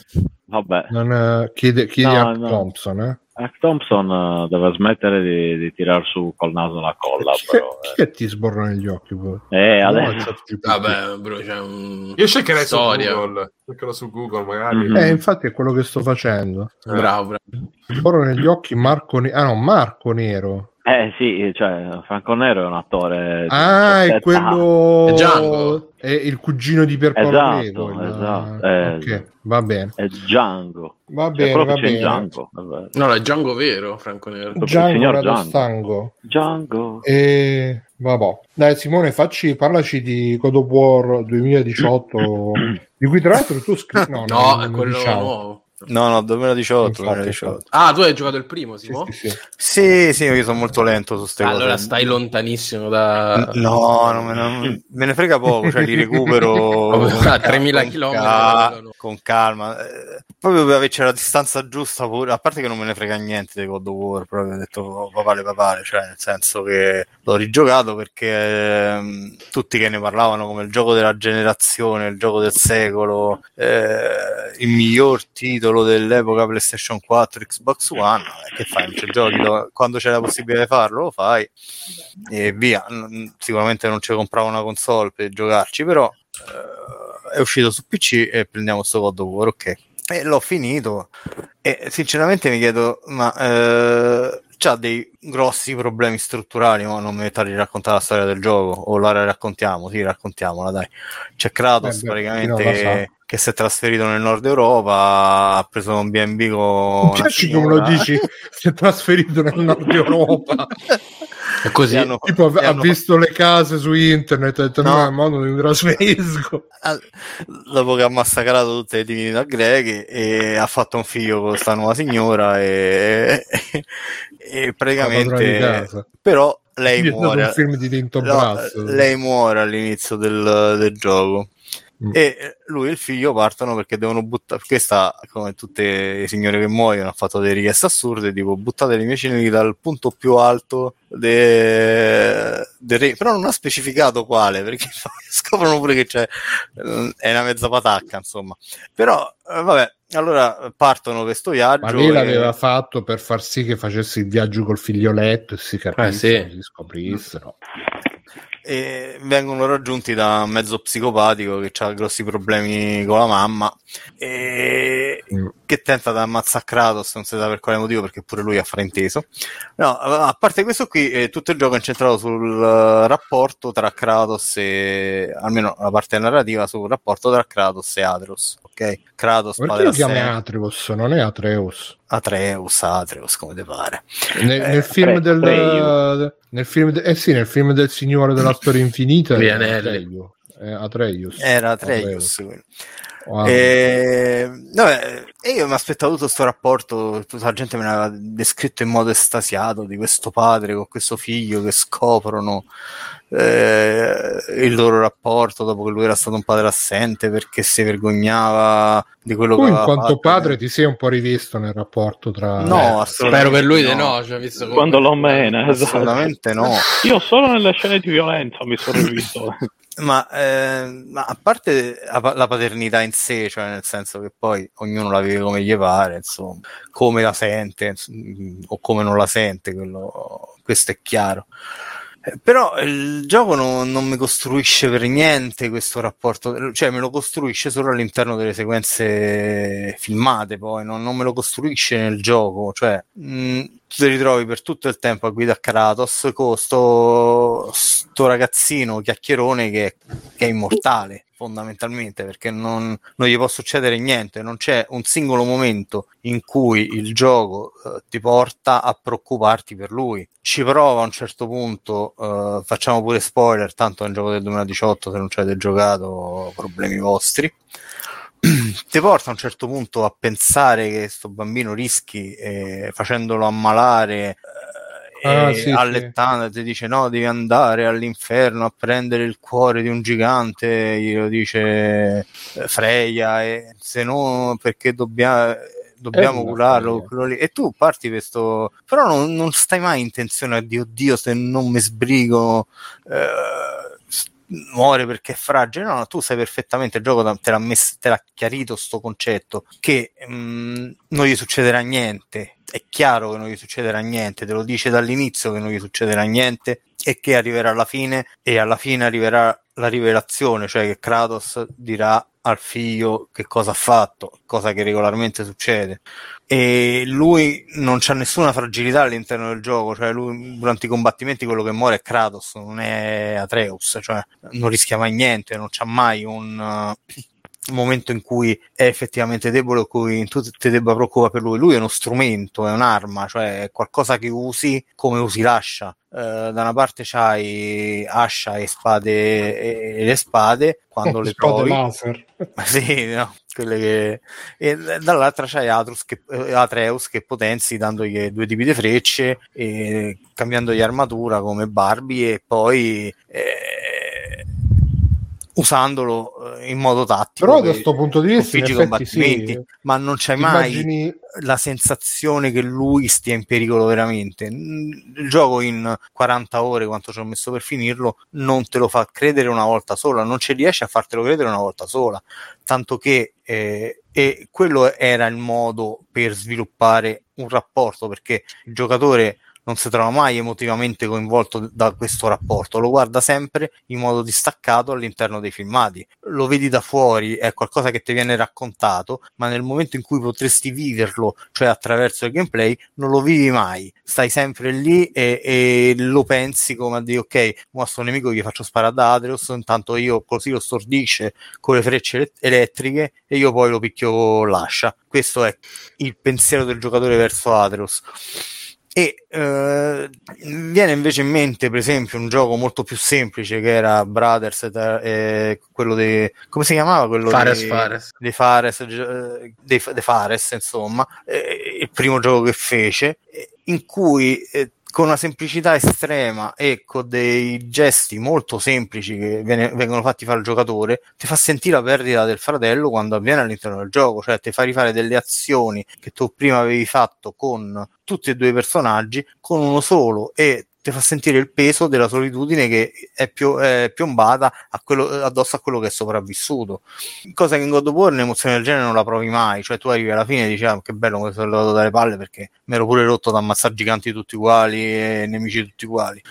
vabbè non, eh, chiede, chiede no, a no. Thompson eh Hack Thompson uh, deve smettere di, di tirar su col naso la colla. Chi, però, chi eh. ti sborra negli occhi? Poi? Eh, adesso. Vabbè, bro, c'è un... Io cercherei Storia. su Google. Cercherò su Google, magari. Mm-hmm. Eh, infatti è quello che sto facendo. Eh. Bravo, bravo. Sborro negli occhi Marco Nero. Ah no, Marco Nero. Eh sì, cioè Franco Nero è un attore. Ah, è quello. È Django. È il cugino di Pierpaolo esatto, Nero. Esatto, eh, ok, va bene. È Django. Va bene, cioè, va bene. Django. No, è Django vero, Franco Nero. Django, Django. Stango. Django. E vabbè. Dai Simone, facci, parlaci di God of War 2018, di cui tra l'altro tu scrivi... No, no, no è quello diciamo. nuovo. No, no, 2018, 2018. Ah, tu hai giocato il primo, Simo? Sì, sì, sì. sì io sono molto lento su queste ah, cose. Allora stai lontanissimo da... No, no me, non, me ne frega poco, cioè li recupero a 3000 km. Cal- con calma. Eh, proprio per averci la distanza giusta, pure, a parte che non me ne frega niente di God of War, proprio ho detto oh, papale papale, cioè nel senso che l'ho rigiocato perché eh, tutti che ne parlavano come il gioco della generazione, il gioco del secolo, eh, il miglior titolo dell'epoca PlayStation 4, Xbox One, eh, che fai? Non c'è giochi quando c'è la possibilità di farlo, lo fai e via. Sicuramente non ci compravo una console per giocarci, però eh, è uscito su PC e prendiamo sto God of War, ok. E l'ho finito e sinceramente mi chiedo, ma eh, c'ha dei grossi problemi strutturali, ma non mi metto a raccontare la storia del gioco, o la raccontiamo, sì, raccontiamola, dai. C'è Kratos eh, praticamente che si è trasferito nel nord Europa, ha preso un B&B con... Mi piace come lo dici, si è trasferito nel nord Europa. È così. Hanno, tipo, ha hanno... visto le case su internet e ha detto no, no ma non mi trasferisco. Dopo che ha massacrato tutte le divinità greche e ha fatto un figlio con questa nuova signora e, e praticamente... Però lei muore. Un film di Tinto no, lei muore all'inizio del, del gioco Mm. E lui e il figlio partono perché devono buttare. Questa, come tutte le signore che muoiono, ha fatto delle richieste assurde: tipo buttate le mie ceneri dal punto più alto del de re. Però non ha specificato quale perché scoprono pure che c'è. È una mezza patacca, insomma. Però, eh, vabbè, allora partono per questo viaggio. Ma lei e... l'aveva fatto per far sì che facesse il viaggio col figlioletto e si capisse, eh, sì. si scoprissero e vengono raggiunti da un mezzo psicopatico che ha grossi problemi con la mamma e mm. che tenta di ammazzare Kratos, non si sa per quale motivo perché pure lui ha frainteso. No, a parte questo qui, eh, tutto il gioco è incentrato sul uh, rapporto tra Kratos e, almeno la parte narrativa, sul rapporto tra Kratos e Atreus, ok? Kratos, Perché lo chiama Atreus, non è Atreus? Atreus, Atreus, come te pare. Nel, eh, nel film del... Atreus. Nel film, de- eh sì, nel film del Signore della Storia Infinita era Atreus. Atreus. Era Atreus. Atreus. Wow. E, vabbè, e io mi aspettavo tutto questo rapporto, tutta la gente me l'aveva descritto in modo estasiato di questo padre con questo figlio che scoprono eh, il loro rapporto dopo che lui era stato un padre assente perché si vergognava di quello tu che aveva in quanto fatto. padre ti sei un po' rivisto nel rapporto tra no, eh, spero per lui no, no cioè, visto quando lo mena esatto. assolutamente no io solo nelle scene di violenza mi sono rivisto ma, eh, ma, a parte la paternità in sé, cioè nel senso che poi ognuno la vive come gli pare, insomma, come la sente insomma, o come non la sente, quello, questo è chiaro. Eh, però il gioco non, non, mi costruisce per niente questo rapporto, cioè me lo costruisce solo all'interno delle sequenze filmate, poi non, non me lo costruisce nel gioco, cioè mh, tu ti ritrovi per tutto il tempo a guida Kratos con sto, sto ragazzino chiacchierone che, che, è immortale fondamentalmente perché non, non, gli può succedere niente, non c'è un singolo momento in cui il gioco eh, ti porta a preoccuparti per lui. Ci prova a un certo punto, eh, facciamo pure spoiler, tanto è un gioco del 2018 se non ci avete giocato problemi vostri ti porta a un certo punto a pensare che questo bambino rischi eh, facendolo ammalare eh, ah, sì, allettando, sì. ti dice no, devi andare all'inferno a prendere il cuore di un gigante, glielo dice eh, Freya, e se no perché dobbiamo dobbiamo curarlo e tu parti questo però non, non, stai mai in tensione di oddio se non mi sbrigo eh, muore perché è fragile, no, tu sai perfettamente, il gioco te l'ha, messo, te l'ha chiarito sto concetto, che mh, mm, non gli succederà niente, è chiaro che non gli succederà niente, te lo dice dall'inizio che non gli succederà niente e che arriverà alla fine e alla fine arriverà la rivelazione, cioè che Kratos dirà al figlio che cosa ha fatto, cosa che regolarmente succede. E lui non c'ha nessuna fragilità all'interno del gioco, cioè lui durante i combattimenti quello che muore è Kratos, non è Atreus, cioè non rischia mai niente, non c'ha mai un, momento in cui è effettivamente debole o cui tu ti debba preoccupare per lui. Lui è uno strumento, è un'arma, cioè è qualcosa che usi come usi l'ascia. Uh, da una parte c'hai ascia e spade e, le spade quando le spade trovi laser. sì, no, quelle che... e dall'altra c'hai Atrus che, eh, Atreus che potenzi dandogli due tipi di frecce e cambiandogli armatura come Barbie e poi eh, usandolo eh, in modo tattico. Però da questo punto di vista, in combattimenti, sì. ma non c'è Immagini... mai la sensazione che lui stia in pericolo veramente. Il gioco in 40 ore, quanto ci ho messo per finirlo, non te lo fa credere una volta sola, non ci riesce a fartelo credere una volta sola. Tanto che eh, e quello era il modo per sviluppare un rapporto perché il giocatore non si trova mai emotivamente coinvolto da questo rapporto, lo guarda sempre in modo distaccato all'interno dei filmati. Lo vedi da fuori, è qualcosa che ti viene raccontato, ma nel momento in cui potresti viverlo, cioè attraverso il gameplay, non lo vivi mai. Stai sempre lì e, e lo pensi come a dire ok, ma sto nemico gli faccio sparare da Adreus, intanto io così lo stordisce con le frecce elettriche e io poi lo picchio l'ascia. Questo è il pensiero del giocatore verso Adreus e eh, viene invece in mente, per esempio, un gioco molto più semplice che era Brothers, eh, quello di come si chiamava? Quello Fares, dei, Fares. Dei Fares, eh, dei, dei Fares, insomma, eh, il primo gioco che fece, in cui eh, con una semplicità estrema e con dei gesti molto semplici che vengono fatti fare al giocatore, ti fa sentire la perdita del fratello quando avviene all'interno del gioco, cioè ti fa rifare delle azioni che tu prima avevi fatto con tutti e due i personaggi, con uno solo e ti fa sentire il peso della solitudine che è, pio- è piombata a quello, addosso a quello che è sopravvissuto. Cosa che in God of War un'emozione del genere non la provi mai, cioè tu arrivi alla fine e dici ah, che bello mi sono levato dalle palle perché mi ero pure rotto da ammazzare giganti tutti uguali e nemici tutti uguali.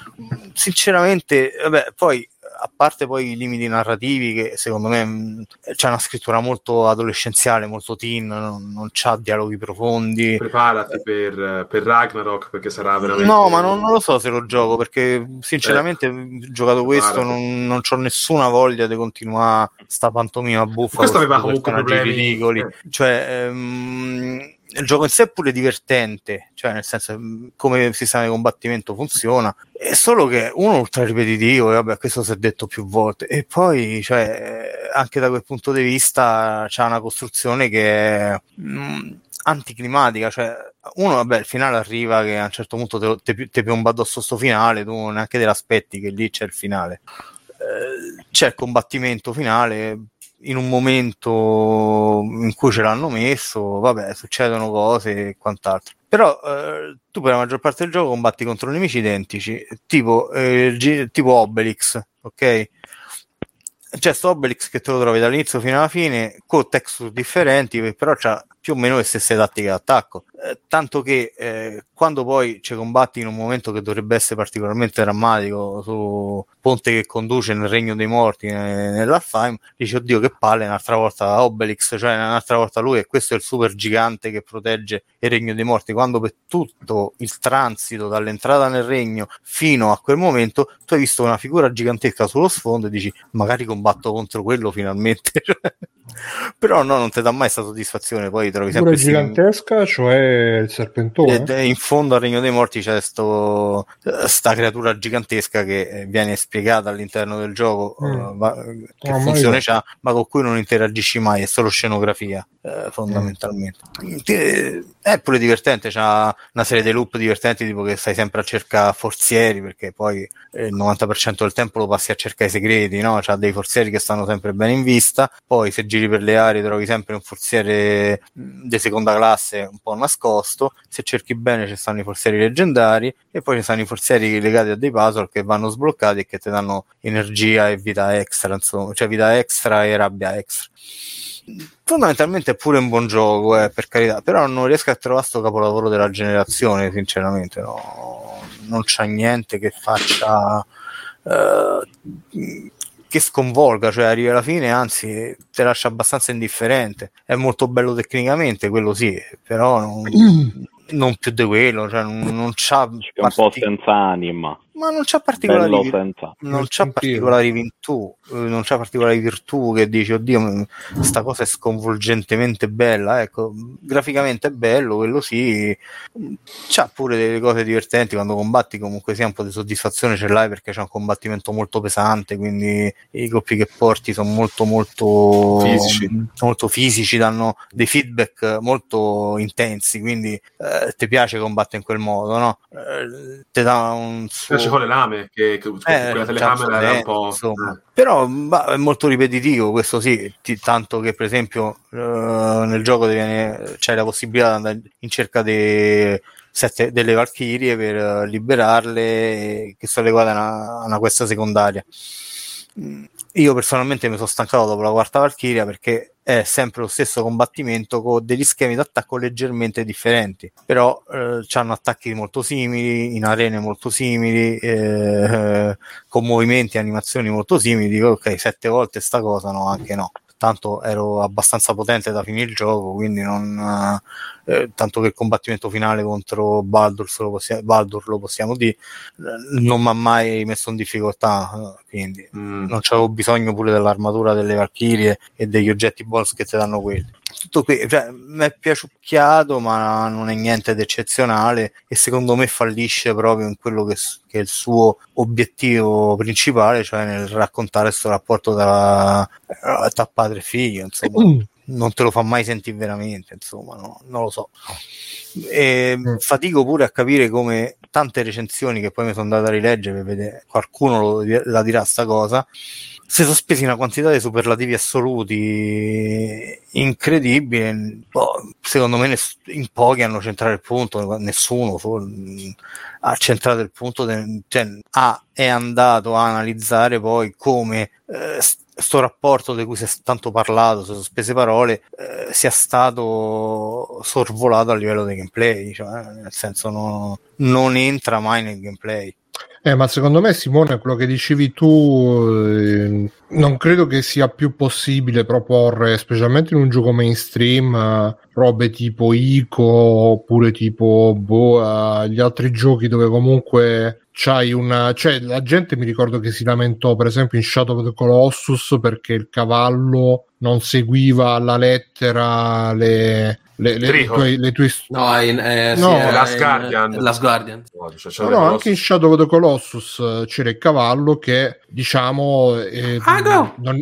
Sinceramente, vabbè, poi a parte poi i limiti narrativi che secondo me mh, mm, c'è una scrittura molto adolescenziale, molto teen, non, non c'ha dialoghi profondi. Preparati per, per, Ragnarok perché sarà veramente... No, ma non, non, lo so se lo gioco perché sinceramente eh, giocato questo non, non ho nessuna voglia di continuare sta pantomima buffa. Questo aveva comunque problemi ridicoli. Eh. Cioè, ehm, il gioco in sé è pure divertente, cioè nel senso come il sistema di combattimento funziona, è solo che uno è ultra ripetitivo, e vabbè questo si è detto più volte, e poi cioè, anche da quel punto di vista c'è una costruzione che è mh, mm, anticlimatica, cioè uno vabbè il finale arriva che a un certo punto ti piomba addosso sto finale, tu neanche te l'aspetti che lì c'è il finale. Eh, c'è il combattimento finale, in un momento in cui ce l'hanno messo, vabbè, succedono cose e quant'altro. Però eh, tu per la maggior parte del gioco combatti contro nemici identici, tipo, eh, tipo Obelix, ok? C'è sto Obelix che te lo trovi dall'inizio fino alla fine, con texture differenti, però c'ha più o meno le stesse tattiche d'attacco. Eh, tanto che eh, quando poi ci combatti in un momento che dovrebbe essere particolarmente drammatico su ponte che conduce nel regno dei morti eh, nell'Alfheim, dici oddio che palle un'altra volta Obelix, cioè un'altra volta lui e questo è il super gigante che protegge il regno dei morti, quando per tutto il transito dall'entrata nel regno fino a quel momento tu hai visto una figura gigantesca sullo sfondo e dici magari combatto contro quello finalmente. Però no, non ti dà mai questa soddisfazione, poi trovi sempre... gigantesca, cioè il serpentone. E, in fondo al Regno dei Morti c'è sto, sta creatura gigantesca che viene spiegata all'interno del gioco, mm. uh, che oh, funzione c'ha, ma con cui non interagisci mai, è solo scenografia, uh, fondamentalmente. Mm. È pure divertente, c'ha una serie di loop divertenti, tipo che stai sempre a cercare forzieri, perché poi il 90% del tempo lo passi a cercare i segreti, no? C'ha dei forzieri che stanno sempre bene in vista, poi se giri per le aree trovi sempre un forziere di seconda classe un po' nascosto se cerchi bene ci stanno i forzieri leggendari e poi ci stanno i forzieri legati a dei puzzle che vanno sbloccati e che ti danno energia e vita extra, insomma, cioè vita extra e rabbia extra. Fondamentalmente è pure un buon gioco, eh, per carità, però non riesco a trovare questo capolavoro della generazione, sinceramente, no. non c'è niente che faccia... Uh, che sconvolga, cioè arrivi alla fine, anzi, ti lascia abbastanza indifferente. È molto bello tecnicamente, quello sì, però non... non più di quello, cioè non, non c'ha... Un po' senza anima ma non c'ha particolari, non c'ha particolari virtù, eh, non c'ha particolari virtù che dici, oddio, questa cosa è sconvolgentemente bella, ecco, graficamente è bello, quello sì, c'ha pure delle cose divertenti quando combatti, comunque sia un po' di soddisfazione ce l'hai perché c'è un combattimento molto pesante, quindi i colpi che porti sono molto molto fisici, molto fisici danno dei feedback molto intensi, quindi eh, ti piace combattere in quel modo, no? Eh, ti dà un suo con le lame, che, che eh, quella telecamera era un po'... Insomma. Eh. Però bah, è molto ripetitivo, questo sì, t- tanto che per esempio uh, nel gioco viene, c'è la possibilità di andare in cerca dei sette, delle Valchirie per uh, liberarle, che sono legate a una, a una questa secondaria. Mm, io personalmente mi sono stancato dopo la quarta Valchiria perché è sempre lo stesso combattimento con degli schemi d'attacco leggermente differenti, però eh, hanno attacchi molto simili, in arene molto simili, eh, con movimenti e animazioni molto simili, dico ok, sette volte sta cosa, no, anche no tanto ero abbastanza potente da finire il gioco, quindi non, eh, tanto che il combattimento finale contro Baldur lo, possia- Baldur lo possiamo dire, non mi ha mai messo in difficoltà, quindi mm. non c'avevo bisogno pure dell'armatura delle Valchirie e degli oggetti bonus che ti danno quelli tutto qui, cioè, mi è piaciucchiato, ma non è niente di eccezionale e secondo me fallisce proprio in quello che, che, è il suo obiettivo principale, cioè nel raccontare questo rapporto tra, tra padre e figlio, insomma. Mm. Non te lo fa mai sentire veramente, insomma, no, non lo so. E mm. fatico pure a capire come tante recensioni che poi mi sono andate a rileggere per vedere qualcuno lo, la dirà sta cosa si sono spesi una quantità di superlativi assoluti incredibile. Boh, secondo me in pochi hanno centrato il punto, nessuno ha centrato il punto, de, cioè, ha, è andato a analizzare poi come eh, rapporto di cui si è tanto parlato, sono spese parole, eh, sia stato sorvolato a livello di gameplay, cioè, nel senso no, non entra mai nel gameplay. Eh, ma secondo me, Simone, quello che dicevi tu, eh, non credo che sia più possibile proporre, specialmente in un gioco mainstream, eh, robe tipo ICO oppure tipo boh, eh, gli altri giochi dove comunque c'hai una. cioè, la gente mi ricordo che si lamentò, per esempio, in Shadow of the Colossus perché il cavallo non seguiva alla lettera le le, le, le, tue, le tue... No, in, eh, no sì, Last Guardian. Last Guardian. No, cioè, no, anche in Shadow of the Colossus eh, c'era il cavallo che, diciamo... Eh, ah, no. non,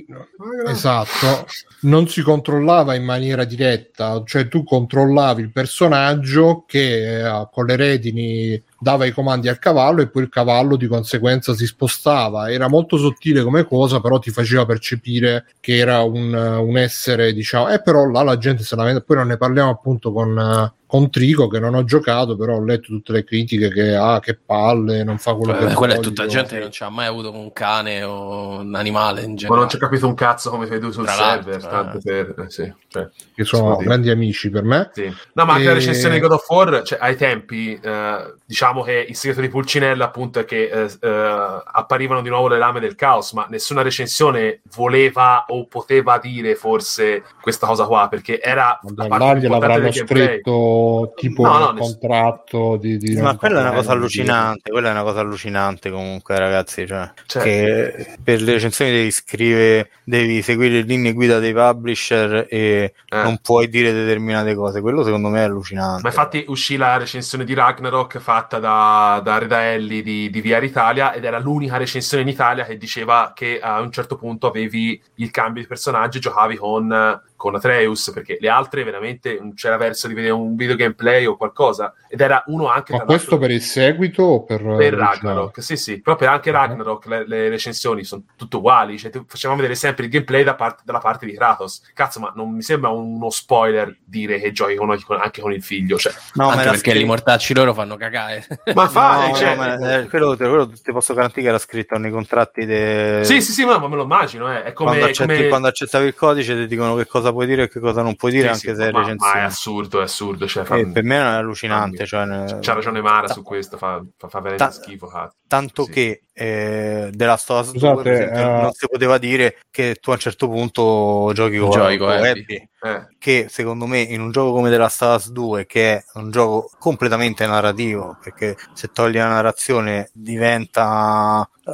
esatto, non si controllava in maniera diretta, cioè tu controllavi il personaggio che eh, con le redini dava i comandi al cavallo e poi il cavallo di conseguenza si spostava. Era molto sottile come cosa, però ti faceva percepire che era un, un essere, diciamo, e eh, però là la gente se la vede, poi non ne parliamo appunto con con Trico che non ho giocato, però ho letto tutte le critiche che ha, ah, che palle, non fa quello Beh, che Quella è tutta gente che non ci ha mai avuto un cane o un animale in generale. Ma non ci ha capito un cazzo come fai tu sul Tra server, tanto eh. per... Eh, sì, cioè, che sono grandi amici per me. Sì. No, ma anche e... la recensione di God of War, cioè, ai tempi, eh, diciamo che il segreto di Pulcinella appunto è che eh, eh, apparivano di nuovo le lame del caos, ma nessuna recensione voleva o poteva dire forse questa cosa qua, perché era... Là gliel'avranno scritto tipo no, no, contratto di, di ma quella è una cosa allucinante quella è una cosa allucinante comunque ragazzi cioè, certo. che per le recensioni devi scrivere devi seguire le linee guida dei publisher e eh. non puoi dire determinate cose quello secondo me è allucinante ma infatti uscì la recensione di Ragnarok fatta da, da Redaelli di, di VR Italia ed era l'unica recensione in Italia che diceva che a un certo punto avevi il cambio di personaggio e giocavi con con Atreus, perché le altre veramente non c'era verso di vedere un video gameplay o qualcosa. Ed era uno anche... Ma questo per il seguito o per... Per Ragnarok, sì sì, proprio anche Ragnarok le, le recensioni sono tutte uguali, cioè facevamo vedere sempre il gameplay da parte, dalla parte di Kratos. Cazzo, ma non mi sembra uno spoiler dire che giochi con, anche con il figlio, cioè... No, anche perché scritto... i mortacci loro fanno cagare. Ma fa, no, cioè... no, ma, eh, quello, quello, ti posso garantire che era scritto nei contratti de... Sì, sì, sì, ma, me lo immagino, eh. è come... Quando, accetti, come... quando accettavi il codice ti dicono che cosa puoi dire e che cosa non puoi dire sì, anche sì, se è recensione. Ma è assurdo, è assurdo. Cioè, fa... per me è allucinante. Cioè, C'ha ragione Mara ta- su questo, fa, fa, fa veramente ta- schifo. Cazzo. Tanto sì. che eh, della Us 2 esempio, uh... non si poteva dire che tu a un certo punto giochi con, Abby. Abby eh. che secondo me in un gioco come The Last of Us 2 che è un gioco completamente narrativo perché se togli la narrazione diventa uh,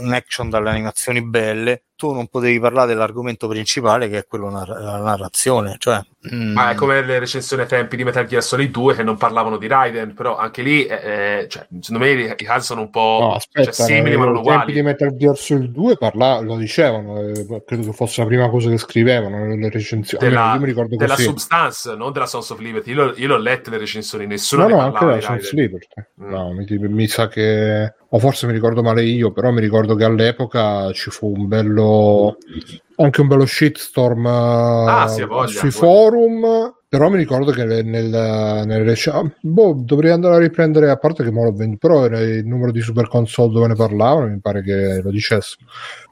un action dalle animazioni belle tu non potevi parlare dell'argomento principale che è quello della narrazione. Cioè, mm. Ma è come le recensioni ai tempi di Metal Gear Solid 2 che non parlavano di Raiden, però anche lì, eh, eh cioè, secondo me i casi sono un po' no, aspetta, cioè, simili ma non uguali. Ai tempi di Metal Gear Solid 2 parla- lo dicevano, eh, credo che fosse la prima cosa che scrivevano nelle recensioni. Della, io mi ricordo della così. Substance, non della Sons of Liberty. Io, io l'ho lette le recensioni, nessuno no, no, anche della Sons of Liberty. Mm. No, mi, mi sa che o forse mi ricordo male io, però mi ricordo che all'epoca ci fu un bello anche un bello shitstorm ah, sì, voglia, sui voglia. forum. Però mi ricordo che nel, nel ah, boh, dovrei andare a riprendere a parte che me l'ho venduto, però era il numero di super console dove ne parlavano, mi pare che lo dicesse.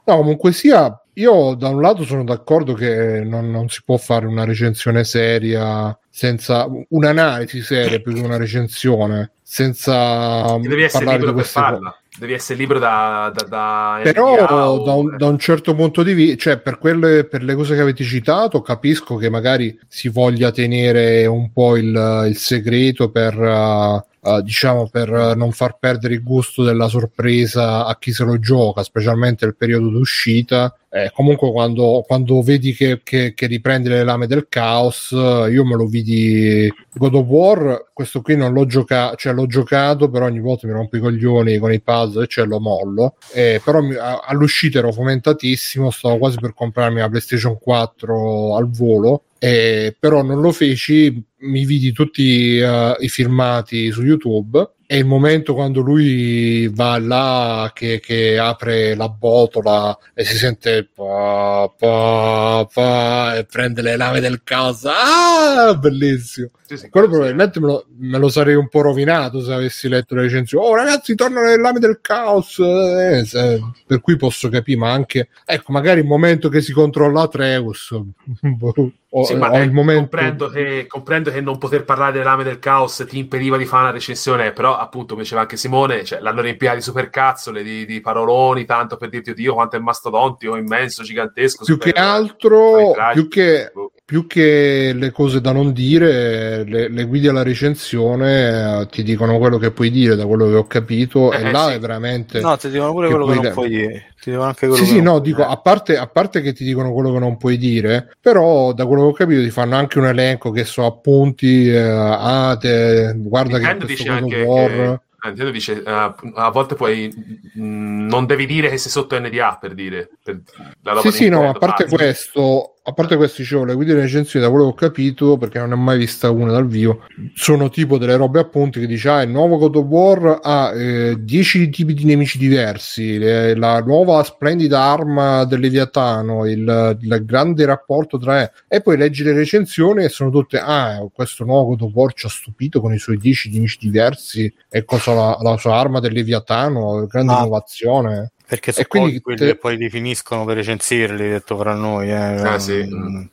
No, comunque sia, io da un lato sono d'accordo che non, non si può fare una recensione seria senza un'analisi seria più che una recensione senza devi essere libero di queste cose devi essere libero da, da, da però da un, da un, certo punto di vista cioè per, quelle, per le cose che avete citato capisco che magari si voglia tenere un po' il, il segreto per uh, Uh, diciamo per non far perdere il gusto della sorpresa a chi se lo gioca, specialmente nel periodo d'uscita. Eh, comunque, quando, quando vedi che, che, che, riprendi le lame del caos, io me lo vidi God of War. Questo qui non l'ho giocato, cioè l'ho giocato, però ogni volta mi rompo i coglioni con i puzzle e cioè lo mollo. Eh, però mi, a, all'uscita ero fomentatissimo, stavo quasi per comprarmi la PlayStation 4 al volo eh, però non lo feci, mi vidi tutti uh, i filmati su YouTube. E il momento quando lui va là che, che apre la botola e si sente pa, pa, pa, e prende le lame del caos. Ah bellissimo. Sì, sì, quello probabilmente me lo, me lo, sarei un po' rovinato se avessi letto le recensioni. Oh ragazzi tornano le lame del caos. Eh, se, per cui posso capire ma anche ecco magari il momento che si controlla Treus boh, o, sì, ma il momento... comprendo, che, comprendo che non poter parlare delle lame del caos ti impediva di fare una recensione però appunto, come diceva anche Simone, cioè, l'hanno riempita di supercazzole, di, di paroloni, tanto per dirti, Dio, quanto è mastodontico, immenso, gigantesco. Più super, che altro, più che, boh. Più che, le cose da non dire, le, le guide alla recensione eh, ti dicono quello che puoi dire, da quello che ho capito, eh, e là sì. è veramente... No, ti dicono pure quello che non puoi dire. Ti dicono anche quello sì, sì, no, dico, a parte, a parte che ti dicono quello che non puoi dire, però da quello che ho capito ti fanno anche un elenco che so appunti, eh, ah, te, guarda Nintendo che questo God War... Che Nintendo dice uh, a volte puoi mh, mm, non devi dire che sei sotto NDA per dire per la roba sì sì no a parte base. questo a parte questo dicevo le guide di recensione da quello che ho capito perché non ne ho mai vista una dal vivo sono tipo delle robe appunti che dice ah il nuovo God of War ha 10 eh, tipi di nemici diversi le, la nuova splendida arma del Leviatano il, il grande rapporto tra e poi leggi le recensioni e sono tutte ah questo nuovo God of War ci ha stupito con i suoi 10 nemici diversi e cosa la, la sua arma del Leviatano grande ah. innovazione perché sono quelli te... che poi li finiscono per recensirli, detto fra noi. Eh. Ah, sì. Mm.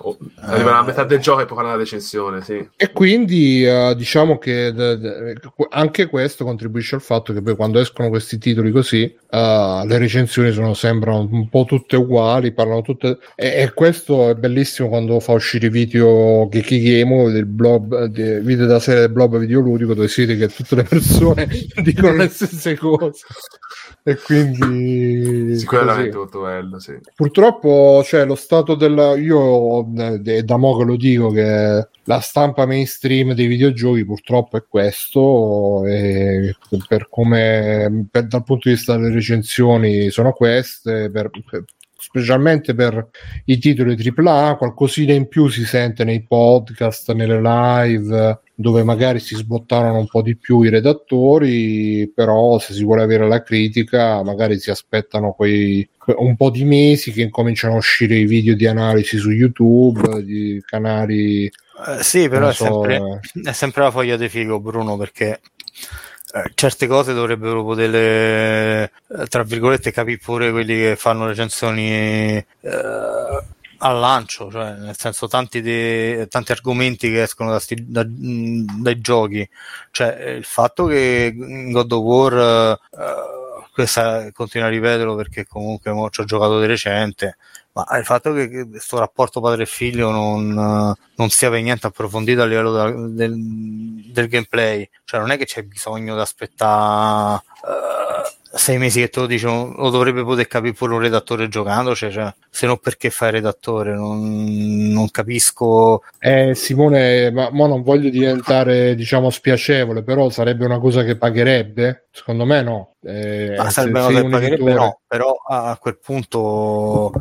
Oh, arriverà a metà del gioco e poi fare una recensione, sì. E quindi uh, diciamo che d- d- anche questo contribuisce al fatto che poi quando escono questi titoli così, uh, le recensioni sono, sembrano un po' tutte uguali, parlano tutte... E, e questo è bellissimo quando fa uscire i video Geeky Game, del blog, dei video della serie del blog videoludico, dove si vede che tutte le persone dicono le stesse cose e quindi sicuramente così. molto bello sì. purtroppo cioè, lo stato del io è da mo che lo dico che la stampa mainstream dei videogiochi purtroppo è questo e per come per, dal punto di vista delle recensioni sono queste per, per specialmente per i titoli AAA, qualcosina in più si sente nei podcast, nelle live, dove magari si sbottarono un po' di più i redattori, però se si vuole avere la critica, magari si aspettano quei un po' di mesi che incominciano a uscire i video di analisi su YouTube, di canali. Uh, sì, però è, so, sempre, eh. è sempre la foglia di figo, Bruno, perché eh, certe cose dovrebbero poter, eh, tra virgolette, capire pure quelli che fanno recensioni eh, al lancio, cioè nel senso tanti, de, tanti argomenti che escono da sti, da, dai giochi, cioè il fatto che God of War, uh, questa continua a ripeterlo perché comunque ci ho giocato di recente, Ma il fatto che questo rapporto padre-figlio non, non sia per niente approfondito a livello da, del, del, gameplay, cioè non è che c'è bisogno di aspettare uh, sei mesi che te lo dicono, lo dovrebbe poter capire pure un redattore giocando, cioè, cioè, se no perché fai redattore? Non, non capisco. Eh, Simone, ma, ma non voglio diventare diciamo spiacevole, però sarebbe una cosa che pagherebbe? Secondo me no. Eh, Ma sarebbe una cosa che no, però a quel punto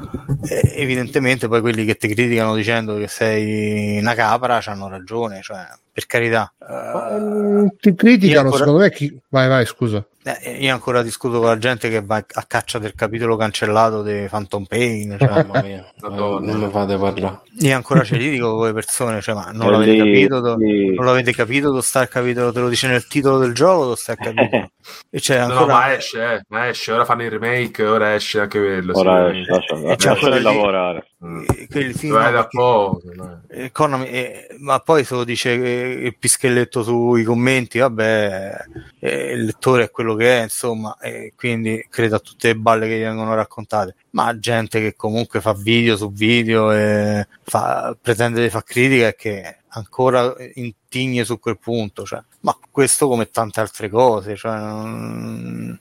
eh, evidentemente poi quelli che ti criticano dicendo che sei una capra hanno ragione, cioè per carità. Uh, ti criticano, ancora... secondo me chi... Vai, vai, scusa. Eh, io ancora discuto con la gente che va a caccia del capitolo cancellato di Phantom Pain. Cioè, Mamma mia, no, non mi fate parlare. Io ancora ci litigo con le persone, cioè, ma non l'avete, capito, do, non l'avete capito? Sta il capitolo? Te lo dice nel titolo del gioco? Sta il capitolo? E c'è ancora... No, ma esce, eh, ma esce, ora fanno il remake, ora esce anche quello. Ora esce, lascia, di lavorare. Mm. Quel film, da poco, eh, Economy, eh, ma poi se lo dice eh, il pischelletto sui commenti, vabbè, eh, il lettore è quello che è, insomma, e quindi credo a tutte le balle che gli vengono raccontate. Ma gente che comunque fa video su video e fa, pretende di fare critica e che ancora intigne su quel punto, cioè, ma questo come tante altre cose, cioè, non...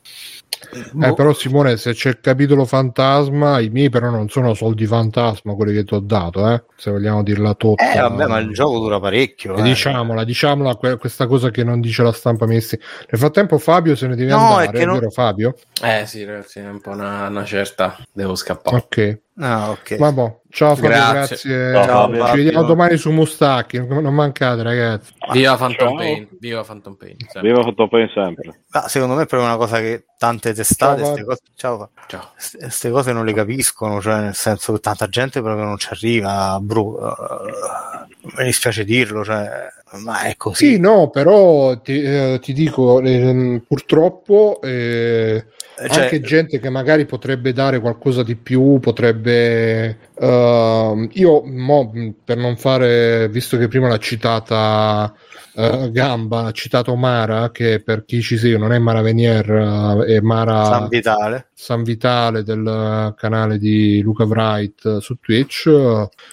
Eh, boh. però Simone, se c'è il capitolo fantasma, i miei però non sono soldi fantasma quelli che ti ho dato, eh? se vogliamo dirla tutta. Eh, vabbè, ma il gioco dura parecchio. Eh. Diciamola, diciamola questa cosa che non dice la stampa Messi. Nel frattempo Fabio se ne deve no, andare, è, è non... vero Fabio? Eh sì, ragazzi, è un po' una, una certa, devo scappare. Ok. Ah, ok. Vabbè, ciao Fabio, grazie. grazie. Ciao, Ci vediamo domani su Mustacchi. Non mancate, ragazzi. Viva Phantom Pain. Viva Phantom Pain. Sempre. Viva Phantom Pain sempre. Ma secondo me è proprio una cosa che tante testate, queste cose, ciao, ciao. Queste cose non le capiscono, cioè nel senso che tanta gente proprio non ci arriva. Bru- uh, mi dispiace dirlo, cioè, ma è così. Sì, no, però ti, eh, ti dico, eh, purtroppo. Eh, eh, cioè, anche gente che magari potrebbe dare qualcosa di più, potrebbe... Uh, io, mo, per non fare, visto che prima l'ha citata uh, Gamba, ha citato Mara, che per chi ci segue non è Mara Venier, uh, è Mara San Vitale. San Vitale del canale di Luca Wright su Twitch.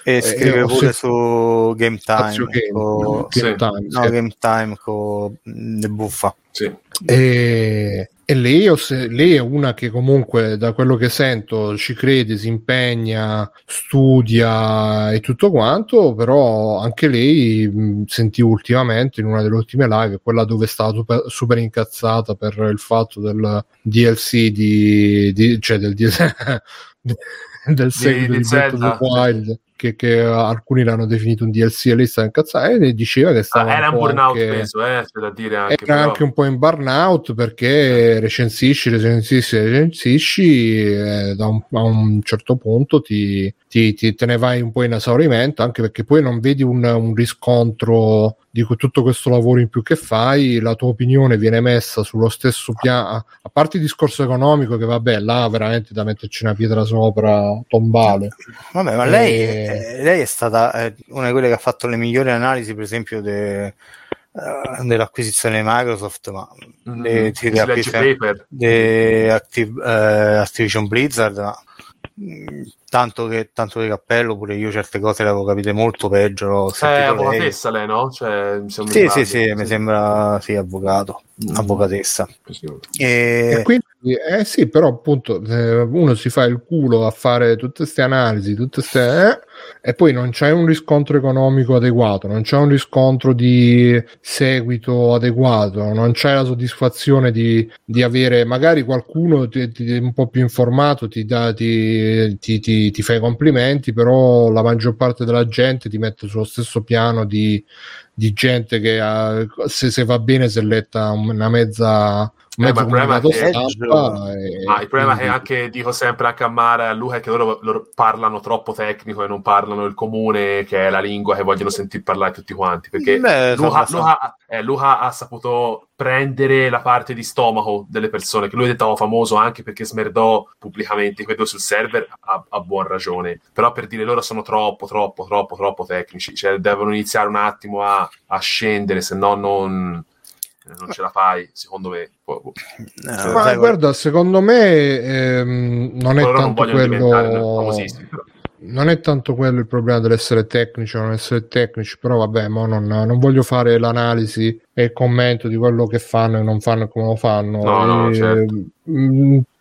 E scrive e pure se... su Game Time. Game, con... Game sì. Time, no, sì. Game Time con Buffa. Sì. E e lei, lei, è una che comunque, da quello che sento, ci crede, si impegna, studia e tutto quanto, però anche lei sentivo ultimamente in una delle ultime live, quella dove è stata super, super incazzata per il fatto del DLC di, di cioè del, del seguito di, di, di Breath of the Wild che, che, alcuni l'hanno definito un DLC e lei sta incazzando e diceva che stava ah, era un, burnout anche, penso eh, da dire anche, era però. anche un po' in burnout perché recensisci recensisci recensisci e da un, a un certo punto ti, ti, ti, te ne vai un po' in esaurimento anche perché poi non vedi un, un riscontro di tutto questo lavoro in più che fai, la tua opinione viene messa sullo stesso piano, a parte il discorso economico che vabbè, là veramente da metterci una pietra sopra tombale. Vabbè, ma lei, e... lei è stata eh, una di quelle che ha fatto le migliori analisi, per esempio, de, uh, dell'acquisizione di Microsoft, ma mm-hmm. de, de, de Activ, uh, Activision Blizzard, ma tanto che tanto di cappello pure io certe cose le avevo capite molto peggio è eh, avvocatessa lei. lei no? Cioè, mi sì sì sì mi sembra sì avvocato mm. avvocatessa e... e... quindi eh sì però appunto eh, uno si fa il culo a fare tutte queste analisi tutte queste eh, e poi non c'è un riscontro economico adeguato non c'è un riscontro di seguito adeguato non c'è la soddisfazione di, di avere magari qualcuno ti, ti, un po' più informato ti dà ti, ti, ti, ti fa i complimenti, però la maggior parte della gente ti mette sullo stesso piano di, di gente che ha, se, se, va bene si è letta una mezza eh, ma il problema, è, e, ma il problema quindi... è anche, dico sempre anche a Mara e a Luca, che loro, loro, parlano troppo tecnico e non parlano il comune, che è la lingua che vogliono sentire parlare tutti quanti. Perché Beh, Luca, Luca, eh, Luca, ha saputo prendere la parte di stomaco delle persone, che lui è diventato famoso anche perché smerdò pubblicamente quello sul server, a, a buon ragione. Però per dire loro sono troppo, troppo, troppo, troppo tecnici, cioè devono iniziare un attimo a, a scendere, se no non non ce la fai, secondo me. No, Ma guarda, secondo me ehm, non è tanto non quello non è tanto quello il problema dell'essere tecnici o non essere tecnici, però vabbè, non, non, voglio fare l'analisi e il commento di quello che fanno e non fanno e come lo fanno. No, no, certo.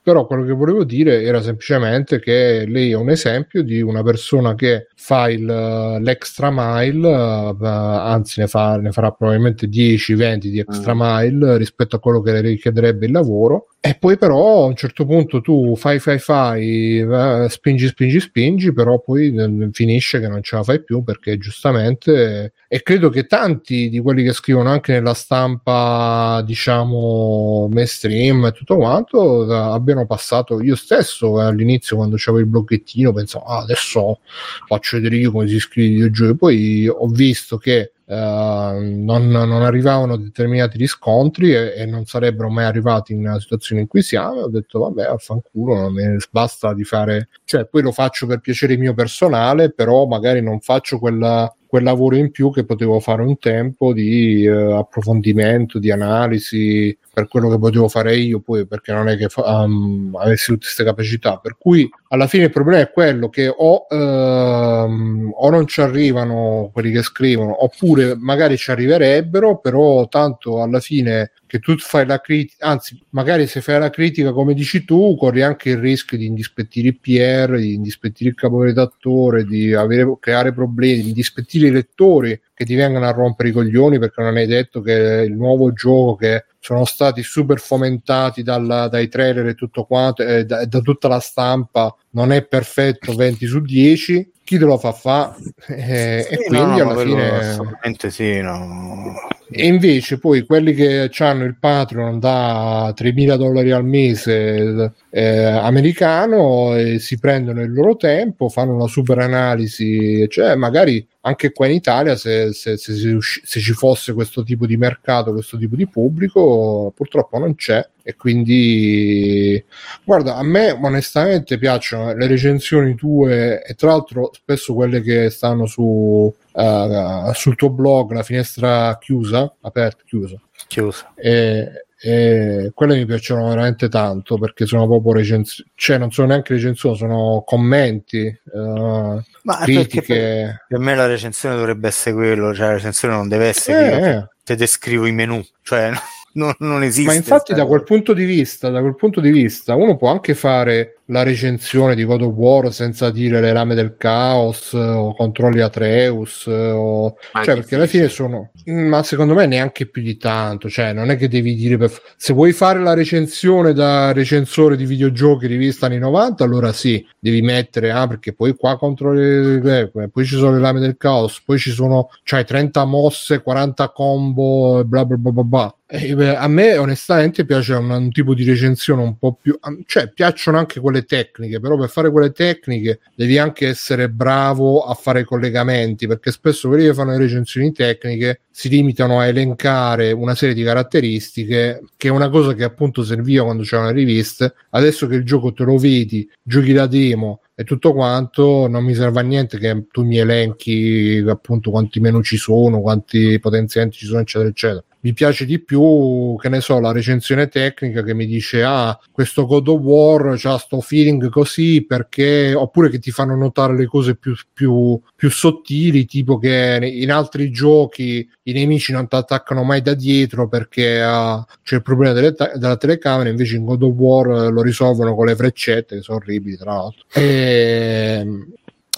Però quello che volevo dire era semplicemente che lei è un esempio di una persona che fa il, l'extra mile, uh, anzi ne, fa, ne, farà probabilmente 10-20 di extra mm. mile rispetto a quello che le richiederebbe il lavoro. E poi però a un certo punto tu fai, fai, fai, uh, spingi, spingi, spingi, però poi finisce che non ce la fai più perché giustamente, e credo che tanti di quelli che scrivono anche nella stampa, diciamo, mainstream e tutto quanto, abbiano passato, io stesso all'inizio quando c'avevo il bloggettino pensavo, ah, adesso faccio vedere io come si scrive i videogiochi. Poi ho visto che uh, non, non, arrivavano determinati riscontri e, e, non sarebbero mai arrivati una situazione in cui siamo. Ho detto, vabbè, affanculo, non mi basta di fare, cioè, poi lo faccio per piacere mio personale, però magari non faccio quella quel lavoro in più che potevo fare un tempo di uh, approfondimento, di analisi per quello che potevo fare io, poi perché non è che um, avessi tutte queste capacità. Per cui alla fine il problema è quello che o, um, o non ci arrivano quelli che scrivono, oppure magari ci arriverebbero, però tanto alla fine che tu fai la critica, anzi, magari se fai la critica come dici tu, corri anche il rischio di indispettire il PR, di indispettire il caporedattore, di avere, creare problemi, di indispettire i lettori che ti vengano a rompere i coglioni perché non hai detto che il nuovo gioco che sono stati super fomentati dal, dai trailer e tutto quanto, e da, da, tutta la stampa, non è perfetto 20 su 10. Chi te lo fa fa? Eh, sì, e quindi no, alla fine. Assolutamente sì, no e invece poi quelli che hanno il Patreon da 3.000 dollari al mese eh, americano e si prendono il loro tempo, fanno una super analisi, cioè magari anche qua in Italia se, se, se, se, ci fosse questo tipo di mercato, questo tipo di pubblico, purtroppo non c'è e quindi guarda, a me onestamente piacciono le recensioni tue e tra l'altro spesso quelle che stanno su uh, sul tuo blog la finestra chiusa, aperta, chiusa. Chiusa. E, e quelle mi piacciono veramente tanto perché sono proprio recensioni, cioè non sono neanche recensioni, sono commenti, uh, Ma critiche. Per, per, me la recensione dovrebbe essere quello, cioè la recensione non deve essere eh, eh. che ti descrivo i menu, cioè non, non esiste. Ma infatti da quel punto di vista, da quel punto di vista, uno può anche fare la recensione di God of War senza dire le lame del caos o controlli Atreus o... cioè perché alla fine sono ma secondo me neanche più di tanto cioè non è che devi dire per... se vuoi fare la recensione da recensore di videogiochi rivista anni 90 allora sì devi mettere ah perché poi qua controlli eh, poi ci sono le lame del caos poi ci sono cioè 30 mosse 40 combo bla bla bla bla, bla. E, beh, a me onestamente piace un, un tipo di recensione un po' più cioè piacciono anche quelle quelle tecniche, però per fare quelle tecniche devi anche essere bravo a fare collegamenti, perché spesso quelli che fanno le recensioni tecniche si limitano a elencare una serie di caratteristiche, che è una cosa che appunto serviva quando c'erano le riviste. Adesso che il gioco te lo vedi, giochi la demo e tutto quanto, non mi serve a niente che tu mi elenchi appunto quanti menu ci sono, quanti potenzianti ci sono, eccetera, eccetera mi piace di più, che ne so, la recensione tecnica che mi dice ah, questo God of War c'ha sto feeling così perché, oppure che ti fanno notare le cose più, più, più sottili, tipo che in altri giochi i nemici non ti attaccano mai da dietro perché uh, c'è il problema delle ta- della telecamera, invece in God of War lo risolvono con le freccette, che sono orribili tra l'altro. E,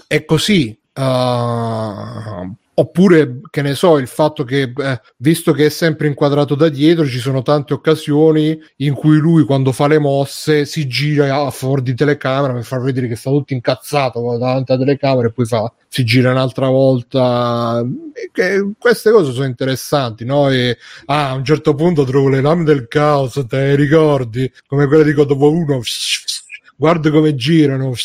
è così. Uh, Oppure, che ne so, il fatto che, eh, visto che è sempre inquadrato da dietro, ci sono tante occasioni in cui lui, quando fa le mosse, si gira a favore di telecamera per far vedere che sta tutto incazzato davanti alla telecamera e poi fa, si gira un'altra volta. Che, queste cose sono interessanti, no? E ah, a un certo punto trovo le lame del caos, te ricordi? Come quelle di God of 1. Guarda come girano per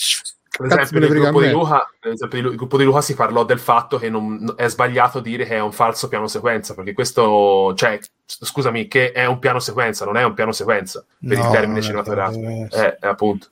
esempio, nel gruppo, di Luca, esempio, nel gruppo di Luca si parlò del fatto che non, è sbagliato dire che è un falso piano sequenza, perché questo, cioè, scusami, che è un piano sequenza, non è un piano sequenza per no, il termine cinematografico. Eh, appunto.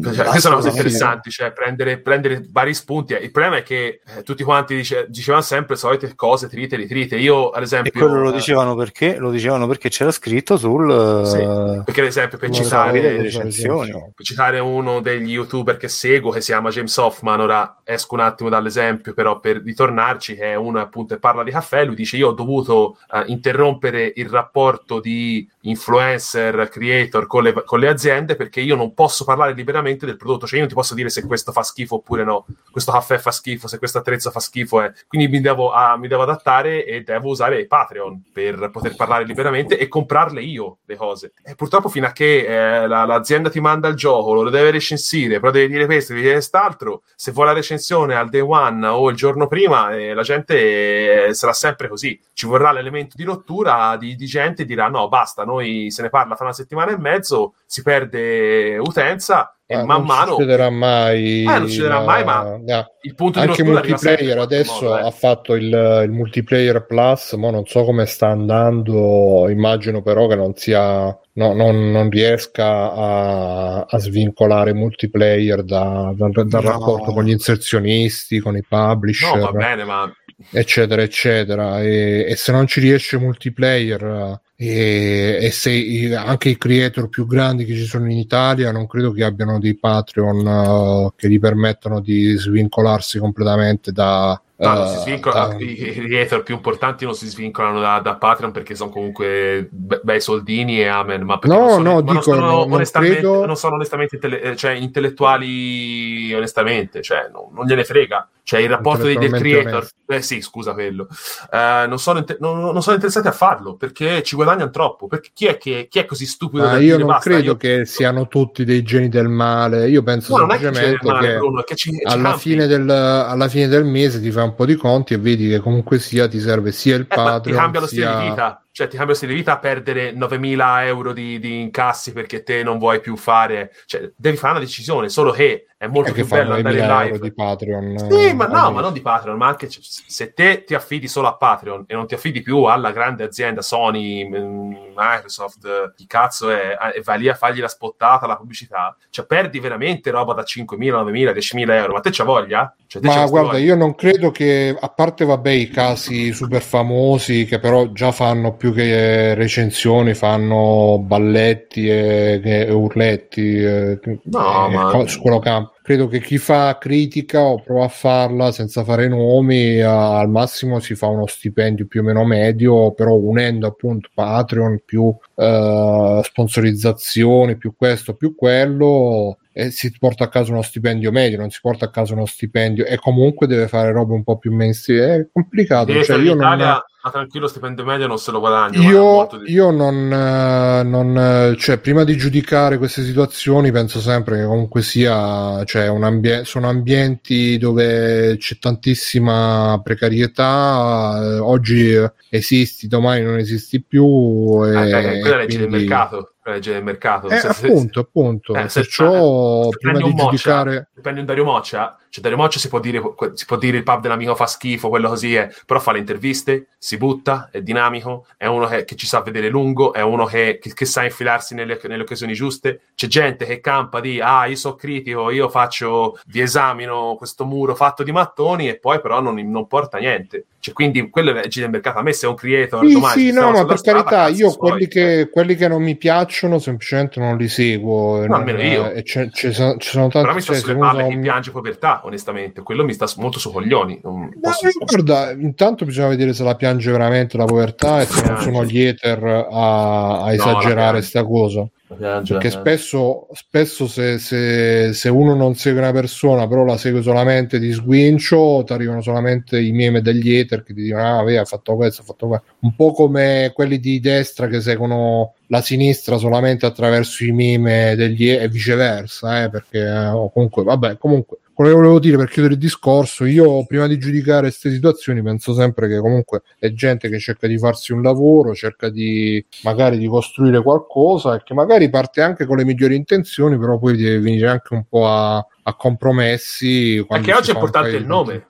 Cioè, queste sono cose interessanti, cioè prendere, prendere, vari spunti. Il problema è che eh, tutti quanti dice, dicevano sempre solite cose, trite, ritrite. Io, ad esempio... E quello lo eh, dicevano perché? Lo dicevano perché c'era scritto sul... Sì, perché ad esempio per citare, per citare uno degli youtuber che seguo, che si chiama James Hoffman, ora esco un attimo dall'esempio, però per ritornarci, che è uno appunto e parla di caffè, lui dice io ho dovuto uh, interrompere il rapporto di influencer, creator con le, con le, aziende perché io non posso parlare liberamente del prodotto, cioè io non ti posso dire se questo fa schifo oppure no, questo caffè fa schifo, se questo attrezzo fa schifo, eh. quindi mi devo, uh, mi devo adattare e devo usare Patreon per poter parlare liberamente e comprarle io le cose. E purtroppo fino a che eh, la, l'azienda ti manda il gioco, lo deve recensire, però deve dire questo, deve dire quest'altro, se vuoi la recensione al day one o il giorno prima, eh, la gente eh, sarà sempre così, ci vorrà l'elemento di rottura di, di gente dirà no, basta, noi se ne parla fra una settimana e mezzo, si perde utenza e ah, man mano non succederà mai, eh, non succederà mai ma no. il punto anche di multiplayer adesso modo, eh. ha fatto il, il, multiplayer plus ma non so come sta andando immagino però che non sia no, non, non, riesca a, a, svincolare multiplayer da, da, dal no. rapporto con gli inserzionisti con i publisher no va bene ma eccetera eccetera. E, e se non ci riesce multiplayer e, e, se anche i creator più grandi che ci sono in Italia non credo che abbiano dei Patreon uh, che gli permettano di svincolarsi completamente da, No, uh, svincola, uh, i creator più importanti non si svincolano da, da Patreon perché sono comunque be- bei soldini e amen. Ma no, non sono, no, dico, non sono, non, onestamente, credo... non sono onestamente eh, cioè, intellettuali, onestamente, cioè, non, non gliene frega. Cioè, il rapporto del, del creator, eh sì, scusa quello, uh, non, sono inter- non, non, sono interessati a farlo perché ci guadagnano troppo. Perché chi è, che, chi è così stupido? Ah, io non basta, credo io... che siano tutti dei geni del male. Io penso no, semplicemente che, male, Bruno, che ci, alla, ci fine del, alla, fine del, mese ti un po' di conti e vedi che comunque sia ti serve sia il eh, Patreon. Ti cambia lo sia... stile di vita cioè ti cambia stile di vita a perdere 9.000 euro di, di, incassi perché te non vuoi più fare, cioè devi fare una decisione, solo che è molto più bello andare in live. di Patreon. Sì, ma no, ma non di Patreon, ma anche se te ti affidi solo a Patreon e non ti affidi più alla grande azienda Sony, mm, Microsoft, chi cazzo è, e vai lì a fargli la spottata, la pubblicità, cioè perdi veramente roba da 5.000, 9.000, 10.000 euro, ma te c'ha voglia? Cioè, ma guarda, voglia? io non credo che, a parte vabbè i casi super famosi che però già fanno più che recensioni, fanno balletti e, e urletti e, no, e, ma... su quello campo credo che chi fa critica o prova a farla senza fare nomi al massimo si fa uno stipendio più o meno medio però unendo appunto Patreon più eh, sponsorizzazioni più questo più quello e si porta a casa uno stipendio medio, non si porta a casa uno stipendio e comunque deve fare robe un po' più mainstream. È complicato. Cioè, io in Italia, non... ma tranquillo, stipendio medio non se lo guadagno. Io, di... io non, eh, non, eh, cioè, prima di giudicare queste situazioni, penso sempre che comunque sia, cioè, un ambie- sono ambienti dove c'è tantissima precarietà. Eh, oggi esisti, domani non esisti più. E, ah, eh, quella legge quindi... del mercato legge del mercato. Eh, se, appunto, appunto. Eh, se, perciò, eh, prima di giudicare... Prendi un Dario Moccia, cioè Dario Moccia si può, dire, si può dire il pub dell'amico fa schifo, quello così è, però fa le interviste, si butta, è dinamico, è uno che, che ci sa vedere lungo, è uno che, che, che sa infilarsi nelle, nelle, occasioni giuste. C'è gente che campa di, ah, io sono critico, io faccio, vi esamino questo muro fatto di mattoni e poi però non, non porta niente. Cioè, quindi quello è legge del mercato. A me se è un creator sì, domani sì, no, ma per strada, carità, io quelli che, quelli che, non mi piacciono semplicemente non li seguo. No, non, almeno io. E ci sono, tanti. Però mi sta cioè, sulle palle chi piange povertà, onestamente. Quello mi sta molto su coglioni. No, posso... guarda, intanto bisogna vedere se la piange veramente la povertà e se non sono gli ether a, a esagerare questa cosa. Piange, perché spesso, spesso se, se, se, uno non segue una persona però la segue solamente di sguincio ti arrivano solamente i meme degli ether che ti dicono ah via ha fatto questo ha fatto questo un po' come quelli di destra che seguono la sinistra solamente attraverso i meme degli e viceversa eh, perché eh, comunque vabbè comunque quello che volevo dire per chiudere il discorso, io prima di giudicare queste situazioni penso sempre che comunque è gente che cerca di farsi un lavoro, cerca di magari di costruire qualcosa e che magari parte anche con le migliori intenzioni, però poi deve venire anche un po' a, a compromessi. Perché oggi è importante il nome.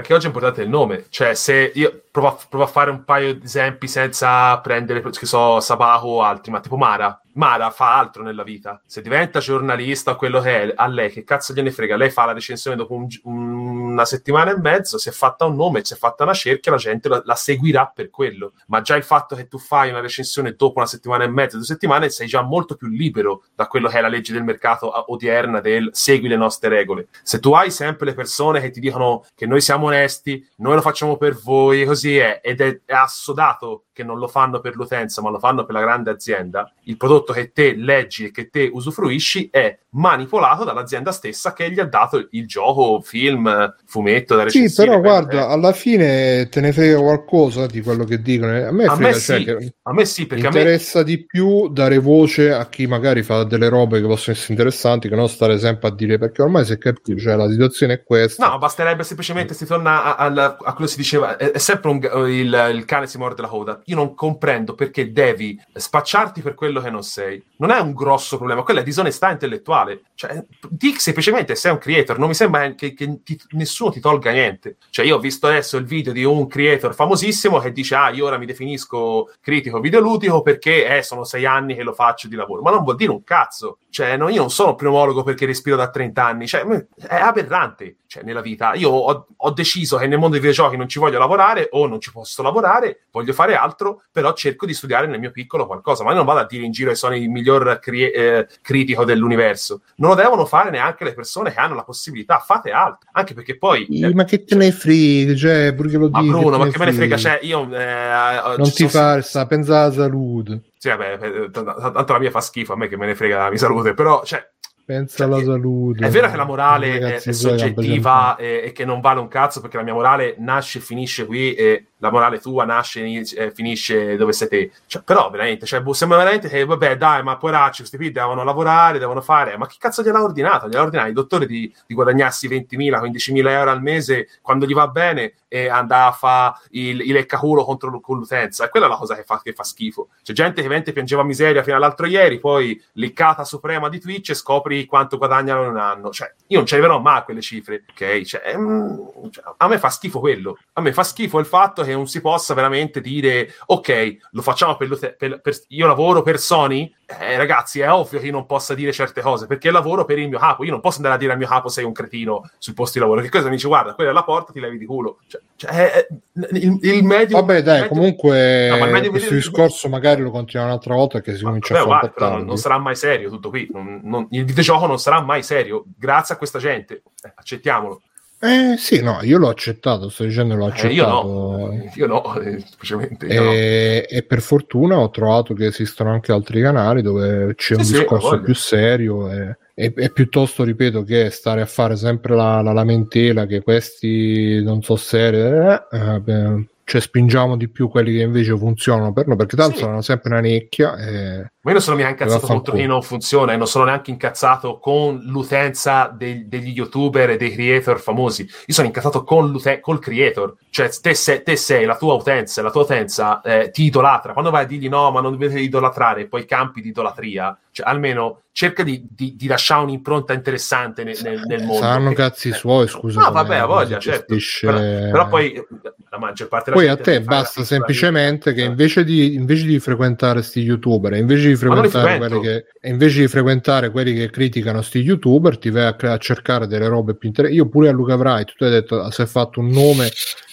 Perché oggi è importante il nome. Cioè, se io provo provo a fare un paio di esempi senza prendere, che so, Sabaho o altri, ma tipo Mara. Mara fa altro nella vita. Se diventa giornalista o quello che è, a lei che cazzo gliene frega? Lei fa la recensione dopo un, una settimana e mezzo, si è fatta un nome, si è fatta una cerchia, la gente la, la, seguirà per quello. Ma già il fatto che tu fai una recensione dopo una settimana e mezzo, due settimane, sei già molto più libero da quello che è la legge del mercato odierna del segui le nostre regole. Se tu hai sempre le persone che ti dicono che noi siamo onesti, noi lo facciamo per voi, così è, ed è, è assodato che non lo fanno per l'utenza, ma lo fanno per la grande azienda, il prodotto che te leggi e che te usufruisci è manipolato dall'azienda stessa che gli ha dato il gioco, film, fumetto da recensire. Sì, però guarda, alla fine te ne frega qualcosa di quello che dicono. A me, a frega, me cioè, sì, a me sì, perché interessa me... di più dare voce a chi magari fa delle robe che possono essere interessanti che non stare sempre a dire perché ormai si è capito, cioè la situazione è questa. No, basterebbe semplicemente si torna a, a, a quello che si diceva, è, è sempre un, il, il cane si morde la coda. Io non comprendo perché devi spacciarti per quello che non sei. Non è un grosso problema, quella è disonestà intellettuale. Cioè, di semplicemente sei un creator, non mi sembra che, che ti, nessuno ti tolga niente. Cioè, io ho visto adesso il video di un creator famosissimo che dice: Ah, io ora mi definisco critico videoludico perché eh, sono sei anni che lo faccio di lavoro. Ma non vuol dire un cazzo. Cioè, no, io non sono pneumologo perché respiro da 30 anni. Cioè, è aberrante cioè, nella vita. Io ho, ho, deciso che nel mondo dei videogiochi non ci voglio lavorare o non ci posso lavorare, voglio fare altro, però cerco di studiare nel mio piccolo qualcosa. Ma io non vado a dire in giro che sono il miglior cri- eh, critico dell'universo. Non lo devono fare neanche le persone che hanno la possibilità. Fate altro. Anche perché poi. Eh, ma che te ne frega? Cioè, pure che lo ma Bruno, ma che me ne frega? Cioè, io. Eh, non ti fa, sta, pensa alla salute. Sì, vabbè, eh, tanto la mia fa schifo, a me che me ne frega la mia salute, però, cioè, Pensa cioè, alla salute. È vero che la morale è, è soggettiva e, e, che non vale un cazzo perché la mia morale nasce e finisce qui e la morale tua nasce e finisce dove sei te. Cioè, però veramente, cioè, boh, sembra veramente che, vabbè, dai, ma poracci, questi qui devono lavorare, devono fare. Ma che cazzo gliel'ha ordinato? Gliel'ha ordinato il dottore di, di guadagnarsi 20.000, 15.000 euro al mese quando gli va bene e andare a fare il, il leccaculo contro con l'utenza. E quella è la cosa che fa, che fa schifo. C'è gente che veramente piangeva miseria fino all'altro ieri, poi liccata suprema di Twitch e scopri quanto guadagnano in un anno. Cioè, io non le verrò mai a quelle cifre, ok? Cioè, mm, cioè, a me fa schifo quello. A me fa schifo il fatto che che non si possa veramente dire ok, lo facciamo per, per, per io lavoro per Sony, eh, ragazzi, è ovvio che io non possa dire certe cose perché lavoro per il mio capo. Io non posso andare a dire al mio capo sei un cretino sul posto di lavoro. Che cosa mi dice? Guarda, quella è la porta, ti levi di culo. Cioè, cioè il, il medio. Vabbè, dai, medio... comunque no, medio, questo discorso magari lo continuiamo un'altra volta che si comincia a fare. Però non, non, sarà mai serio tutto qui. Non, non, il videogioco non sarà mai serio grazie a questa gente. Eh, accettiamolo. Eh sì, no, io l'ho accettato, sto dicendo l'ho accettato. Eh, io no, io no eh, semplicemente. Io e, no. e, per fortuna ho trovato che esistono anche altri canali dove c'è sì, un sì, discorso più serio e, e, e, piuttosto, ripeto, che stare a fare sempre la, la lamentela che questi non so serie, eh, eh, cioè spingiamo di più quelli che invece funzionano per noi, perché tanto sì. sono sempre una nicchia. E... Ma io non sono neanche incazzato contro chi non funziona e non sono neanche incazzato con l'utenza dei, degli youtuber e dei creator famosi. Io sono incazzato con col creator. Cioè, te, sei, te sei la tua utenza, la tua utenza eh, ti idolatra. Quando vai a dirgli no, ma non dovete idolatrare, poi campi di idolatria, cioè almeno cerca di, di, di lasciare un'impronta interessante nel, nel, nel mondo. Saranno cazzi suoi, scusa. No, vabbè, a voglia, certo. Però, però, poi la maggior parte della Poi a te basta semplicemente che invece di, invece di frequentare questi youtuber, invece di frequentare quelli che invece di frequentare quelli che criticano sti youtuber, ti vai a, a cercare delle robe più interessanti. Io pure a Luca Bright, tu hai detto si è fatto un nome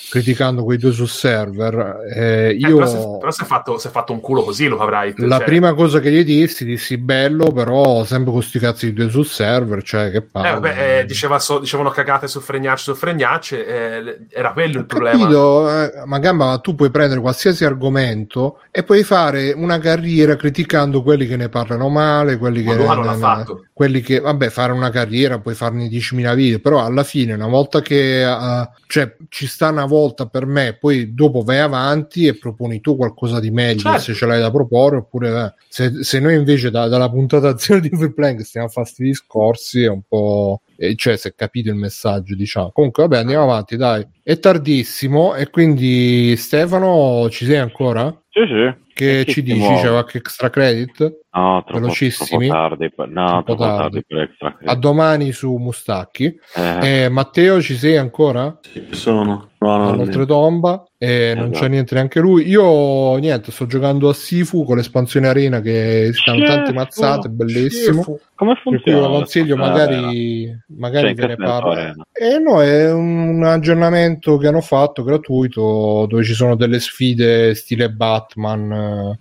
criticando quei due sul server. Eh, io... Eh, però, se, però si, è fatto, è fatto un culo così Luca Bright. La cioè... prima cosa che gli dissi, dissi bello, però sempre con sti cazzi di due sul server, cioè che palle. Eh, vabbè, eh, diceva so, dicevano cagate su fregnacce su fregnacce, eh, era quello il problema. Capito, eh, ma gamba, tu puoi prendere qualsiasi argomento e puoi fare una carriera criticando quelli che ne parlano male, quelli che... Ma non fatto. Quelli che, vabbè, fare una carriera, puoi farne 10.000 video, però alla fine, una volta che... Uh, cioè, ci sta una volta volta per me, poi dopo vai avanti e proponi tu qualcosa di meglio certo. se ce l'hai da proporre, oppure eh, se, se, noi invece da, dalla puntata azione di Free Playing stiamo a fare questi discorsi è un po'... Eh, cioè se capite il messaggio diciamo comunque vabbè andiamo avanti dai è tardissimo e quindi Stefano ci sei ancora? sì sì che ci dici? C'è qualche extra credit? No, troppo, velocissimi. Troppo tardi, no, troppo tardi. tardi per extra credit. A domani su Mustacchi. Eh. Eh, Matteo, ci sei ancora? Sì, sono. All'oltretomba e non esatto. c'è niente neanche lui. Io niente, sto giocando a Sifu con l'espansione arena che si stanno tante mazzate, bellissimo. Sifu. Come funziona? Io lo consiglio, magari, magari cioè, ve ne parlo. Eh no, è un aggiornamento che hanno fatto gratuito dove ci sono delle sfide stile Batman.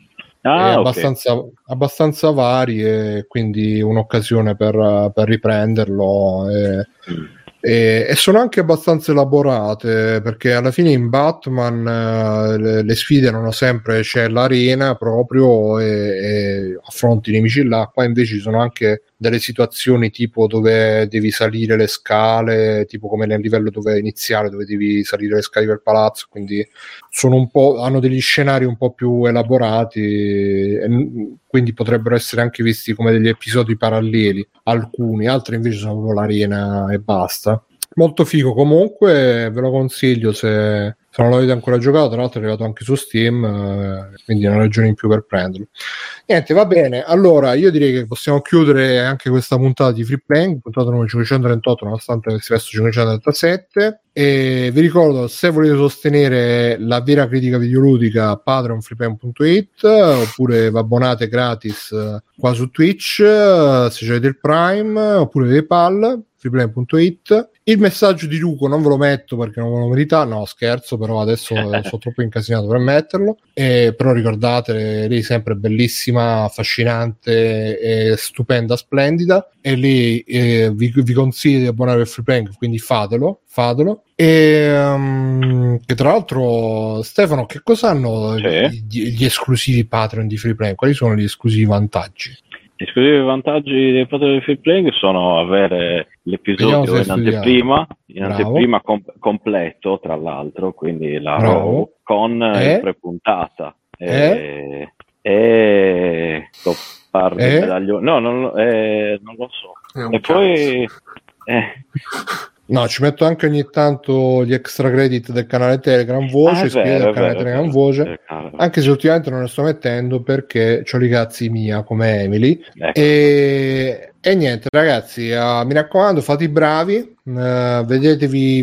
Ah, abbastanza, okay. abbastanza varie, quindi un'occasione per, per riprenderlo. E... Mm e, e, sono anche abbastanza elaborate perché alla fine in Batman eh, le, le, sfide non sempre c'è l'arena proprio e, e affronti i nemici là qua invece ci sono anche delle situazioni tipo dove devi salire le scale tipo come nel livello dove iniziale dove devi salire le scale del palazzo quindi sono un po' hanno degli scenari un po' più elaborati e, quindi potrebbero essere anche visti come degli episodi paralleli alcuni altri invece sono l'arena e basta. Molto figo comunque ve lo consiglio se, se non l'avete ancora giocato tra l'altro è arrivato anche su Steam eh, quindi è una ragione in più per prenderlo. Niente va bene allora io direi che possiamo chiudere anche questa puntata di Free Playing puntata numero 538 nonostante sia verso 537 e vi ricordo se volete sostenere la vera critica videoludica patreonfreeplay.it oppure vi abbonate gratis eh, qua su Twitch eh, se avete il Prime oppure PayPal freeplay.it il messaggio di Luco non ve lo metto perché non ve lo merita, no scherzo, però adesso sono troppo incasinato per metterlo. E, però ricordate, lei è sempre bellissima, affascinante, stupenda, splendida. E lì eh, vi, vi, consiglio di abbonare al Free Plank, quindi fatelo, fatelo. E um, che tra l'altro, Stefano, che cosa hanno sì. gli, gli, esclusivi Patreon di Free Plank? Quali sono gli esclusivi vantaggi? Gli esclusivi vantaggi dei Patreon di Free Playing sono avere l'episodio in anteprima, in anteprima com- completo, tra l'altro, quindi la RAW con eh? prepuntata. E, eh? e parli eh? medaglione. No, non, eh, non, lo so. E poi... No, ci metto anche ogni tanto gli extra credit del canale Telegram Voce, ah, vero, del canale vero, Telegram Voce, anche se ultimamente non ne sto mettendo perché ho i cazzi mia come Emily. Ecco. E, e, niente, ragazzi, uh, mi raccomando, fate i bravi, uh, vedetevi